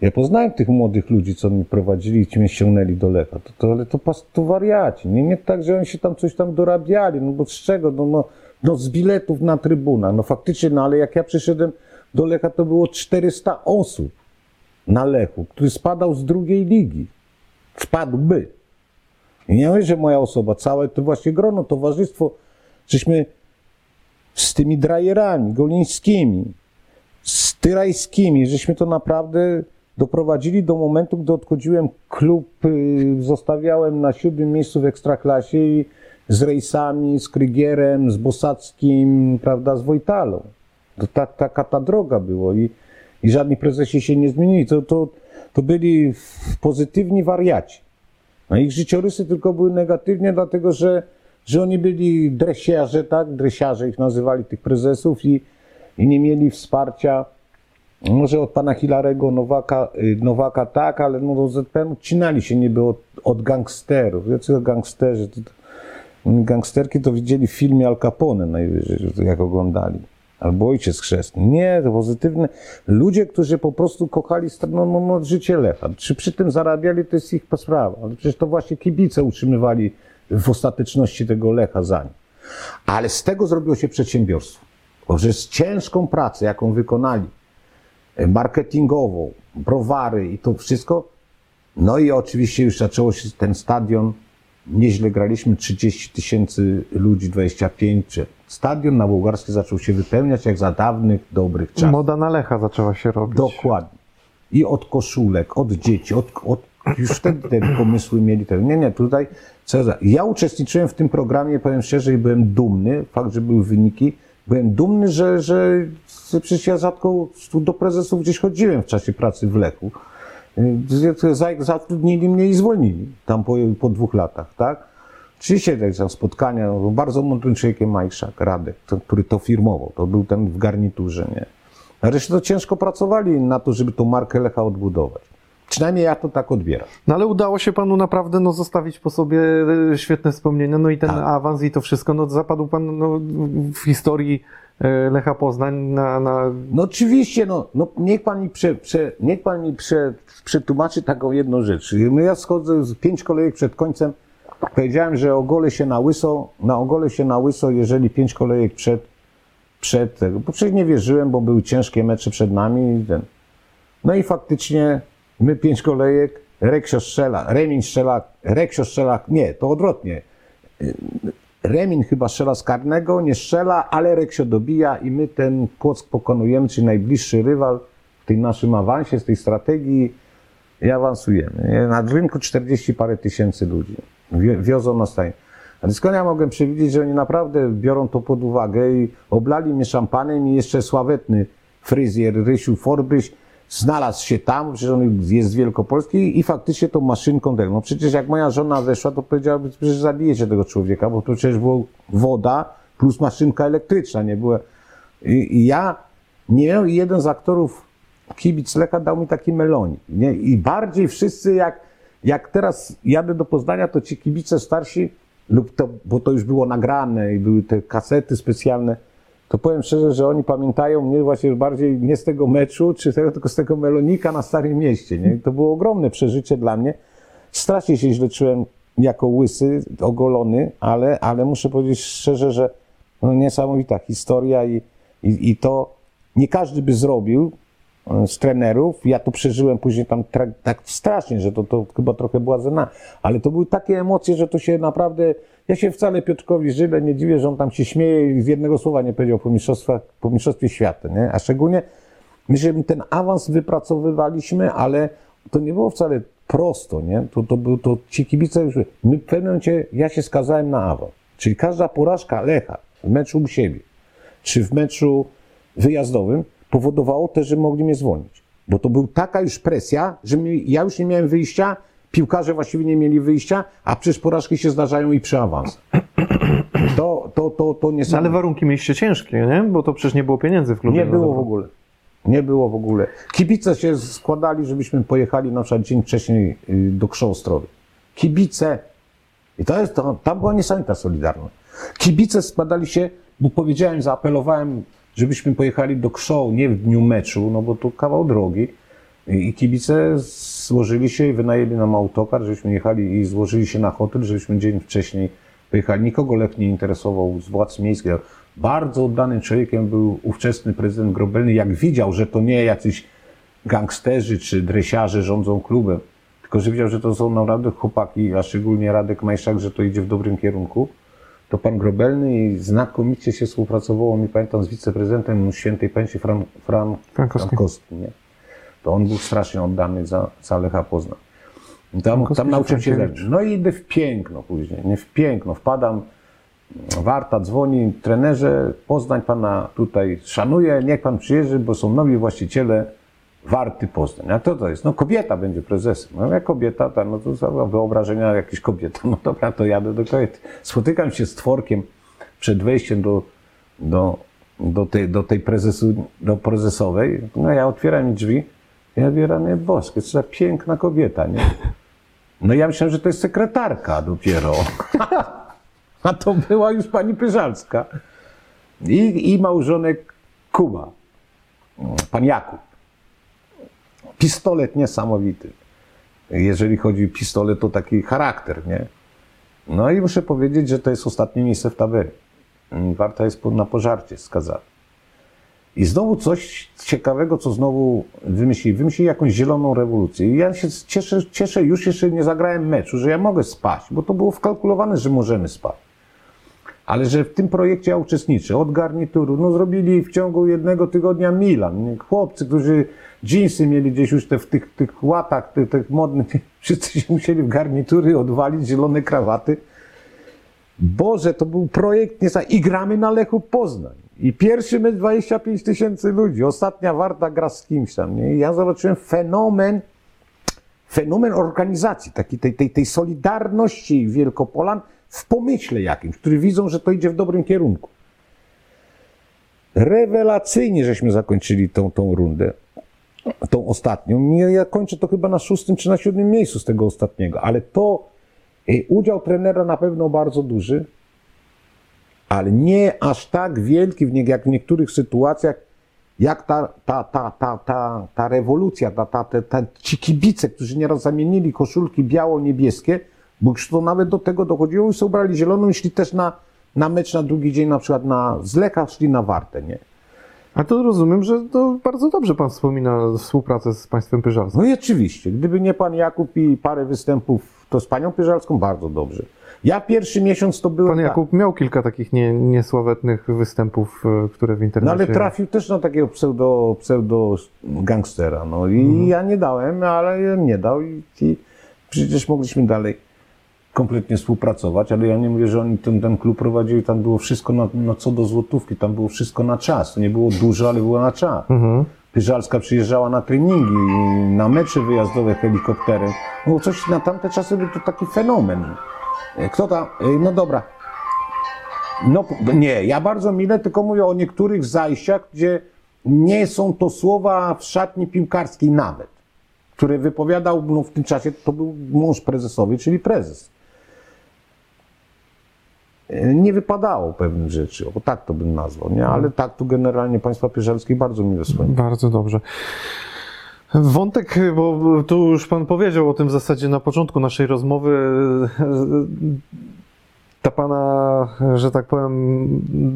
ja poznałem tych młodych ludzi, co mi prowadzili i ci mnie ściągnęli do Lecha, to, to, ale to, to wariaci, nie, nie tak, że oni się tam coś tam dorabiali, no bo z czego, no, no, no z biletów na trybuna, no faktycznie, no ale jak ja przyszedłem do Lecha, to było 400 osób na Lechu, który spadał z drugiej ligi, spadłby. I nie mówię, że moja osoba, całe to właśnie grono, towarzystwo, żeśmy z tymi drajerami, golińskimi, z Tyrajskimi, żeśmy to naprawdę doprowadzili do momentu, gdy odchodziłem klub, y, zostawiałem na siódmym miejscu w Ekstraklasie i z Rejsami, z Krygierem, z Bosackim, prawda, z Wojtalą. To ta, taka ta droga było i, i żadni prezesi się nie zmienili. To, to, to byli pozytywni wariaci. A ich życiorysy tylko były negatywnie, dlatego że, że oni byli dresiarze, tak? Dresiarze ich nazywali, tych prezesów i, i nie mieli wsparcia. Może od pana Hilarego Nowaka, y, Nowaka tak, ale no do ZPN odcinali się niby od, od gangsterów. Jacy gangsterzy? Gangsterki to widzieli w filmie Al Capone najwyżej, jak oglądali. Albo Ojciec Chrzestny. Nie, to pozytywne. Ludzie, którzy po prostu kochali no, no, no, życie Lecha. Czy przy tym zarabiali, to jest ich sprawa. Ale przecież to właśnie kibice utrzymywali w ostateczności tego Lecha za nim. Ale z tego zrobiło się przedsiębiorstwo. Bo że z ciężką pracę, jaką wykonali, e, marketingową, browary i to wszystko, no i oczywiście już zaczęło się ten stadion, nieźle graliśmy, 30 tysięcy ludzi, 25. Stadion na Bułgarskiej zaczął się wypełniać jak za dawnych, dobrych czasów. Moda na Lecha zaczęła się robić. Dokładnie. I od koszulek, od dzieci, od, od już wtedy te pomysły mieli. Te, nie, nie, tutaj co za, Ja uczestniczyłem w tym programie, powiem szczerze, i byłem dumny, fakt, że były wyniki, byłem dumny, że, że, przecież ja rzadko do prezesów gdzieś chodziłem w czasie pracy w Lechu. Zatrudnili mnie i zwolnili tam po, po dwóch latach, tak? Oczywiście tak tam spotkania, no, bardzo mądrym człowiekiem Majszak, Radek, to, który to firmował, to był ten w garniturze, nie? A resztę to ciężko pracowali na to, żeby tą markę Lecha odbudować. Przynajmniej ja to tak odbieram. No ale udało się panu naprawdę no, zostawić po sobie e, świetne wspomnienia, no i ten Tak. awans i to wszystko, no zapadł pan no, w historii e, Lecha Poznań na, na No oczywiście, no, no niech pan mi, prze, prze, niech pan mi prze, przetłumaczy taką jedną rzecz. No ja schodzę z pięć kolejek przed końcem, powiedziałem, że ogolę się na łyso, na ogolę się na łyso, jeżeli pięć kolejek przed, przed tego, bo przecież nie wierzyłem, bo były ciężkie mecze przed nami ten. No i faktycznie my pięć kolejek, Reksio strzela, Remin strzela, Reksio strzela, nie, to odwrotnie. Remin chyba strzela z karnego, nie strzela, ale Reksio dobija i my ten Kłock pokonujemy, czyli najbliższy rywal w tym naszym awansie, z tej strategii i awansujemy. Na rynku 40 parę tysięcy ludzi. Wi- Wiozą nas tutaj. A skąd ja mogłem przewidzieć, że oni naprawdę biorą to pod uwagę i oblali mnie szampanem i jeszcze sławetny fryzjer Rysiu Forbyś znalazł się tam, przecież on jest z Wielkopolski i faktycznie tą maszynką tego. No przecież jak moja żona weszła, to powiedziałaby, przecież zabijecie tego człowieka, bo to przecież była woda plus maszynka elektryczna, nie było. I, i ja, nie wiem, jeden z aktorów, kibic Lecha dał mi taki melonik, nie? I bardziej wszyscy jak, jak teraz jadę do Poznania, to ci kibice starsi, lub to, bo to już było nagrane i były te kasety specjalne, to powiem szczerze, że oni pamiętają mnie właśnie bardziej nie z tego meczu, czy tego, tylko z tego melonika na Starym Mieście. Nie? To było ogromne przeżycie dla mnie. Strasznie się źle czułem jako łysy, ogolony, ale, ale muszę powiedzieć szczerze, że no, niesamowita historia i, i, i to nie każdy by zrobił z trenerów. Ja to przeżyłem później tam tak strasznie, że to, to chyba trochę była zena, ale to były takie emocje, że to się naprawdę. Ja się wcale Piotrkowi Żyle nie dziwię, że on tam się śmieje i z jednego słowa nie powiedział po, mistrzostwach, po mistrzostwie świata, nie? A szczególnie my że ten awans wypracowywaliśmy, ale to nie było wcale prosto, nie? To, to, był, to ci kibice już, my w pewnym momencie, ja się skazałem na awans. Czyli każda porażka Lecha w meczu u siebie, czy w meczu wyjazdowym powodowało też, że mogli mnie zwolnić. Bo to była taka już presja, że mi, ja już nie miałem wyjścia, piłkarze właściwie nie mieli wyjścia, a przecież porażki się zdarzają i przy awansach. *clears throat* To, to, to, to nie No, ale warunki mieliście ciężkie, nie? Bo to przecież nie było pieniędzy w klubie. nie było w ogóle. Nie było w ogóle. Kibice się składali, żebyśmy pojechali na przykład dzień wcześniej y, do Krzoostrowy. Kibice. I to jest, to, tam była niesamowita solidarność. Kibice składali się, bo powiedziałem, zaapelowałem, żebyśmy pojechali do Krzoł, nie w dniu meczu, no bo to kawał drogi. I, kibice złożyli się i wynajęli nam autokar, żebyśmy jechali i złożyli się na hotel, żebyśmy dzień wcześniej pojechali. Nikogo Lech nie interesował z władz miejskich. Bardzo oddanym człowiekiem był ówczesny prezydent Grobelny. Jak widział, że to nie jacyś gangsterzy czy dresiarze rządzą klubem, tylko że widział, że to są naprawdę chłopaki, a szczególnie Radek Majszak, że to idzie w dobrym kierunku, to pan Grobelny i znakomicie się współpracowało, mi pamiętam, z wiceprezydentem świętej pamięci Fran, Fran, Frankowskim. Frankowskim, nie? To on był strasznie oddany za, za Lecha Poznań. I Tam, Frankowski tam nauczyłem się rzeczy. No i idę w piękno później, nie w piękno. Wpadam, Warta dzwoni, trenerze, Poznań pana tutaj szanuje, niech pan przyjedzie, bo są nowi właściciele Warty Poznań. A kto to jest? No kobieta będzie prezesem. No jak kobieta, to, no to wyobrażenia jakieś kobieta. No dobra, to jadę do kobiety. Spotykam się z tworkiem przed wejściem do, do, do, tej, do tej prezesu, do prezesowej. No ja otwieram drzwi. Ja mówię, rany boskie, co za piękna kobieta, nie? No ja myślałem, że to jest sekretarka dopiero. *laughs* A to była już pani Pyżalska. I, i małżonek Kuba, pan Jakub. Pistolet niesamowity. Jeżeli chodzi o pistolet, to taki charakter, nie? No i muszę powiedzieć, że to jest ostatnie miejsce w tabeli. Warta jest na pożarcie skazana. I znowu coś ciekawego, co znowu wymyślili. Wymyślili jakąś zieloną rewolucję. I ja się cieszę, cieszę, już jeszcze nie zagrałem meczu, że ja mogę spać, bo to było wkalkulowane, że możemy spać. Ale że w tym projekcie ja uczestniczę, od garnituru, no zrobili w ciągu jednego tygodnia Milan. Chłopcy, którzy dżinsy mieli gdzieś już te, w tych, tych łatach, tych, tych modnych, *laughs* wszyscy się musieli w garnitury odwalić, zielone krawaty. Boże, to był projekt niesamowity. I gramy na Lechu Poznań. I pierwszy mecz 25 tysięcy ludzi. Ostatnia Warta gra z kimś tam. Nie? I ja zobaczyłem fenomen, fenomen organizacji, takiej tej, tej, tej solidarności Wielkopolan w pomyśle jakimś, który widzą, że to idzie w dobrym kierunku. Rewelacyjnie żeśmy zakończyli tą, tą rundę, tą ostatnią. Ja kończę to chyba na szóstym czy na siódmym miejscu z tego ostatniego, ale to y, udział trenera na pewno bardzo duży, ale nie aż tak wielki w nie, jak w niektórych sytuacjach, jak ta, ta, ta, ta, ta, ta rewolucja, ta, ta, ta, ta, ci kibice, którzy nieraz zamienili koszulki biało-niebieskie, bo już to nawet do tego dochodziło i sobie ubrali zieloną i szli też na, na mecz na drugi dzień, na przykład na z Lecha szli na Wartę, nie? A to rozumiem, że to bardzo dobrze pan wspomina współpracę z państwem Pyżalskim. No i oczywiście, gdyby nie pan Jakub i parę występów, to z panią Pyżalską bardzo dobrze. Ja pierwszy miesiąc to byłem... Pan tak, Jakub miał kilka takich nie, niesławetnych występów, e, które w No internecie... ale trafił też na takiego pseudo, pseudo gangstera, no i ja nie dałem, ale nie dał i, i przecież mogliśmy dalej kompletnie współpracować, ale ja nie mówię, że oni ten, ten klub prowadzili, tam było wszystko na, no co do złotówki, tam było wszystko na czas, to nie było dużo, ale było na czas. Mhm. Pyżalska przyjeżdżała na treningi, na mecze wyjazdowe helikopterem. No coś na tamte czasy był to taki fenomen. Kto tam? No dobra. No nie, ja bardzo mile, tylko mówię o niektórych zajściach, gdzie nie są to słowa w szatni piłkarskiej nawet, które wypowiadał no, w tym czasie, to był mąż prezesowy, czyli prezes. Nie wypadało pewnych rzeczy, o tak to bym nazwał, nie? Ale tak tu generalnie państwa Pierzelskiej bardzo mi wspomina. Bardzo dobrze. Wątek, bo tu już pan powiedział o tym w zasadzie na początku naszej rozmowy. Ta pana, że tak powiem,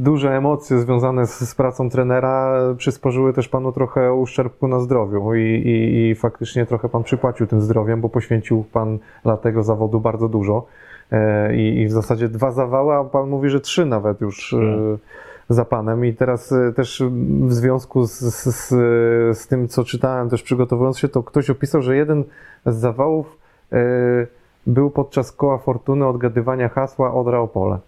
duże emocje związane z, z pracą trenera przysporzyły też panu trochę uszczerbku na zdrowiu i, i, i faktycznie trochę pan przypłacił tym zdrowiem, bo poświęcił pan dla tego zawodu bardzo dużo. E, I, I w zasadzie dwa zawały, a pan mówi, że trzy nawet już e, za panem. I teraz e, też w związku z, z, z, tym, co czytałem, też przygotowując się, to ktoś opisał, że jeden z zawałów był podczas koła fortuny odgadywania hasła Odra Opole.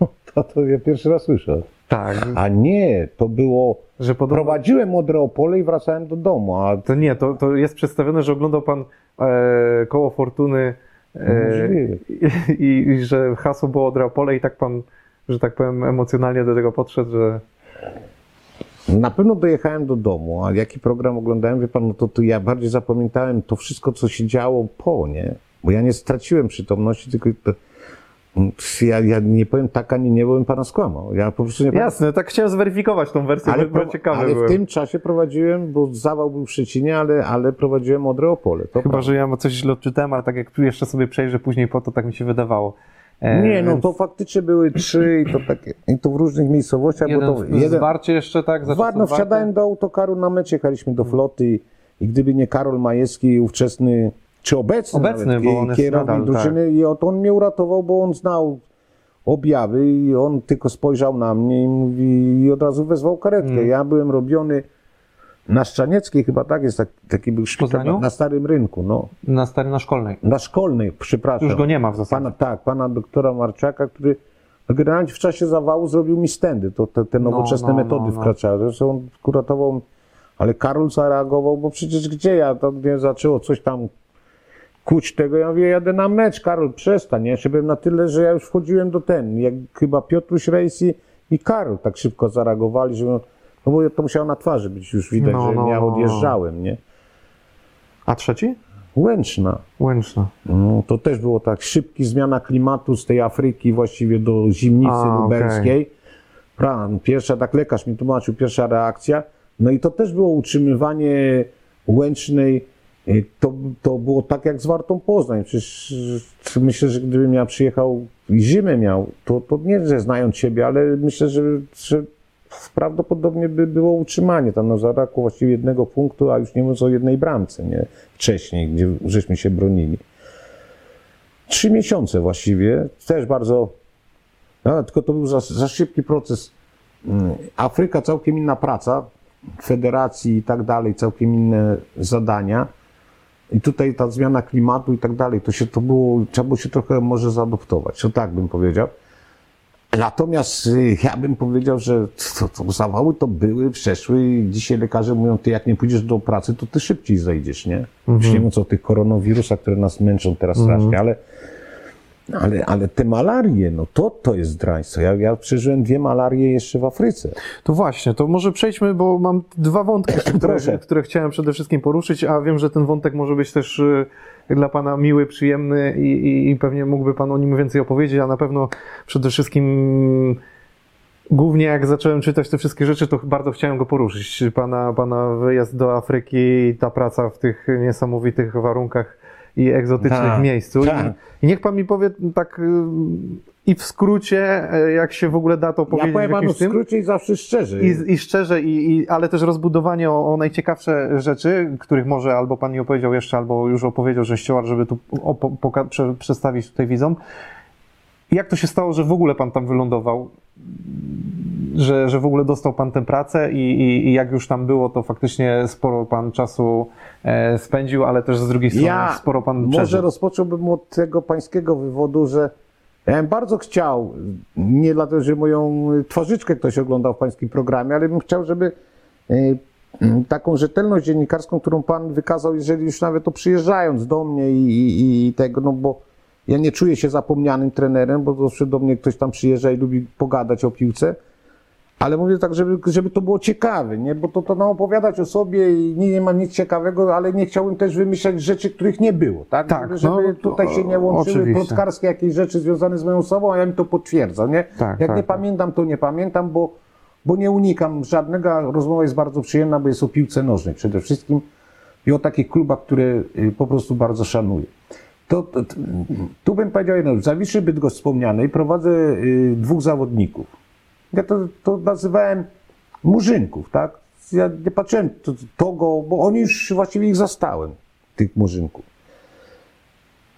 *laughs* To, to ja pierwszy raz słyszę. Tak, A nie, to było. że podobno. Prowadziłem Modre Opole i wracałem do domu, a To nie, to, to jest przedstawione, że oglądał pan e, koło fortuny Możliwe. i, i że hasło było Odra Opole i tak pan, że tak powiem, emocjonalnie do tego podszedł, że na pewno dojechałem do domu, a jaki program oglądałem, wie pan, no to, to ja bardziej zapamiętałem to wszystko, co się działo po, nie? Bo ja nie straciłem przytomności, tylko to, ja, ja nie powiem tak ani nie, bym pana skłamał. Ja po prostu nie Jasne, tak chciałem zweryfikować tą wersję, ale, bo, ciekawy ale w byłem. tym czasie prowadziłem, bo zawał był w Szczecinie, ale, ale prowadziłem Modre Opole. To Chyba, prawda. że ja coś źle odczytałem, ale tak jak tu jeszcze sobie przejrzę później po to, tak mi się wydawało. Nie, no to faktycznie były trzy i to takie, i to w różnych miejscowościach, jeden, bo to w Zwarcie jeszcze, tak? za Wa- czasów no, Warty? wsiadałem do autokaru na mecz, jechaliśmy do floty i, i gdyby nie Karol Majewski, ówczesny, czy obecny, Obecny, nawet, bo on kierownik nadal, tak. drużyny, i od, on mnie uratował, bo on znał objawy i on tylko spojrzał na mnie i mówi, i od razu wezwał karetkę. Mm. Ja byłem robiony na Szczanieckiej, chyba tak jest, tak, taki był szpital na, na Starym Rynku, no. Na stary, na szkolnej. Na Szkolnej, przepraszam. Już go nie ma w zasadzie. Pana, tak, pana doktora Marczaka, który no generalnie w czasie zawału zrobił mi stędy. To te, te nowoczesne no, metody no, no. wkraczały. Zresztą on kuratował, ale Karol zareagował, bo przecież gdzie ja, to mnie zaczęło coś tam kuć tego, ja mówię, jadę na mecz, Karol, przestań. Ja jeszcze byłem na tyle, że ja już wchodziłem do ten, jak chyba Piotruś Rejsi i Karol tak szybko zareagowali, że no bo to musiało na twarzy być już widać, No, że no, ja no, odjeżdżałem, nie? A trzeci? Łęczna. Łęczna. No, to też było tak, szybki zmiana klimatu z tej Afryki właściwie do zimnicy A, lubelskiej. Pra- Pierwsza, tak lekarz mi tłumaczył, pierwsza reakcja. No i to też było utrzymywanie Łęcznej, to, to było tak jak z Wartą Poznań. Przecież myślę, że gdybym ja przyjechał i zimę miał, to, to nie, że znając siebie, ale myślę, że, że prawdopodobnie by było utrzymanie. Tam no, zabrakło właściwie jednego punktu, a już nie mówiąc o jednej bramce, nie? Wcześniej, gdzie żeśmy się bronili. Trzy miesiące właściwie, też bardzo, no, tylko to był za, za szybki proces. Mm, Afryka całkiem inna praca, federacji i tak dalej, całkiem inne zadania. I tutaj ta zmiana klimatu i tak dalej, to się to było, trzeba było się trochę może zaadoptować, to tak bym powiedział. Natomiast y, ja bym powiedział, że to, to zawały to były, przeszły i dzisiaj lekarze mówią, ty jak nie pójdziesz do pracy, to ty szybciej zejdziesz, nie? Już nie mówiąc o tych koronawirusach, które nas męczą teraz strasznie, ale, ale, ale te malarie, no to, to jest draństwo. Ja, ja przeżyłem dwie malarie jeszcze w Afryce. To właśnie, to może przejdźmy, bo mam dwa wątki, *coughs* które, które chciałem przede wszystkim poruszyć, a wiem, że ten wątek może być też y, dla Pana miły, przyjemny i, i, i pewnie mógłby Pan o nim więcej opowiedzieć, a na pewno przede wszystkim głównie jak zacząłem czytać te wszystkie rzeczy, to bardzo chciałem go poruszyć. Pana, pana wyjazd do Afryki i ta praca w tych niesamowitych warunkach i egzotycznych Tak, miejscu. tak. I, I niech Pan mi powie tak y, i w skrócie, y, jak się w ogóle da to Ja powiedzieć powiem w panu w skrócie i zawsze szczerze. I, I szczerze, i, i, ale też rozbudowanie o, o najciekawsze rzeczy, których może albo pan nie opowiedział jeszcze, albo już opowiedział, że Stewart, żeby tu opo, poka- prze, przedstawić tutaj widzom. Jak to się stało, że w ogóle pan tam wylądował? Że, że w ogóle dostał pan tę pracę i, i, i jak już tam było, to faktycznie sporo pan czasu e, spędził, ale też z drugiej strony Ja sporo pan może przeżył. rozpocząłbym od tego pańskiego wywodu, że ja bym bardzo chciał, nie dlatego, że moją twarzyczkę ktoś oglądał w pańskim programie, ale bym chciał, żeby e, taką rzetelność dziennikarską, którą pan wykazał, jeżeli już nawet to przyjeżdżając do mnie i, i, i tego, no bo ja nie czuję się zapomnianym trenerem, bo zawsze do mnie ktoś tam przyjeżdża i lubi pogadać o piłce, ale mówię tak, żeby, żeby to było ciekawe, nie? Bo to, to nam opowiadać o sobie i nie, nie ma nic ciekawego, ale nie chciałbym też wymyślać rzeczy, których nie było, tak? Tak, żeby no, tutaj się nie łączyły oczywiście. plotkarskie jakieś rzeczy związane z moją osobą, a ja mi to potwierdzam, nie? Tak, Jak tak, nie tak. pamiętam, to nie pamiętam, bo, bo nie unikam żadnego, a rozmowa jest bardzo przyjemna, bo jest o piłce nożnej przede wszystkim i o takich klubach, które y, po prostu bardzo szanuję. To, to, to, tu bym powiedział jedno, w Zawiszy Bydgoszcz wspomnianej prowadzę y, dwóch zawodników. Ja to, to nazywałem murzynków, tak? Ja nie patrzyłem to, togo, bo oni już właściwie ich zastałem, tych murzynków.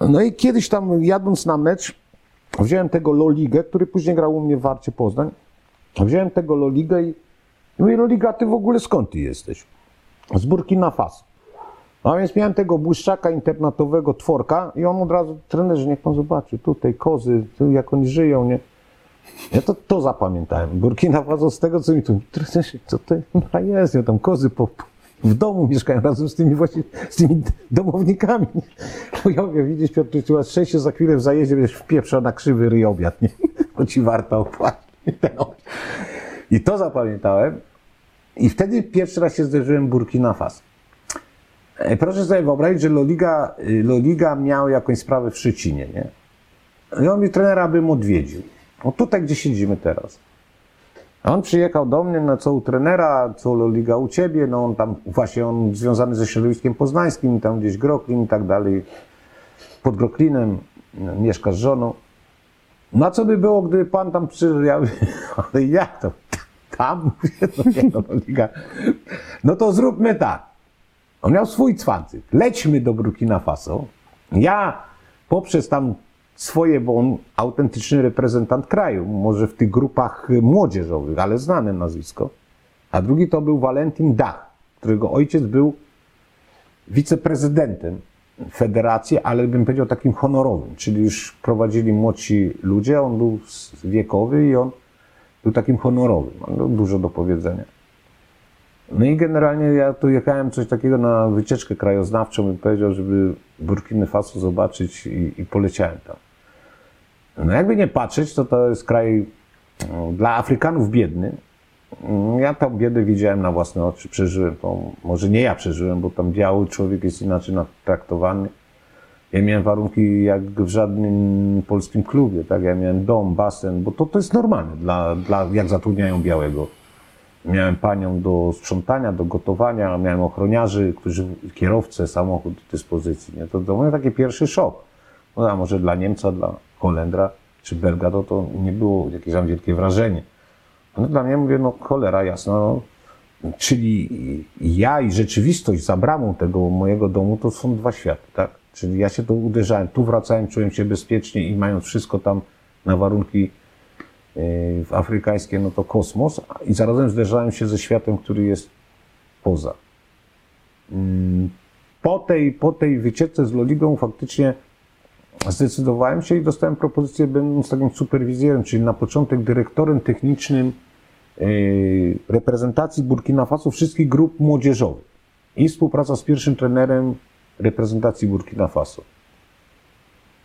No i kiedyś tam jadąc na mecz, wziąłem tego Loligę, który później grał u mnie w Warcie Poznań. Wziąłem tego Loligę i i mówię, Loliga, ty w ogóle skąd ty jesteś? Z Burkina Faso. A więc miałem tego błyszczaka internetowego tworka i on od razu, trenerze, niech pan zobaczy, tutaj kozy, tu jak oni żyją, nie? Ja to, to zapamiętałem. Burkina Faso z tego, co mi tu, trenerze, co to no jest, ja tam kozy po, w domu mieszkają razem z tymi właśnie, z tymi domownikami. No ja mówię, widzisz Piotr, ty masz za chwilę w zajeździe będziesz wpieprza na krzywy ryj obiad, nie? Bo ci warto opłacić. I to zapamiętałem. I wtedy pierwszy raz się zderzyłem Burkina Faso. E, Proszę sobie wyobrazić, że Loliga, y, Loliga miał jakąś sprawę w Szczecinie, nie? I on mi trenera bym odwiedził. O tutaj, gdzie siedzimy teraz. On przyjechał do mnie, no co u trenera, co Loliga u ciebie, no on tam, właśnie on związany ze środowiskiem poznańskim, tam gdzieś Groklin i tak dalej, pod Groklinem, no, mieszka z żoną. No a co by było, gdyby pan tam przyszedł, ja *laughs* ale jak to? Tam? Mówię, *laughs* no nie, no Loliga. No to zróbmy tak. On miał swój cwancyk. Lećmy do Burkina Faso. Ja poprzez tam swoje, bo on autentyczny reprezentant kraju, może w tych grupach młodzieżowych, ale znane nazwisko. A drugi to był Valentin Dach, którego ojciec był wiceprezydentem federacji, ale bym powiedział takim honorowym, czyli już prowadzili młodsi ludzie, on był wiekowy i on był takim honorowym. On miał dużo do powiedzenia. No i generalnie ja tu jechałem coś takiego na wycieczkę krajoznawczą, bym powiedział, żeby Burkina Faso zobaczyć i, i poleciałem tam. No jakby nie patrzeć, to to jest kraj no, dla Afrykanów biedny. Ja tam biedę widziałem na własne oczy, przeżyłem to. Może nie ja przeżyłem, bo tam biały człowiek jest inaczej traktowany. Ja miałem warunki jak w żadnym polskim klubie, tak? Ja miałem dom, basen, bo to, to jest normalne, dla, dla, jak zatrudniają białego. Miałem panią do sprzątania, do gotowania, miałem ochroniarzy, którzy, kierowcę, samochód do dyspozycji. Nie? To, to był taki pierwszy szok. No, a może dla Niemca, dla Holendra czy Belga to, to nie było jakieś tam wielkie wrażenie. No dla mnie mówię, no cholera jasno, no, czyli ja i rzeczywistość za bramą tego mojego domu to są dwa światy, tak? Czyli ja się tu uderzałem, tu wracałem, czułem się bezpiecznie i mając wszystko tam na warunki afrykańskie, no to kosmos, i zarazem zderzałem się ze światem, który jest poza. Mm, po tej, po tej wycieczce z Loligą faktycznie zdecydowałem się i dostałem propozycję, będąc takim superwizjerem, czyli na początek dyrektorem technicznym yy, reprezentacji Burkina Faso wszystkich grup młodzieżowych i współpraca z pierwszym trenerem reprezentacji Burkina Faso.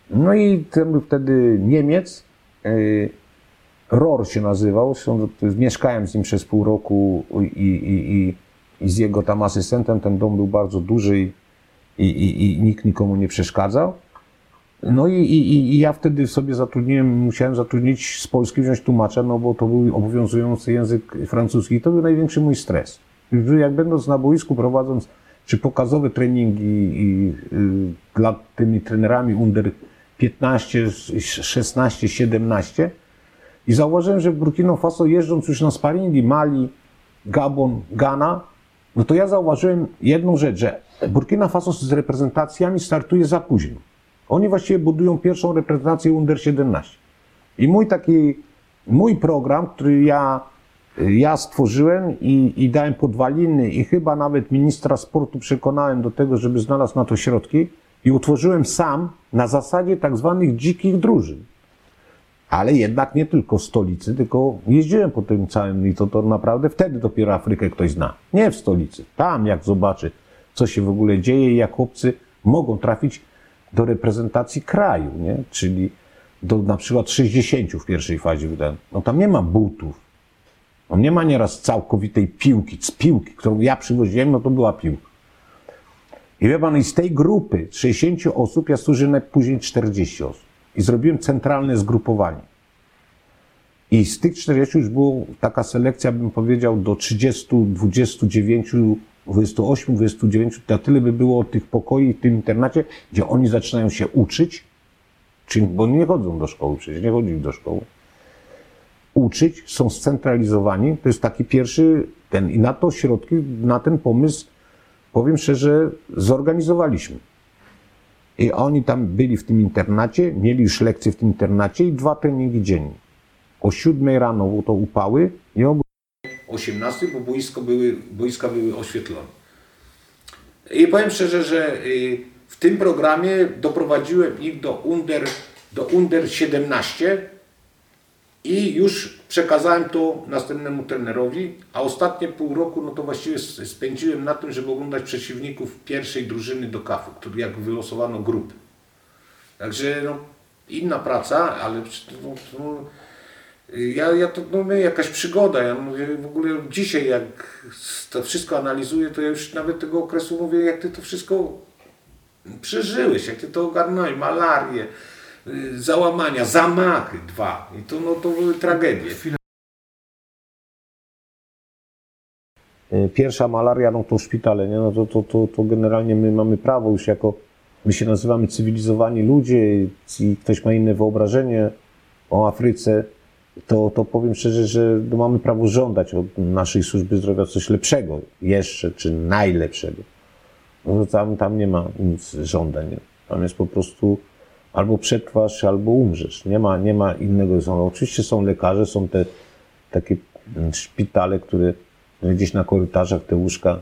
No i wtedy Niemiec, yy, Ror się nazywał, mieszkałem z nim przez pół roku i, i, i, i z jego tam asystentem, ten dom był bardzo duży i, i, i nikt nikomu nie przeszkadzał. No i, i, i ja wtedy sobie zatrudniłem, musiałem zatrudnić z Polski wziąć tłumacza, no bo to był obowiązujący język francuski to był największy mój stres. Jak będąc na boisku, prowadząc czy pokazowe treningi i, y, dla tymi trenerami under 15, 16, 17 i zauważyłem, że w Burkina Faso jeżdżąc już na sparingi Mali, Gabon, Ghana, no to ja zauważyłem jedną rzecz, że Burkina Faso z reprezentacjami startuje za późno. Oni właściwie budują pierwszą reprezentację Under 17. I mój taki, mój program, który ja, ja stworzyłem i, i dałem podwaliny i chyba nawet ministra sportu przekonałem do tego, żeby znalazł na to środki i utworzyłem sam na zasadzie tak zwanych dzikich drużyn. Ale jednak nie tylko w stolicy, tylko jeździłem po tym całym i to, to naprawdę wtedy dopiero Afrykę ktoś zna. Nie w stolicy. Tam jak zobaczy, co się w ogóle dzieje i jak chłopcy mogą trafić do reprezentacji kraju, nie? czyli do na przykład 60 w pierwszej fazie wydałem. No tam nie ma butów. No nie ma nieraz całkowitej piłki, z piłki, którą ja przywoziłem, no to była piłka. I wie pan, i z tej grupy 60 osób ja służyłem później 40 osób. I zrobiłem centralne zgrupowanie. I z tych 40 już było taka selekcja, bym powiedział, do 30, 29 28, 29, na tyle by było tych pokoi w tym internacie, gdzie oni zaczynają się uczyć, czyli, bo nie chodzą do szkoły, przecież nie chodzili do szkoły. Uczyć, są scentralizowani. To jest taki pierwszy ten, i na to środki, na ten pomysł, powiem szczerze, zorganizowaliśmy. I oni tam byli w tym internacie, mieli już lekcje w tym internacie i dwa treningi dziennie. O siódmej rano to upały i o 18, bo boisko były, boiska były oświetlone. I powiem szczerze, że y, w tym programie doprowadziłem ich do under, do under 17 i już przekazałem to następnemu trenerowi, a ostatnie pół roku no to właściwie spędziłem na tym, żeby oglądać przeciwników pierwszej drużyny do kafu, który jak wylosowano grupy. Także no, inna praca, ale no, no, ja, ja to no, jakaś przygoda. Ja mówię w ogóle dzisiaj, jak to wszystko analizuję, to ja już nawet tego okresu mówię, jak ty to wszystko przeżyłeś, jak ty to ogarnąłeś, malarię, załamania, zamachy dwa. I to, no, to były tragedie. Y, pierwsza malaria, no to szpitale, nie? No to, to, to, to generalnie my mamy prawo już jako, my się nazywamy cywilizowani ludzie i ktoś ma inne wyobrażenie o Afryce, to, to powiem szczerze, że no mamy prawo żądać od naszej służby zdrowia coś lepszego jeszcze, czy najlepszego. No to tam, tam nie ma nic żądań. Tam jest po prostu albo przetrwasz, albo umrzesz. Nie ma, nie ma innego. Są, oczywiście są lekarze, są te takie mm, szpitale, które gdzieś na korytarzach te łóżka.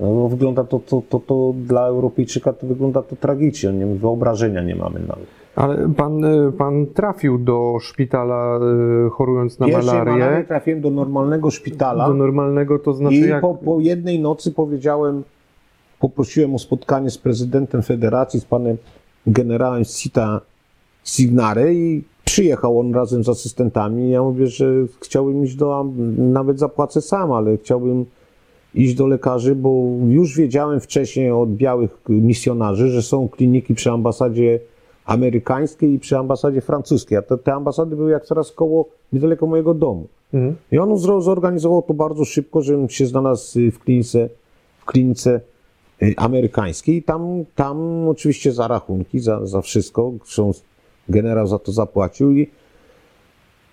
No, wygląda to, to, to, to dla Europejczyka to wygląda to tragicznie. Nie, wyobrażenia nie mamy nawet. Ale pan, y, pan trafił do szpitala y, chorując na Pierwszej malarię. malarię trafiłem do normalnego szpitala. Do normalnego to znaczy I jak... po, po jednej nocy powiedziałem, poprosiłem o spotkanie z prezydentem federacji, z panem generałem Sita Signare i przyjechał on razem z asystentami. Ja mówię, że chciałbym iść do, nawet zapłacę sam, ale chciałbym iść do lekarzy, bo już wiedziałem wcześniej od białych misjonarzy, że są kliniki przy ambasadzie amerykańskiej i przy ambasadzie francuskiej, a te, te ambasady były jak teraz koło, niedaleko mojego domu. Mhm. I on zorganizował to bardzo szybko, żebym się znalazł w klinice, w klinice amerykańskiej. I tam, tam oczywiście za rachunki, za, za wszystko, generał za to zapłacił i,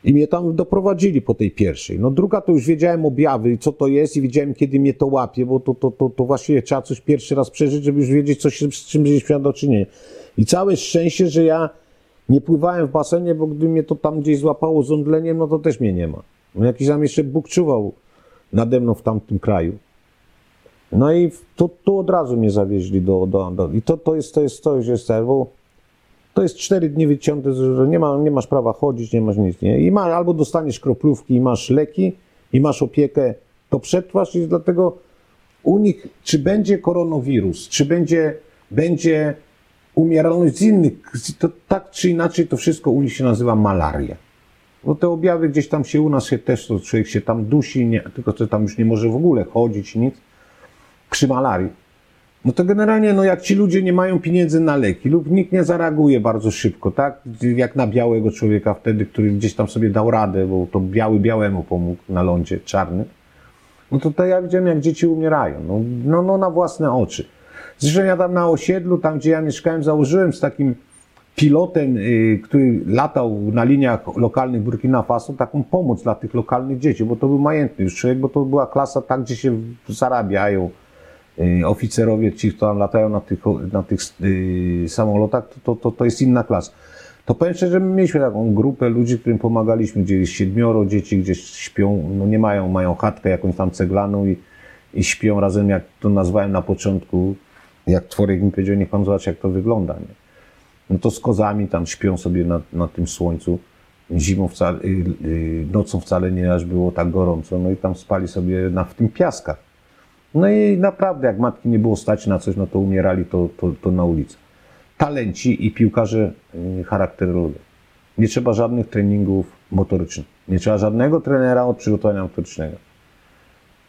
i mnie tam doprowadzili po tej pierwszej. No druga to już wiedziałem objawy, co to jest i wiedziałem, kiedy mnie to łapie, bo to, to, to, to właściwie trzeba coś pierwszy raz przeżyć, żeby już wiedzieć, co się, z czym mieliśmy do czynienia. I całe szczęście, że ja nie pływałem w basenie, bo gdyby mnie to tam gdzieś złapało z omdleniem, no to też mnie nie ma. No jakiś tam jeszcze Bóg czuwał nade mną w tamtym kraju. No i to, tu od razu mnie zawieźli do, do, do i to, to jest, to jest, to jest, bo to jest cztery dni wyciąte, że nie, ma, nie masz prawa chodzić, nie masz nic, nie? I ma, albo dostaniesz kroplówki i masz leki i masz opiekę, to przetrwasz i dlatego u nich, czy będzie koronawirus, czy będzie, będzie umieralność z innych, to tak czy inaczej to wszystko u nich się nazywa malaria. Bo te objawy gdzieś tam się u nas się też, to człowiek się tam dusi, nie, tylko że tam już nie może w ogóle chodzić, nic, przy malarii. No to generalnie, no jak ci ludzie nie mają pieniędzy na leki lub nikt nie zareaguje bardzo szybko, tak? Jak na białego człowieka wtedy, który gdzieś tam sobie dał radę, bo to biały białemu pomógł na lądzie, czarny. No to, to ja widziałem, jak dzieci umierają. No, no, no na własne oczy. Zresztą ja tam na osiedlu, tam gdzie ja mieszkałem, założyłem z takim pilotem, y, który latał na liniach lokalnych Burkina Faso, taką pomoc dla tych lokalnych dzieci, bo to był majętny już człowiek, bo to była klasa tak, gdzie się zarabiają oficerowie, ci, kto tam latają na tych, na tych y, samolotach, to, to, to, jest inna klasa. To powiem szczerze, my mieliśmy taką grupę ludzi, którym pomagaliśmy, gdzie jest siedmioro dzieci, gdzieś śpią, no nie mają, mają chatkę jakąś tam ceglaną i, i śpią razem, jak to nazwałem na początku, jak człowiek mi powiedział, niech pan zobaczy, jak to wygląda, nie? No to z kozami tam śpią sobie na, na tym słońcu. Zimą wcale, y, y, nocą wcale nie aż było tak gorąco, no i tam spali sobie na, w tym piaskach. No i naprawdę, jak matki nie było stać na coś, no to umierali to, to, to na ulicy. Talenci i piłkarze y, charakterologia. Nie trzeba żadnych treningów motorycznych. Nie trzeba żadnego trenera od przygotowania motorycznego.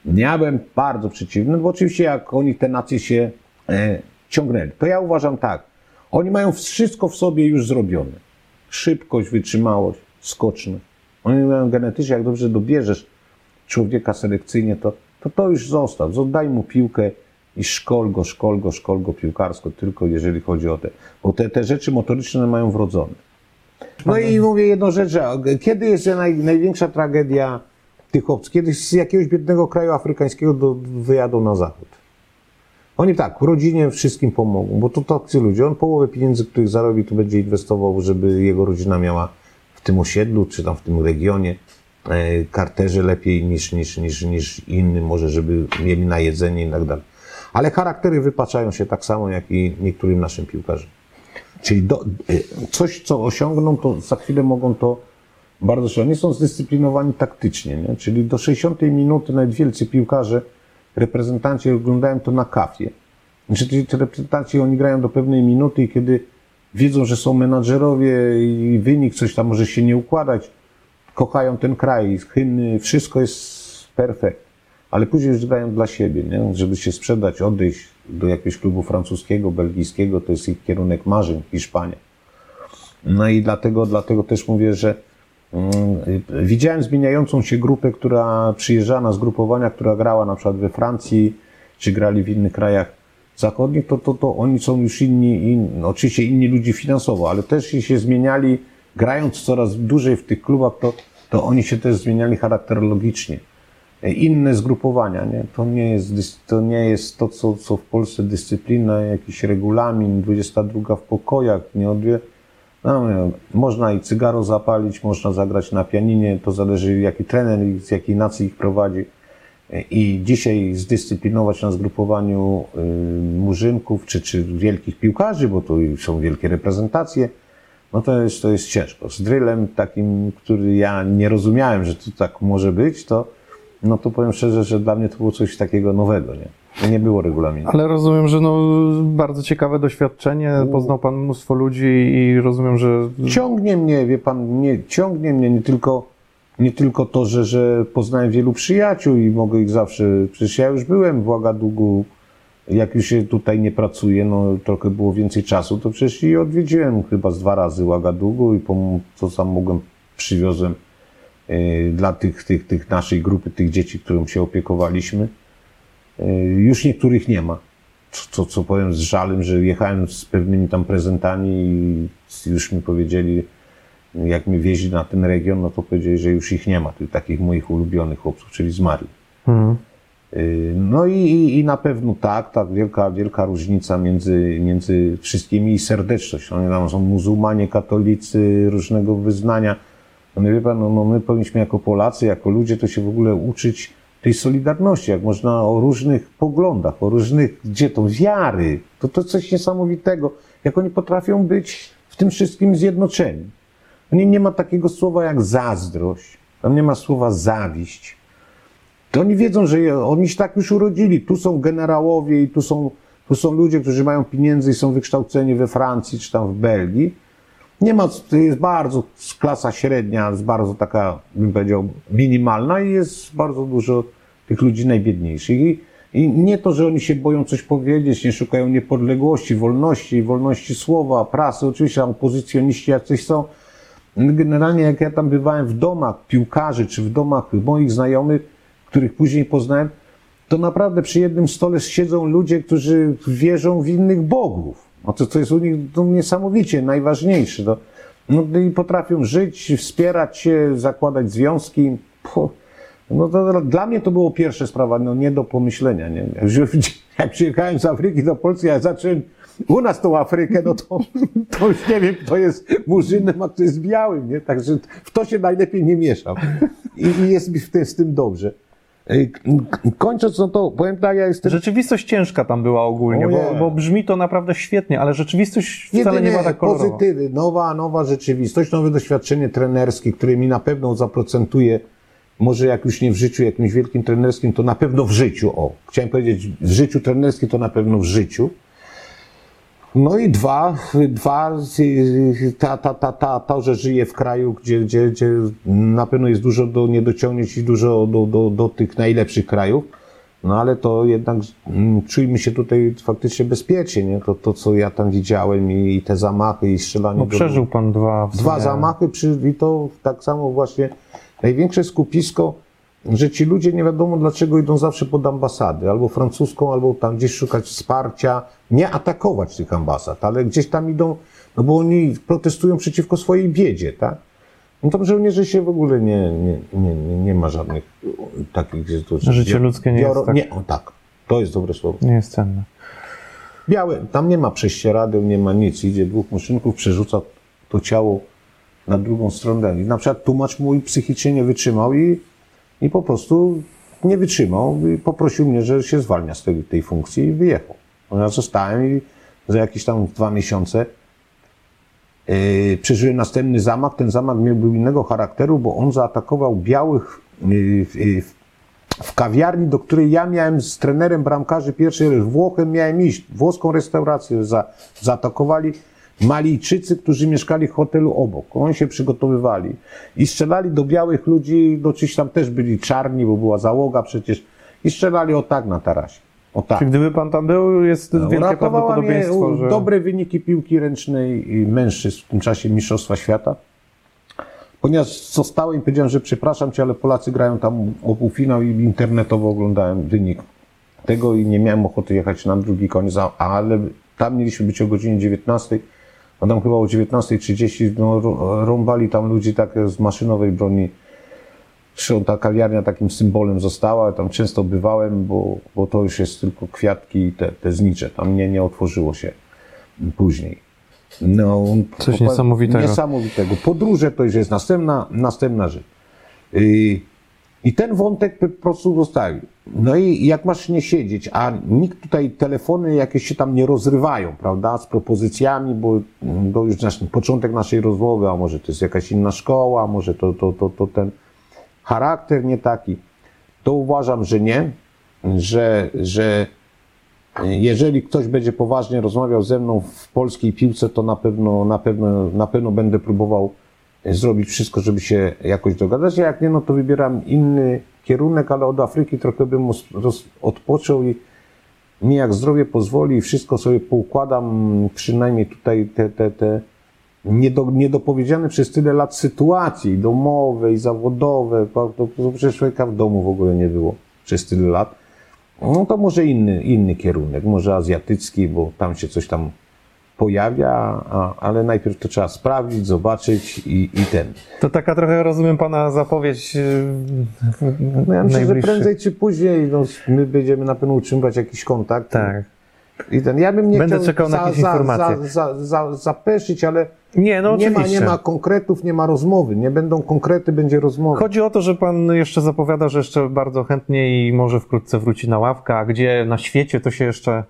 Ja byłem bardzo przeciwny, bo oczywiście jak oni te nacje się e, ciągnęli, to ja uważam tak. Oni mają wszystko w sobie już zrobione. Szybkość, wytrzymałość, skoczność. Oni mają genetycznie, jak dobrze dobierzesz człowieka selekcyjnie, to to, to już zostaw. Oddaj mu piłkę i szkol go, szkol go, szkol go piłkarsko, tylko jeżeli chodzi o te. Bo te, te rzeczy motoryczne mają wrodzone. No i mówię jedną rzecz, że kiedy jest naj, największa tragedia tych obcych? Kiedy z jakiegoś biednego kraju afrykańskiego do, wyjadą na zachód. Oni tak, rodzinie wszystkim pomogą, bo to tacy ludzie. On połowę pieniędzy, których zarobi, to będzie inwestował, żeby jego rodzina miała w tym osiedlu, czy tam w tym regionie e, karterze lepiej niż, niż, niż, niż innym, może żeby mieli na jedzenie i tak dalej. Ale charaktery wypaczają się tak samo, jak i niektórym naszym piłkarzom. Czyli do, e, coś, co osiągną, to za chwilę mogą to bardzo szybko. Nie są zdyscyplinowani taktycznie, nie? czyli do 60 minuty nawet wielcy piłkarze, reprezentanci oglądają to na kafie. Znaczy, ci ci reprezentanci, oni grają do pewnej minuty i kiedy wiedzą, że są menadżerowie i wynik coś tam może się nie układać, kochają ten kraj, hymny, wszystko jest perfekt. Ale później już grają dla siebie, nie? żeby się sprzedać, odejść do jakiegoś klubu francuskiego, belgijskiego, to jest ich kierunek marzeń, Hiszpania. No i dlatego, dlatego też mówię, że mm, widziałem zmieniającą się grupę, która przyjeżdżała na zgrupowania, która grała na przykład we Francji, czy grali w innych krajach zachodnich, to, to, to oni są już inni, in, oczywiście inni ludzie finansowo, ale też się zmieniali, grając coraz dłużej w tych klubach, to, to oni się też zmieniali charakterologicznie. Inne zgrupowania, nie? To nie jest, to nie jest to, co, co w Polsce dyscyplina, jakiś regulamin, 22 w pokojach, nie odwie, No, można i cygaro zapalić, można zagrać na pianinie, to zależy jaki trener z jakiej nacji ich prowadzi. I dzisiaj zdyscyplinować na zgrupowaniu y, murzynków czy, czy wielkich piłkarzy, bo tu są wielkie reprezentacje, no to jest, to jest ciężko. Z drillem takim, który ja nie rozumiałem, że to tak może być, to, no to powiem szczerze, że dla mnie to było coś takiego nowego, nie? Nie było regulaminu. Ale rozumiem, że no, bardzo ciekawe doświadczenie, poznał pan mnóstwo ludzi i rozumiem, że Ciągnie mnie, wie pan, nie, ciągnie mnie nie tylko, nie tylko to, że, że poznałem wielu przyjaciół i mogę ich zawsze, przecież ja już byłem w Ouagadougou, jak już się tutaj nie pracuję, no trochę było więcej czasu, to przecież i odwiedziłem chyba z dwa razy Ouagadougou i pom- co sam mogłem, przywiozłem y, dla tych, tych, tych naszej grupy, tych dzieci, którym się opiekowaliśmy. Y, Już niektórych nie ma. Co, co, co powiem z żalem, że jechałem z pewnymi tam prezentami i już mi powiedzieli, jak mnie wieźli na ten region, no to powiedzieli, że już ich nie ma, tych takich moich ulubionych chłopców, czyli zmarli. Mhm. Y, No i, i, na pewno tak, tak, wielka, wielka różnica między, między wszystkimi i serdeczność. Oni tam są muzułmanie, katolicy, różnego wyznania. No wie pan, no, no my powinniśmy jako Polacy, jako ludzie to się w ogóle uczyć tej solidarności, jak można o różnych poglądach, o różnych, gdzie to wiary, to to coś niesamowitego, jak oni potrafią być w tym wszystkim zjednoczeni. Nie, nie ma takiego słowa jak zazdrość, tam nie ma słowa zawiść. To oni wiedzą, że je, oni się tak już urodzili. Tu są generałowie i tu są, tu są ludzie, którzy mają pieniędzy i są wykształceni we Francji czy tam w Belgii. Nie ma, to jest bardzo klasa średnia, jest bardzo taka, bym powiedział, minimalna i jest bardzo dużo tych ludzi najbiedniejszych. I, I nie to, że oni się boją coś powiedzieć, nie szukają niepodległości, wolności, wolności słowa, prasy, oczywiście tam opozycjoniści jacyś są. Generalnie jak ja tam bywałem w domach piłkarzy, czy w domach moich znajomych, których później poznałem, to naprawdę przy jednym stole siedzą ludzie, którzy wierzą w innych bogów. No to, to jest u nich to niesamowicie najważniejsze. No, no i potrafią żyć, wspierać się, zakładać związki. Puh. No to dla mnie to było pierwsza sprawa, no nie do pomyślenia. Nie? Jak *laughs* przyjechałem z Afryki do Polski, ja zacząłem u nas tą Afrykę, no to, *laughs* to już nie wiem, kto jest murzynem, a kto jest białym, nie? Także w to się najlepiej nie mieszam. I, i jest mi w tym, z tym dobrze. Kończąc, no to powiem tak, ja jestem... Rzeczywistość ciężka tam była ogólnie, bo, bo brzmi to naprawdę świetnie, ale rzeczywistość wcale nie ma tak kolorowa. pozytywy, nowa, nowa rzeczywistość, nowe doświadczenie trenerskie, które mi na pewno zaprocentuje, może jak już nie w życiu jakimś wielkim trenerskim, to na pewno w życiu, o, chciałem powiedzieć w życiu trenerskim, to na pewno w życiu. No i dwa, dwa ta, ta, ta, ta, to, że żyję w kraju, gdzie, gdzie, gdzie na pewno jest dużo do niedociągnięć i dużo do, do, do tych najlepszych krajów. No ale to jednak mm, czujmy się tutaj faktycznie bezpiecznie, nie? To, to co ja tam widziałem i, i te zamachy i strzelanie No do- przeżył pan dwa Dwa zamachy przy, i to tak samo właśnie największe skupisko, że ci ludzie nie wiadomo dlaczego idą zawsze pod ambasady, albo francuską, albo tam gdzieś szukać wsparcia, nie atakować tych ambasad, ale gdzieś tam idą, no bo oni protestują przeciwko swojej biedzie, tak? No to żołnierze się w ogóle nie, nie, nie, nie, nie ma żadnych takich... To, Życie ludzkie nie jest tak- Nie, o tak, to jest dobre słowo. Nie jest cenne. Białe, tam nie ma prześcieradeł, nie ma nic. Idzie dwóch muszynków, przerzuca to ciało na drugą stronę. I na przykład tłumacz mój psychicznie nie wytrzymał i, i po prostu nie wytrzymał i poprosił mnie, że się zwalnia z tej, tej funkcji i wyjechał. Ja zostałem i za jakieś tam dwa miesiące yy, przeżyłem następny zamach. Ten zamach był innego charakteru, bo on zaatakował białych yy, yy, w kawiarni, do której ja miałem z trenerem bramkarzy pierwszej Włochem miałem iść. Włoską restaurację za, zaatakowali Malijczycy, którzy mieszkali w hotelu obok. Oni się przygotowywali i strzelali do białych ludzi, do czyś tam też byli czarni, bo była załoga przecież i strzelali o tak na tarasie. O tak. Czy gdyby pan tam był, jest wielkie Uratowała mnie prawdopodobieństwo, u- że... dobre wyniki piłki ręcznej i mężczyzn w tym czasie Mistrzostwa Świata. Ponieważ zostałem i powiedziałem, że przepraszam cię, ale Polacy grają tam o półfinał i internetowo oglądałem wynik tego i nie miałem ochoty jechać na drugi koniec, ale tam mieliśmy być o godzinie 19, tam chyba o 19.30 no, rąbali tam ludzi tak z maszynowej broni. Zresztą ta kawiarnia takim symbolem została, tam często bywałem, bo, bo to już jest tylko kwiatki i te, te znicze, tam nie, nie otworzyło się później. No, Coś po- niesamowitego. Niesamowitego. Podróże to już jest następna, następna rzecz. I, I ten wątek po prostu zostawił. No i jak masz nie siedzieć, a nikt tutaj telefony jakieś się tam nie rozrywają, prawda, z propozycjami, bo mm, to już nasz, początek naszej rozmowy, a może to jest jakaś inna szkoła, może to, to, to, to ten charakter nie taki, to uważam, że nie, że, że jeżeli ktoś będzie poważnie rozmawiał ze mną w polskiej piłce, to na pewno, na pewno, na pewno będę próbował zrobić wszystko, żeby się jakoś dogadać. A jak nie, no to wybieram inny kierunek, ale od Afryki trochę bym odpoczął i mi jak zdrowie pozwoli, wszystko sobie poukładam, przynajmniej tutaj te, te, te niedo, niedopowiedziane przez tyle lat sytuacje i domowe, i zawodowe, to, to przecież człowieka w domu w ogóle nie było przez tyle lat. No to może inny, inny kierunek, może azjatycki, bo tam się coś tam pojawia, a, ale najpierw to trzeba sprawdzić, zobaczyć i, i ten. To taka trochę, rozumiem pana zapowiedź No ja myślę, że prędzej czy później no, my będziemy na pewno utrzymywać jakiś kontakt. Tak. I ten, ja bym nie Będę chciał czekał na jakieś informacje. Za, za, za, zapeszyć, ale Nie, no nie, ma, nie ma konkretów, nie ma rozmowy. Nie będą konkrety, będzie rozmowa. Chodzi o to, że pan jeszcze zapowiada, że jeszcze bardzo chętnie i może wkrótce wróci na ławkę, a gdzie na świecie to się jeszcze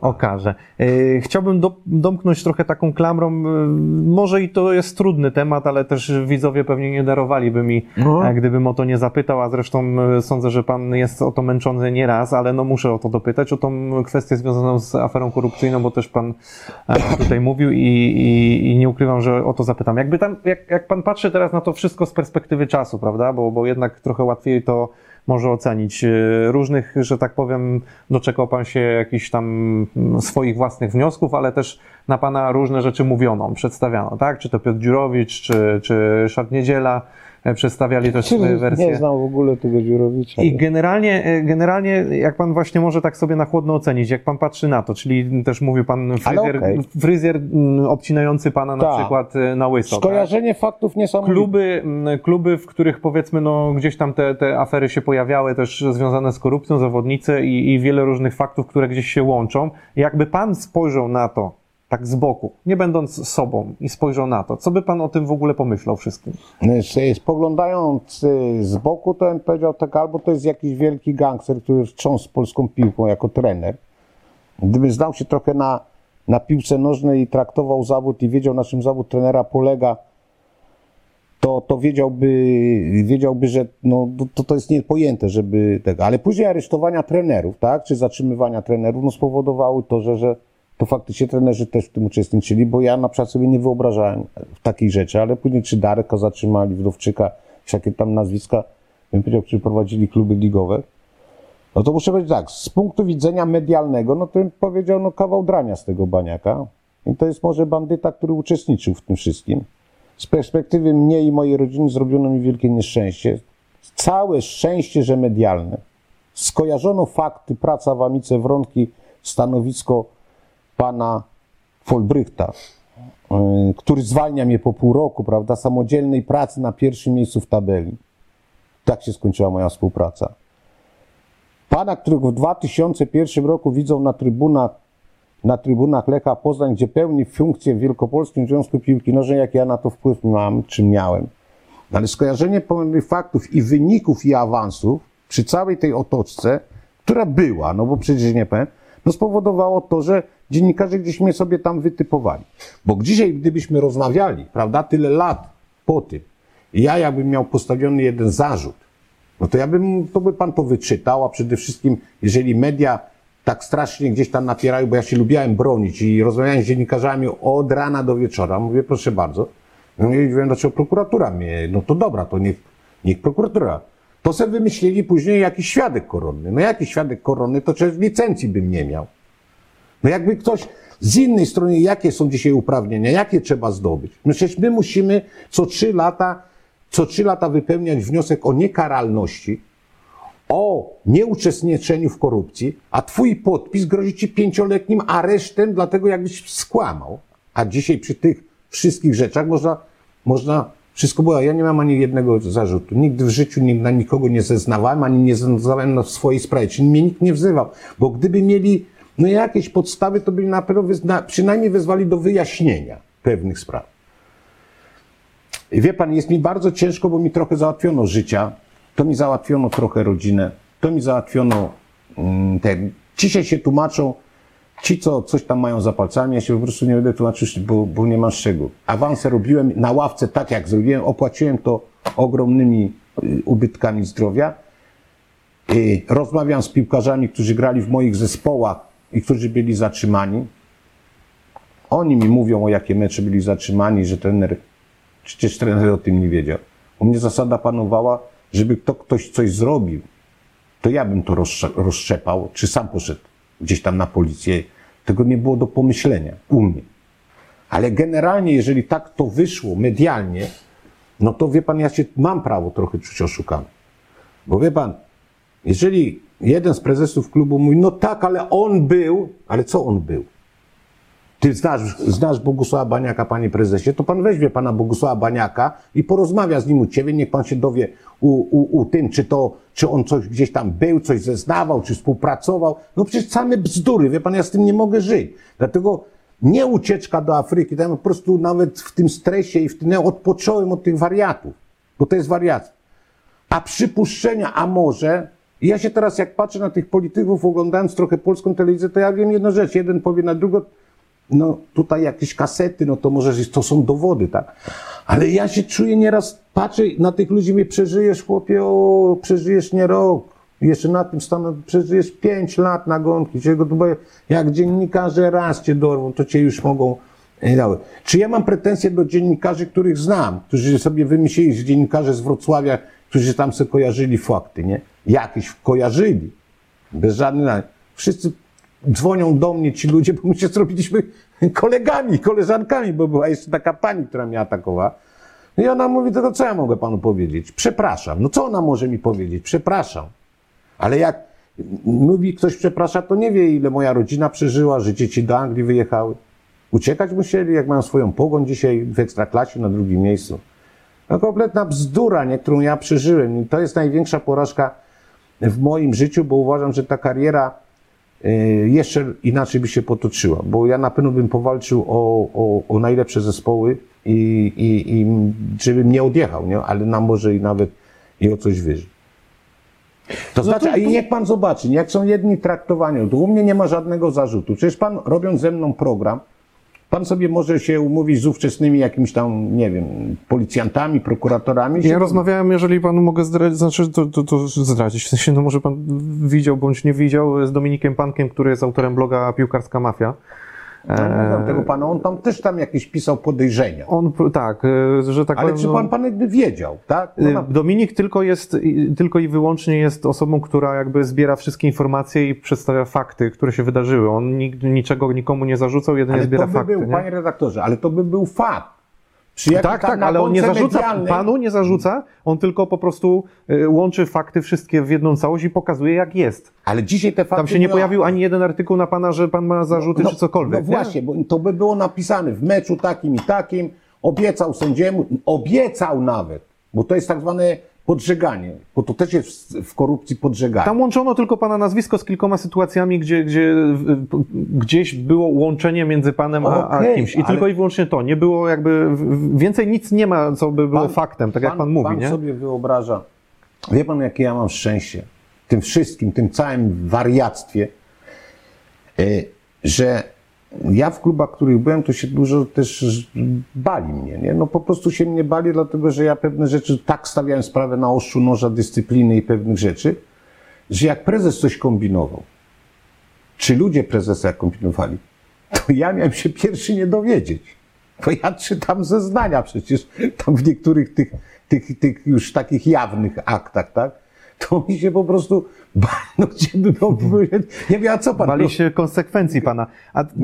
okaże. Yy, Chciałbym do, domknąć trochę taką klamrą, yy, może i to jest trudny temat, ale też widzowie pewnie nie darowaliby mi, No. e, gdybym o to nie zapytał, a zresztą yy, sądzę, że pan jest o to męczony nieraz, ale no muszę o to dopytać, o tą kwestię związaną z aferą korupcyjną, bo też pan e, tutaj mówił i, i, i nie ukrywam, że o to zapytam. Jakby tam, jak, jak pan patrzy teraz na to wszystko z perspektywy czasu, prawda, bo, bo jednak trochę łatwiej to może ocenić. Yy, Różnych, że tak powiem, doczekał pan się jakichś tam mm, swoich własnych wniosków, ale też na pana różne rzeczy mówiono, przedstawiano, tak? Czy to Piotr Dziurowicz, czy, czy Szat Niedziela przedstawiali też swoje wersje. Nie znam w ogóle tego Dziurowicza. I generalnie, e, generalnie, jak pan właśnie może tak sobie na chłodno ocenić, jak pan patrzy na to, czyli też mówił pan fryzjer, okej. fryzjer mm, obcinający pana na Tak. przykład e, na łyso. tak? Skojarzenie faktów niesamowite. Kluby, mm, kluby, w których powiedzmy, no gdzieś tam te, te afery się pojawiały, też związane z korupcją, zawodnicy i, i wiele różnych faktów, które gdzieś się łączą. Jakby pan spojrzał na to, tak z boku, nie będąc sobą i spojrzał na to, co by pan o tym w ogóle pomyślał wszystkim? Y, Spoglądając y, z boku, to bym powiedział tak, albo to jest jakiś wielki gangster, który trząsł polską piłką jako trener. Gdyby znał się trochę na, na piłce nożnej i traktował zawód i wiedział, na czym zawód trenera polega, to, to wiedziałby, wiedziałby, że no, to, to jest niepojęte, żeby tego. Ale później aresztowania trenerów, tak, czy zatrzymywania trenerów, no spowodowały to, że, że to faktycznie trenerzy też w tym uczestniczyli, bo ja na przykład sobie nie wyobrażałem takiej rzeczy, ale później czy Dareka zatrzymali, Wdowczyka, czy jakie tam nazwiska, bym powiedział, którzy prowadzili kluby ligowe, no to muszę powiedzieć tak, z punktu widzenia medialnego, no to bym powiedział, no kawał drania z tego baniaka. I to jest może bandyta, który uczestniczył w tym wszystkim. Z perspektywy mnie i mojej rodziny zrobiono mi wielkie nieszczęście. Całe szczęście, że medialne. Skojarzono fakty, praca w Amice Wronki, stanowisko pana Folbrychta, yy, który zwalnia mnie po pół roku, prawda, samodzielnej pracy na pierwszym miejscu w tabeli. Tak się skończyła moja współpraca. Pana, którego w 2001 roku widzą na trybunach, na trybunach Poznań, gdzie pełni funkcję w Wielkopolskim Związku Piłki Nożnej, jak ja na to wpływ mam, czy miałem. Ale skojarzenie pomiędzy faktów i wyników i awansów przy całej tej otoczce, która była, no bo przecież nie powiem, no spowodowało to, że dziennikarze gdzieś mnie sobie tam wytypowali. Bo dzisiaj, gdybyśmy rozmawiali, prawda, tyle lat po tym, ja jakbym miał postawiony jeden zarzut, no to ja bym, to by pan to wyczytał, a przede wszystkim, jeżeli media tak strasznie gdzieś tam napierają, bo ja się lubiałem bronić i rozmawiałem z dziennikarzami od rana do wieczora, mówię, proszę bardzo, no i wiem, dlaczego prokuratura mnie, no to dobra, to niech, niech prokuratura. To sobie wymyślili później jakiś świadek koronny. No jaki świadek koronny, to przecież licencji bym nie miał. No jakby ktoś z innej strony, jakie są dzisiaj uprawnienia, jakie trzeba zdobyć? Przecież my musimy co trzy lata, co trzy lata wypełniać wniosek o niekaralności, o nieuczestniczeniu w korupcji, a twój podpis grozi ci pięcioletnim aresztem, dlatego jakbyś skłamał. A dzisiaj przy tych wszystkich rzeczach można, można wszystko było. Ja nie mam ani jednego zarzutu. Nigdy w życiu nie, na nikogo nie zeznawałem, ani nie zeznawałem na swojej sprawie. Czyli mnie nikt nie wzywał. Bo gdyby mieli no jakieś podstawy, to by na pewno wyzna, przynajmniej wezwali do wyjaśnienia. pewnych spraw. I wie pan, jest mi bardzo ciężko, bo mi trochę załatwiono życia, to mi załatwiono trochę rodzinę, to mi załatwiono mm, ten. Dzisiaj się tłumaczą, ci, co coś tam mają za palcami, ja się po prostu nie będę tłumaczył, bo, bo nie mam z czego. Awanse robiłem na ławce tak, jak zrobiłem, opłaciłem to ogromnymi y, ubytkami zdrowia. Y, Rozmawiam z piłkarzami, którzy grali w moich zespołach i którzy byli zatrzymani. Oni mi mówią, o jakie mecze byli zatrzymani, że trener, przecież trener o tym nie wiedział. U mnie zasada panowała, żeby kto, ktoś coś zrobił, to ja bym to roztrzepał, czy sam poszedł gdzieś tam na policję. Tego nie było do pomyślenia u mnie. Ale generalnie, jeżeli tak to wyszło medialnie, no to wie pan, ja się mam prawo trochę czuć oszukany. Bo wie pan, jeżeli jeden z prezesów klubu mówi, no tak, ale on był, ale co on był? Ty znasz, znasz Bogusława Baniaka, panie prezesie, to pan weźmie pana Bogusława Baniaka i porozmawia z nim u ciebie, niech pan się dowie u, u, u tym, czy to, czy on coś gdzieś tam był, coś zeznawał, czy współpracował. No przecież same bzdury, wie pan, ja z tym nie mogę żyć. Dlatego nie ucieczka do Afryki, tam po prostu nawet w tym stresie i w tym, ja odpocząłem od tych wariatów, bo to jest wariat. A przypuszczenia, a może, i ja się teraz jak patrzę na tych polityków, oglądając trochę polską telewizję, to ja wiem jedną rzecz, jeden powie na drugą, no tutaj jakieś kasety, no to może to są dowody, tak? Ale ja się czuję nieraz, patrzę na tych ludzi, mówię, przeżyjesz chłopie, o, przeżyjesz nie rok, jeszcze na tym stanę, przeżyjesz pięć lat na tu boję, jak dziennikarze raz cię dorwą, to cię już mogą nie dały. Czy ja mam pretensje do dziennikarzy, których znam, którzy sobie wymyślili, dziennikarze z Wrocławia, którzy tam sobie kojarzyli fakty, nie? Jakieś kojarzyli. Bez żadnych. Wszyscy dzwonią do mnie ci ludzie, bo my się zrobiliśmy kolegami, koleżankami, bo była jeszcze taka pani, która mnie atakowała. No I ona mówi, to co ja mogę panu powiedzieć? Przepraszam. No co ona może mi powiedzieć? Przepraszam. Ale jak mówi ktoś przeprasza, to nie wie, ile moja rodzina przeżyła, że dzieci do Anglii wyjechały. Uciekać musieli, jak mają swoją pogoń dzisiaj w ekstraklasie na drugim miejscu. No kompletna bzdura, nie, którą ja przeżyłem. I to jest największa porażka w moim życiu, bo uważam, że ta kariera y, jeszcze inaczej by się potoczyła, bo ja na pewno bym powalczył o, o, o najlepsze zespoły i, i, i żebym nie odjechał, nie? ale na może i nawet i o coś wyżej. To znaczy, to- a i niech pan zobaczy, jak są jedni traktowani, to u mnie nie ma żadnego zarzutu. Przecież pan, robiąc ze mną program, pan sobie może się umówić z ówczesnymi jakimiś tam, nie wiem, policjantami, prokuratorami. Ja rozmawiałem, jeżeli panu mogę zdradzić, znaczy to, to, to zdradzić, w sensie, no może pan widział bądź nie widział, z Dominikiem Pankiem, który jest autorem bloga Piłkarska Mafia. No, znam tego pana, on tam też tam jakieś pisał podejrzenia. On, tak, e, że tak Ale powiem, czy no- pan, pan jakby wiedział, tak? No, Y, na- Dominik tylko jest, tylko i wyłącznie jest osobą, która jakby zbiera wszystkie informacje i przedstawia fakty, które się wydarzyły. On niczego nikomu nie zarzucał, jedynie ale zbiera to by fakty. był, nie? panie redaktorze, ale to by był fakt. Przy jakiejś Tak, tak, ale on nie zarzuca, medialnej- panu nie zarzuca, on tylko po prostu y, łączy fakty wszystkie w jedną całość i pokazuje jak jest. Ale dzisiaj te fakty... Tam się nie pojawił ani jeden artykuł na pana, że pan ma zarzuty czy cokolwiek. No nie? właśnie, bo to by było napisane w meczu takim i takim, obiecał sędziemu, obiecał nawet, bo to jest tak zwane podżeganie, bo to też jest w korupcji podżeganie. Tam łączono tylko pana nazwisko z kilkoma sytuacjami, gdzie, gdzie gdzieś było łączenie między panem a, a Okej, kimś. I tylko i wyłącznie to. Nie było jakby, więcej nic nie ma, co by było Pan- faktem, tak jak pan mówi, Pan nie? sobie wyobraża, wie pan jakie ja mam szczęście, tym wszystkim, tym całym wariactwie, y, że ja w klubach, w których byłem, to się dużo też bali mnie, nie? No po prostu się mnie bali, dlatego że ja pewne rzeczy tak stawiałem sprawę na ostrzu noża dyscypliny i pewnych rzeczy, że jak prezes coś kombinował, czy ludzie prezesa kombinowali, to ja miałem się pierwszy nie dowiedzieć. Bo ja czytam zeznania przecież tam w niektórych tych, tych, tych już takich jawnych aktach, tak? To mi się po prostu, no gdzie by wiem, a co pan? Bali no, się konsekwencji pana.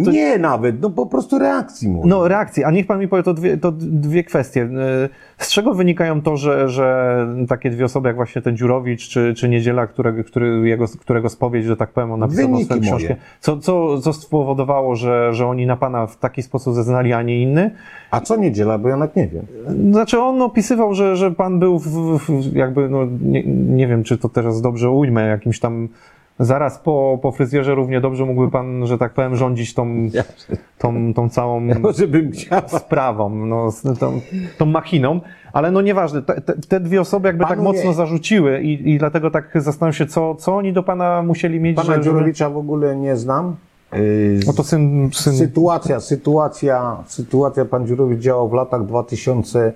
To, nie nawet, no po prostu reakcji mówię. No reakcji, a niech pan mi powie to dwie, to dwie kwestie. Y, Z czego wynikają to, że, że takie dwie osoby jak właśnie ten Dziurowicz czy, czy Niedziela, którego, który, jego, którego spowiedź, że tak powiem, on napisał Wyniki swoją książkę, moje. co, co, co spowodowało, że, że oni na pana w taki sposób zeznali, a nie inny? A co niedziela, bo ja nawet nie wiem. Znaczy on opisywał, że, że pan był w, w, jakby, no nie, nie wiem czy to teraz dobrze ujmę, jakimś tam Zaraz po, po fryzjerze równie dobrze mógłby pan, że tak powiem, rządzić tą, tą, tą całą chciał. sprawą, no, tą, tą machiną, ale no nieważne, te, te, dwie osoby jakby tak Panu mocno nie- zarzuciły i, i dlatego tak zastanawiam się, co, co oni do pana musieli mieć, Pana że. Dziurowicza w ogóle nie znam. Yy, No to syn, syn Sytuacja, sytuacja, sytuacja, pan Dziurowicz działał w latach 2000,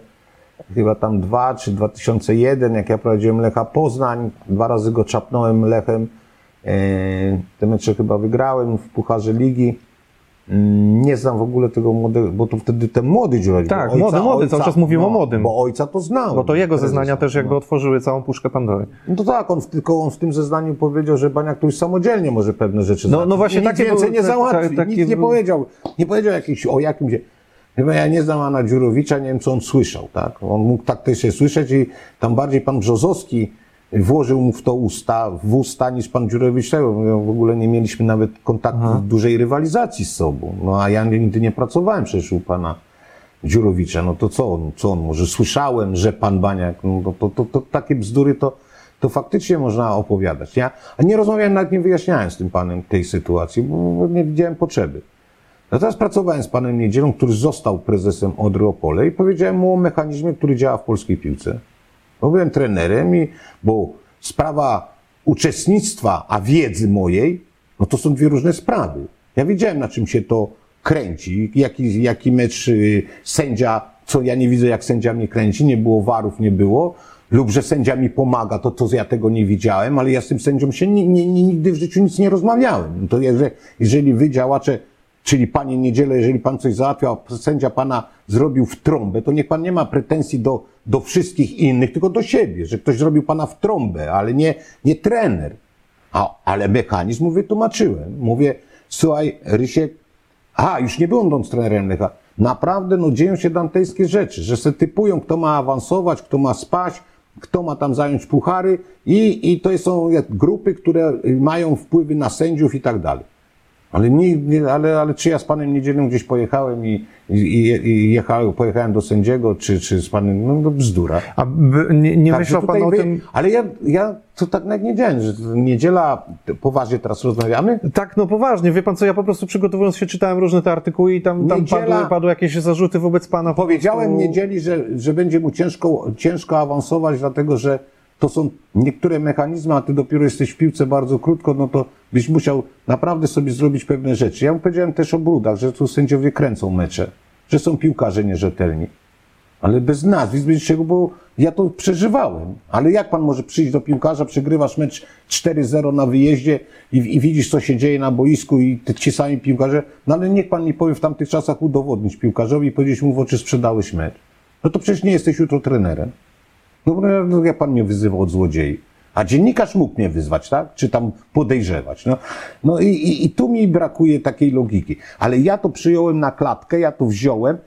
chyba tam 2 czy 2001, jak ja prowadziłem Lecha Poznań, dwa razy go czapnąłem Lechem, e, te mecze chyba wygrałem w Pucharze Ligi. Mm, Nie znam w ogóle tego młodego, bo to wtedy ten młody Dziurowicz. Tak, bo młody, młody, cały czas mówimy o młodym. Bo ojca to znał. bo to jego zeznania też jakby No. otworzyły całą puszkę Pandory. No to tak, on w, tylko on w tym zeznaniu powiedział, że Baniak tu już samodzielnie może pewne rzeczy No- załatwić. no właśnie I nic takie więcej nie załatwi, tak- nic nie były- powiedział. Nie powiedział jakiś, o jakimś... Chyba ja nie znam Ana Dziurowicza, nie wiem co on słyszał, tak? On mógł tak też się słyszeć i tam bardziej pan Brzozowski włożył mu w to usta, w usta niż pan Dziurowicz tego. My W ogóle nie mieliśmy nawet kontaktu, dużej rywalizacji z sobą. No a ja nigdy nie pracowałem przecież u pana Dziurowicza, no to co on, co on może? Słyszałem, że pan Baniak, no to, to, to, to takie bzdury to, to faktycznie można opowiadać. Ja nie rozmawiałem, nawet nie wyjaśniałem z tym panem tej sytuacji, bo nie widziałem potrzeby. Natomiast pracowałem z panem Niedzielą, który został prezesem Odry Opole i powiedziałem mu o mechanizmie, który działa w polskiej piłce. Bo byłem trenerem i, bo sprawa uczestnictwa, a wiedzy mojej, no to są dwie różne sprawy. Ja wiedziałem, na czym się to kręci, jaki, jaki mecz y, sędzia, co ja nie widzę, jak sędzia mnie kręci, nie było warów, nie było, lub że sędzia mi pomaga, to, to ja tego nie widziałem, ale ja z tym sędzią się ni, ni, ni, nigdy w życiu nic nie rozmawiałem. No to jeżeli, jeżeli wy działacze Czyli panie Niedzielę, jeżeli pan coś załatwiał, a sędzia pana zrobił w trąbę, to niech pan nie ma pretensji do, do wszystkich innych, tylko do siebie, że ktoś zrobił pana w trąbę, ale nie, nie trener. A, ale mechanizm mu wytłumaczyłem. Mówię, słuchaj, Rysiek, a, już nie będąc trenerem Lecha, naprawdę no dzieją się dantejskie rzeczy, że se typują, kto ma awansować, kto ma spać, kto ma tam zająć puchary i, i to są grupy, które mają wpływy na sędziów i tak dalej. Ale, nie, nie, ale, ale czy ja z panem Niedzielą gdzieś pojechałem i, i, i- jechałem, pojechałem do sędziego, czy, czy z panem, no, no bzdura. A by, nie, nie Także myślał pan o wy- tym... Ale ja, ja to tak nawet nie wiedziałem, że niedziela, poważnie teraz rozmawiamy, Tak, no poważnie, wie pan co, ja po prostu przygotowując się czytałem różne te artykuły i tam, tam Niedziela- padły, padły jakieś zarzuty wobec pana. po Powiedziałem prostu- niedzieli, że, że będzie mu ciężko, ciężko awansować, dlatego że to są niektóre mechanizmy, a ty dopiero jesteś w piłce bardzo krótko, no to byś musiał naprawdę sobie zrobić pewne rzeczy. Ja mu powiedziałem też o brudach, że tu sędziowie kręcą mecze, że są piłkarze nierzetelni. Ale bez nazwisk, bez czego, bo ja to przeżywałem. Ale jak pan może przyjść do piłkarza, przegrywasz mecz 4-0 na wyjeździe i, i widzisz, co się dzieje na boisku i te, ci sami piłkarze, no ale niech pan mi powie w tamtych czasach udowodnić piłkarzowi i powiedzieć mu w oczy, sprzedałeś mecz. No to przecież nie jesteś jutro trenerem. No, ja- pan mnie wyzywał od złodziei? A dziennikarz mógł mnie wyzwać, tak? Czy tam podejrzewać. No, no i, i, i tu mi brakuje takiej logiki. Ale ja to przyjąłem na klatkę, ja to wziąłem,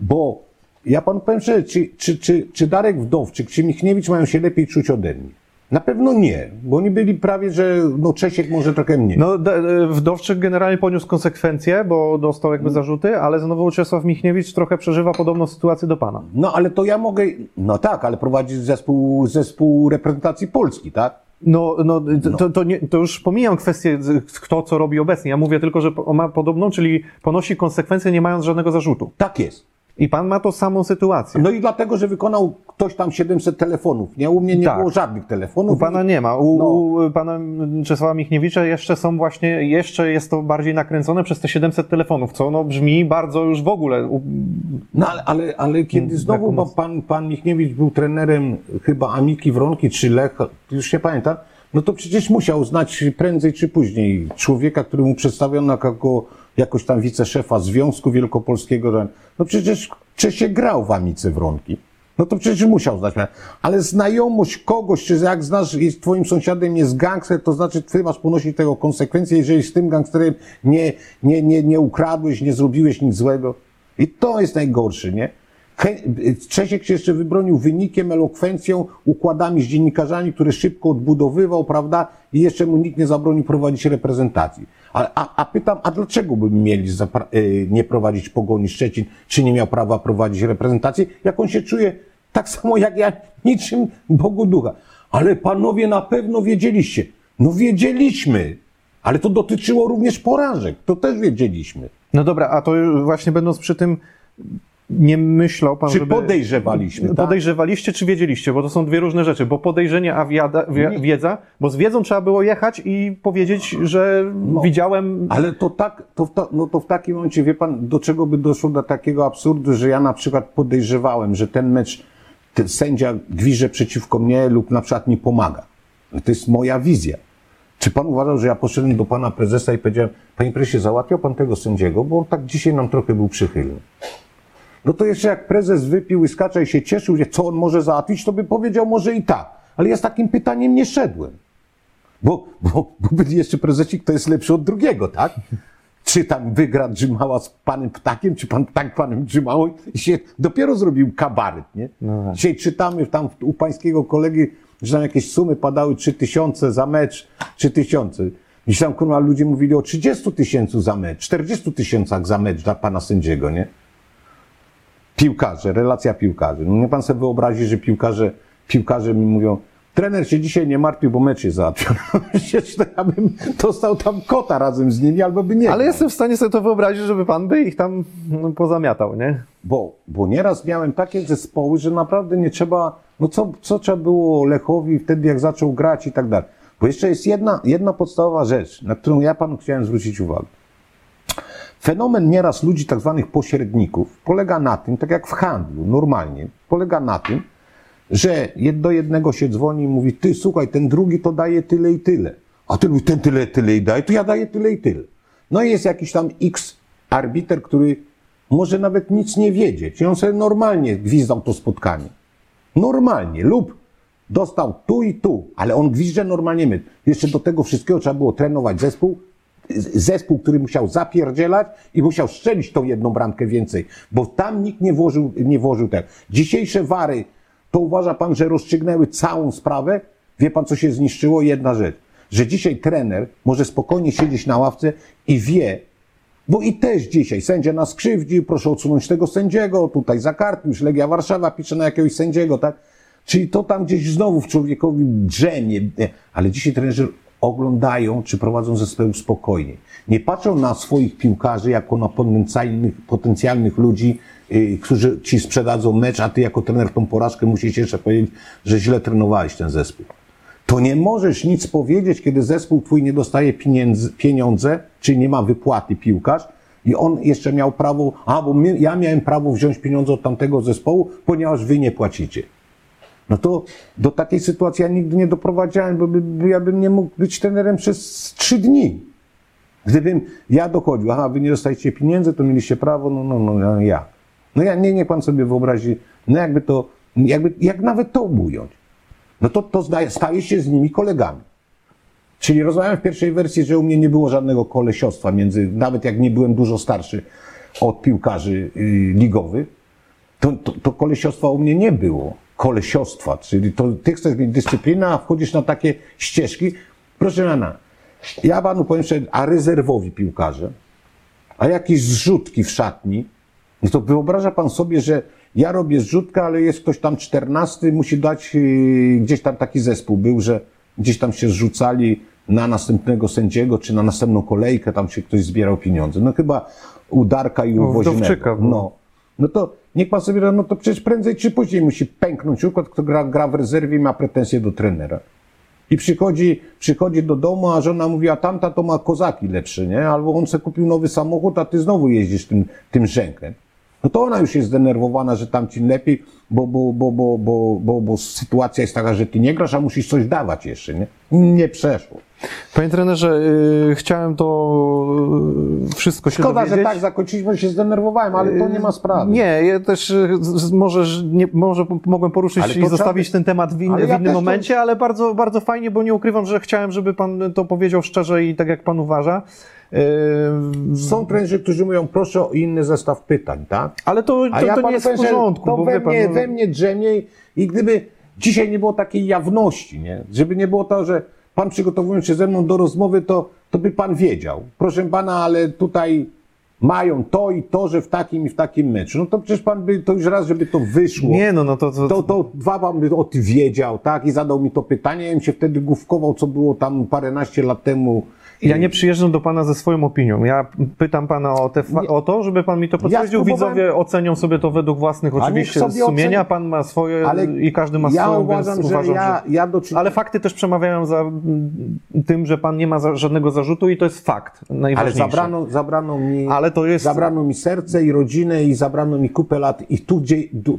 bo ja panu powiem szczerze, czy, czy, czy, czy Darek Wdowczyk, czy Michniewicz mają się lepiej czuć ode mnie? Na pewno nie, bo oni byli prawie, że no Czesiek może trochę mniej. No, e, Wdowczyk generalnie poniósł konsekwencje, bo dostał jakby Mm. zarzuty, ale znowu Czesław Michniewicz trochę przeżywa podobną sytuację do pana. No ale to ja mogę, no tak, ale prowadzić zespół, zespół reprezentacji Polski, tak? No, no, to, to, nie, to już pomijam kwestię, kto co robi obecnie. Ja mówię tylko, że ma podobną, czyli ponosi konsekwencje, nie mając żadnego zarzutu. Tak jest. I pan ma tą samą sytuację. No i dlatego, że wykonał ktoś tam 700 telefonów, nie? U mnie nie Tak. było żadnych telefonów. U pana nie ma. U, No. u pana Czesława Michniewicza jeszcze są właśnie, jeszcze jest to bardziej nakręcone przez te 700 telefonów, co no brzmi bardzo już w ogóle. u- No ale, ale, ale kiedy Hmm, znowu, bo pan, pan Michniewicz był trenerem chyba Amiki Wronki czy Lech, już nie pamiętam, no to przecież musiał znać prędzej czy później człowieka, który mu przedstawiono jako jakoś tam wiceszefa Związku Wielkopolskiego. No przecież Czesiek grał w Amice Wronki. No to przecież musiał znać. Ale znajomość kogoś, czy jak znasz, jest twoim sąsiadem jest gangster, to znaczy ty masz ponosić tego konsekwencje, jeżeli z tym gangsterem nie, nie, nie, nie ukradłeś, nie zrobiłeś nic złego. I to jest najgorsze, nie? Czesiek się jeszcze wybronił wynikiem, elokwencją, układami z dziennikarzami, które szybko odbudowywał, prawda? I jeszcze mu nikt nie zabronił prowadzić reprezentacji. A, a, a pytam, a dlaczego by mieli y, nie prowadzić Pogoni Szczecin, czy nie miał prawa prowadzić reprezentacji, jak on się czuje tak *laughs* samo jak ja, niczym Bogu ducha. Ale panowie na pewno wiedzieliście, No wiedzieliśmy, ale to dotyczyło również porażek. To też wiedzieliśmy. No dobra, a to właśnie będąc przy tym, nie myślał pan, Czy żeby... podejrzewaliśmy, tak? Podejrzewaliście, czy wiedzieliście? Bo to są dwie różne rzeczy. Bo podejrzenie, a wiada, wiedza, bo z wiedzą trzeba było jechać i powiedzieć, że No. widziałem... Ale to tak, to, w ta- no to w takim momencie, wie pan, do czego by doszło do takiego absurdu, że ja na przykład podejrzewałem, że ten mecz, ten sędzia gwiże przeciwko mnie lub na przykład mi pomaga. To jest moja wizja. Czy pan uważał, że ja poszedłem do pana prezesa i powiedziałem, panie prezesie, załatwiał pan tego sędziego, bo on tak dzisiaj nam trochę był przychylny. No to jeszcze jak prezes wypił i skacza i się cieszył, co on może załatwić, to by powiedział może i tak. Ale ja z takim pytaniem nie szedłem. Bo, bo, bo byli jeszcze prezesik, kto jest lepszy od drugiego, tak? Czy tam wygra Dżymała z panem Ptakiem, czy pan Ptak panem Dżymałą i się dopiero zrobił kabaret, nie? No tak. Dzisiaj czytamy tam u pańskiego kolegi, że tam jakieś sumy padały 3 tysiące za mecz, 3 tysiące. Dziś tam kurwa ludzie mówili o 30 tysięcy za mecz, 40 tysiącach za mecz dla pana sędziego, nie? Piłkarze, relacja piłkarzy. No nie pan sobie wyobrazi, że piłkarze, piłkarze mi mówią, trener się dzisiaj nie martwił, bo mecz jest załatwiony. *laughs* Przecież to ja bym dostał tam kota razem z nimi, albo by nie. Ale jestem w stanie sobie to wyobrazić, żeby pan by ich tam no, pozamiatał, nie? Bo, bo nieraz miałem takie zespoły, że naprawdę nie trzeba, no co, co trzeba było Lechowi wtedy, jak zaczął grać i tak dalej. Bo jeszcze jest jedna, jedna podstawowa rzecz, na którą ja panu chciałem zwrócić uwagę. Fenomen nieraz ludzi, tak zwanych pośredników, polega na tym, tak jak w handlu, normalnie, polega na tym, że do jednego się dzwoni i mówi, ty słuchaj, ten drugi to daje tyle i tyle. A ten ten tyle, tyle i daje, to ja daję tyle i tyle. No i jest jakiś tam X arbiter, który może nawet nic nie wiedzieć. I on sobie normalnie gwizdał to spotkanie. Normalnie. Lub dostał tu i tu, ale on gwizdże normalnie my. Jeszcze do tego wszystkiego trzeba było trenować zespół, zespół, który musiał zapierdzielać i musiał strzelić tą jedną bramkę więcej, bo tam nikt nie włożył, nie włożył tego. Dzisiejsze wary, to uważa pan, że rozstrzygnęły całą sprawę? Wie pan, co się zniszczyło? Jedna rzecz, że dzisiaj trener może spokojnie siedzieć na ławce i wie, bo i też dzisiaj sędzia nas krzywdził, proszę odsunąć tego sędziego, tutaj za kartę, już Legia Warszawa pisze na jakiegoś sędziego, tak? Czyli to tam gdzieś znowu w człowiekowi drzemie, ale dzisiaj trenerzy oglądają, czy prowadzą zespoły spokojnie. Nie patrzą na swoich piłkarzy jako na potencjalnych, potencjalnych ludzi, yy, którzy ci sprzedadzą mecz, a ty jako trener tą porażkę musisz jeszcze powiedzieć, że źle trenowałeś ten zespół. To nie możesz nic powiedzieć, kiedy zespół twój nie dostaje pieniędzy, pieniądze, czyli nie ma wypłaty piłkarz i on jeszcze miał prawo, a bo ja miałem prawo wziąć pieniądze od tamtego zespołu, ponieważ wy nie płacicie. No to do takiej sytuacji ja nigdy nie doprowadziłem, bo by, by, ja bym nie mógł być trenerem przez trzy dni. Gdybym ja dochodził, aha, wy nie dostajecie pieniędzy, to mieliście prawo, no, no, no, no ja. No ja, nie, nie pan sobie wyobrazi, no jakby to, jakby, jak nawet to ująć. No to, to zdaje, staje się z nimi kolegami. Czyli rozmawiałem w pierwszej wersji, że u mnie nie było żadnego kolesiostwa między, nawet jak nie byłem dużo starszy od piłkarzy y, ligowych, to, to, to kolesiostwa u mnie nie było. Kolesiostwa, czyli to ty chcesz mieć dyscyplinę, a wchodzisz na takie ścieżki. Proszę pana, ja panu powiem szczerze, a rezerwowi piłkarze, a jakieś zrzutki w szatni, no to wyobraża pan sobie, że ja robię zrzutkę, ale jest ktoś tam czternasty, musi dać, yy, gdzieś tam taki zespół był, że gdzieś tam się zrzucali na następnego sędziego, czy na następną kolejkę, tam się ktoś zbierał pieniądze. No chyba u Darka i u No, Woźnego. No. No to niech pan sobie, no to przecież prędzej czy później musi pęknąć układ, kto gra, gra w rezerwie i ma pretensje do trenera. I przychodzi, przychodzi do domu, a żona mówi, a tamta to ma kozaki lepsze, nie? Albo on sobie kupił nowy samochód, a ty znowu jeździsz tym, tym rzękiem. No to ona już jest zdenerwowana, że tamci lepiej, bo, bo, bo, bo, bo, bo, bo sytuacja jest taka, że ty nie grasz, a musisz coś dawać jeszcze, nie? Nie przeszło. Panie trenerze, yy, chciałem to yy, wszystko się Szkoda, dowiedzieć. że tak zakończyliśmy, bo się zdenerwowałem, ale to nie ma sprawy. Nie, ja też y, z- może, że nie, może p- mogłem poruszyć to i zostawić ten temat w, in, Ale w ja innym też to- momencie, ale bardzo, bardzo fajnie, bo nie ukrywam, że chciałem, żeby pan to powiedział szczerze i tak jak pan uważa. Yy, Są trenerzy, którzy mówią, proszę o inny zestaw pytań, tak? ale to, to, ja to nie panu jest w powiem, że porządku, To bo we, wie pan, mnie, no, we mnie drzemie i- i gdyby dzisiaj nie było takiej jawności, nie? żeby nie było to, że pan przygotowując się ze mną do rozmowy, to, to by pan wiedział. Proszę pana, ale tutaj mają to i to, że w takim i w takim meczu. No to przecież pan by to już raz, żeby to wyszło. Nie, no, no to, to, To, to dwa pan by o tym wiedział, tak? I zadał mi to pytanie, ja bym się wtedy główkował, co było tam paręnaście lat temu. Ja nie przyjeżdżam do pana ze swoją opinią. Ja pytam pana o, te, o to, żeby pan mi to potwierdził. spróbowałem- Widzowie ocenią sobie to według własnych oczywiście sumienia. oceni- Pan ma swoje Ale i każdy ma ja swoją, uważam, więc że uważam, ja, że... ja do czynienia- Ale fakty też przemawiają za tym, że pan nie ma za, żadnego zarzutu i to jest fakt Ale najważniejszy. zabrano, zabrano mi, Ale to jest- zabrano mi serce i rodzinę i zabrano mi kupę lat i tu, gdzie,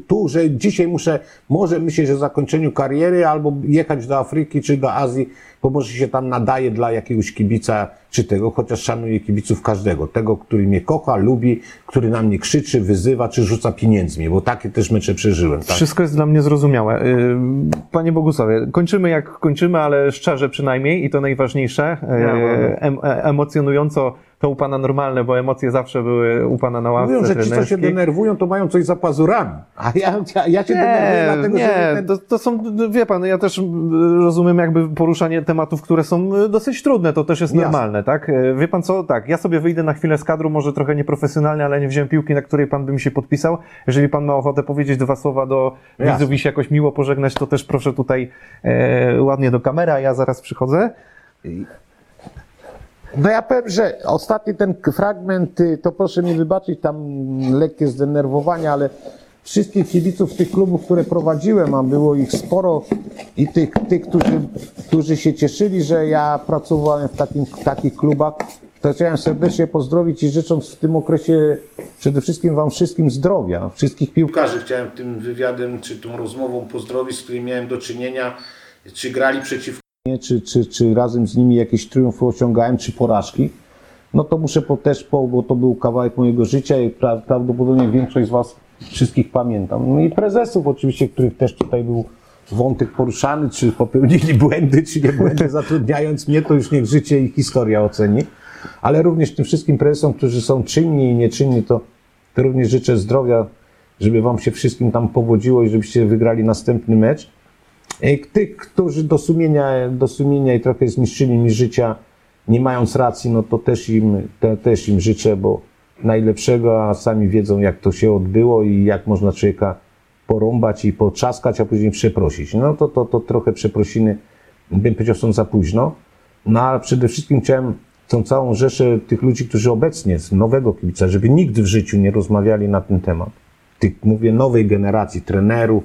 tu, że dzisiaj muszę, może myśleć o zakończeniu kariery albo jechać do Afryki czy do Azji, bo może się tam nadaje dla jakiegoś kibica czy tego, chociaż szanuję kibiców każdego. Tego, który mnie kocha, lubi, który na mnie krzyczy, wyzywa czy rzuca pieniędzmi, bo takie też mecze przeżyłem. Tak? Wszystko jest dla mnie zrozumiałe. Y, Panie Bogusławie, kończymy jak kończymy, ale szczerze przynajmniej i to najważniejsze. Y, Em, e- emocjonująco to u Pana normalne, bo emocje zawsze były u Pana na ławce Mówią, że ci, co się denerwują, to mają coś za pazurami. A ja, ja, ja się denerwuję, Nie, dlatego że nie, to, to są, wie pan, ja też rozumiem jakby poruszanie tematów, które są y, dosyć trudne, to też jest Jasne. normalne, tak? Y, Wie pan co, tak, ja sobie wyjdę na chwilę z kadru, może trochę nieprofesjonalnie, ale nie wziąłem piłki, na której pan by mi się podpisał. Jeżeli pan ma ochotę powiedzieć dwa słowa do Jasne. widzów i się jakoś miło pożegnać, to też proszę tutaj e, ładnie do kamery, a ja zaraz przychodzę. No ja powiem, że ostatni ten fragment, y, to proszę mi wybaczyć, tam lekkie zdenerwowanie, ale wszystkich kibiców tych klubów, które prowadziłem, a było ich sporo i tych, tych którzy, którzy się cieszyli, że ja pracowałem w, takim, takich klubach, to chciałem serdecznie pozdrowić i życząc w tym okresie przede wszystkim Wam wszystkim zdrowia. Wszystkich piłkarzy chciałem tym wywiadem czy tą rozmową pozdrowić, z którymi miałem do czynienia, czy grali przeciw nie, czy, czy, czy razem z nimi jakieś triumfy osiągałem, czy porażki, no to muszę po, też, po, bo to był kawałek mojego życia i pra, prawdopodobnie większość z Was wszystkich pamiętam. No i prezesów oczywiście, których też tutaj był wątek poruszany, czy popełnili *laughs* błędy, czy nie błędy, zatrudniając mnie, to już niech życie i historia oceni. Ale również tym wszystkim prezesom, którzy są czynni i nieczynni, to, to również życzę zdrowia, żeby Wam się wszystkim tam powodziło i żebyście wygrali następny mecz. E, Tych, którzy do sumienia, do sumienia i trochę zniszczyli mi życia, nie mając racji, no to też im, te, też im życzę, bo najlepszego, a sami wiedzą, jak to się odbyło i jak można człowieka porąbać i poczaskać, a później przeprosić. No to, to, to trochę przeprosiny, bym powiedział, są za późno. No ale przede wszystkim chciałem tą całą rzeszę tych ludzi, którzy obecnie z nowego kibica, żeby nigdy w życiu nie rozmawiali na ten temat. Tych, mówię, nowej generacji trenerów,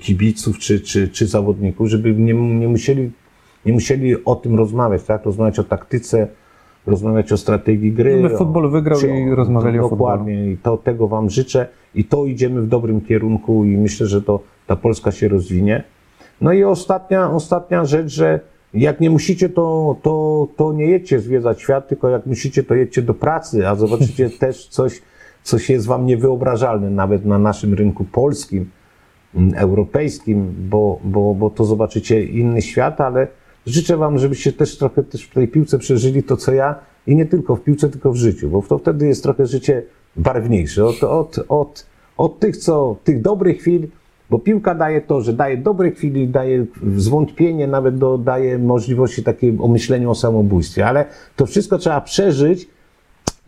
kibiców czy, czy, czy zawodników, żeby nie, nie, musieli, nie musieli o tym rozmawiać, tak? Rozmawiać o taktyce, rozmawiać o strategii gry. Żeby futbol o- wygrał czy i rozmawiali o futbolu. Dokładnie i to, tego Wam życzę i to idziemy w dobrym kierunku i myślę, że to ta Polska się rozwinie. No i ostatnia, ostatnia rzecz, że jak nie musicie, to, to, to nie jedźcie zwiedzać świat, tylko jak musicie, to jedźcie do pracy, a zobaczycie *laughs* też coś, coś jest Wam niewyobrażalne nawet na naszym rynku polskim, europejskim, bo, bo, bo to zobaczycie inny świat, ale życzę Wam, żebyście też trochę też w tej piłce przeżyli to, co ja i nie tylko w piłce, tylko w życiu, bo to wtedy jest trochę życie barwniejsze. Od, od, od, od tych, co, tych dobrych chwil, bo piłka daje to, że daje dobre chwili, daje zwątpienie, nawet do, daje możliwości takiej o myśleniu o samobójstwie, ale to wszystko trzeba przeżyć,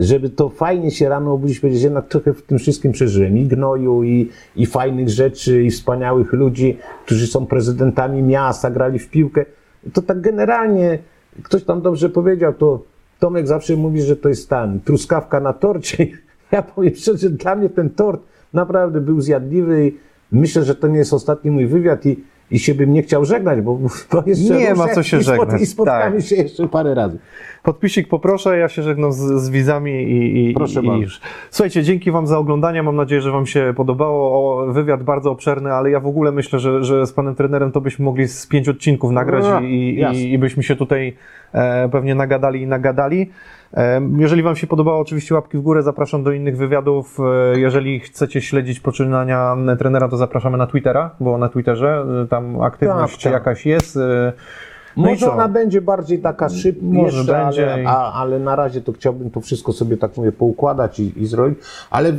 żeby to fajnie się rano obudzić, i powiedzieć, jednak trochę w tym wszystkim przeżyłem. I gnoju, i, i fajnych rzeczy, i wspaniałych ludzi, którzy są prezydentami miasta, grali w piłkę. To tak generalnie, ktoś tam dobrze powiedział, to Tomek zawsze mówi, że to jest tam truskawka na torcie. *laughs* Ja powiem szczerze, dla mnie ten tort naprawdę był zjadliwy i myślę, że to nie jest ostatni mój wywiad i, i się bym nie chciał żegnać, bo, bo jeszcze Nie ma co się żegnać, I spotkamy tak. się jeszcze parę razy. Podpisik poproszę, ja się żegnam z, z widzami i, i, Proszę i bardzo. już. Słuchajcie, dzięki Wam za oglądanie, mam nadzieję, że Wam się podobało. O, wywiad bardzo obszerny, ale ja w ogóle myślę, że, że z Panem Trenerem to byśmy mogli z pięć odcinków nagrać No, i, i byśmy się tutaj e, pewnie nagadali i nagadali. Jeżeli Wam się podobało, oczywiście łapki w górę, zapraszam do innych wywiadów. E, jeżeli chcecie śledzić poczynania trenera, to zapraszamy na Twittera, bo na Twitterze e, tam aktywność Tak, tak. jakaś jest. E, no Może ona będzie bardziej taka szybka, Może jeszcze, będzie ale, a, ale na razie to chciałbym to wszystko sobie tak mówię poukładać i, i zrobić. Ale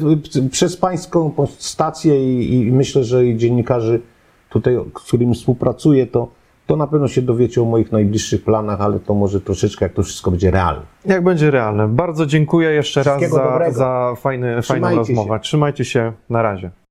przez pańską stację i, i myślę, że i dziennikarzy tutaj, z którymi współpracuję, to, to na pewno się dowiecie o moich najbliższych planach, ale to może troszeczkę, jak to wszystko będzie realne. Jak będzie realne. Bardzo dziękuję jeszcze raz za, dobrego. za fajny, fajną Trzymajcie się. rozmowę. Trzymajcie się. Na razie.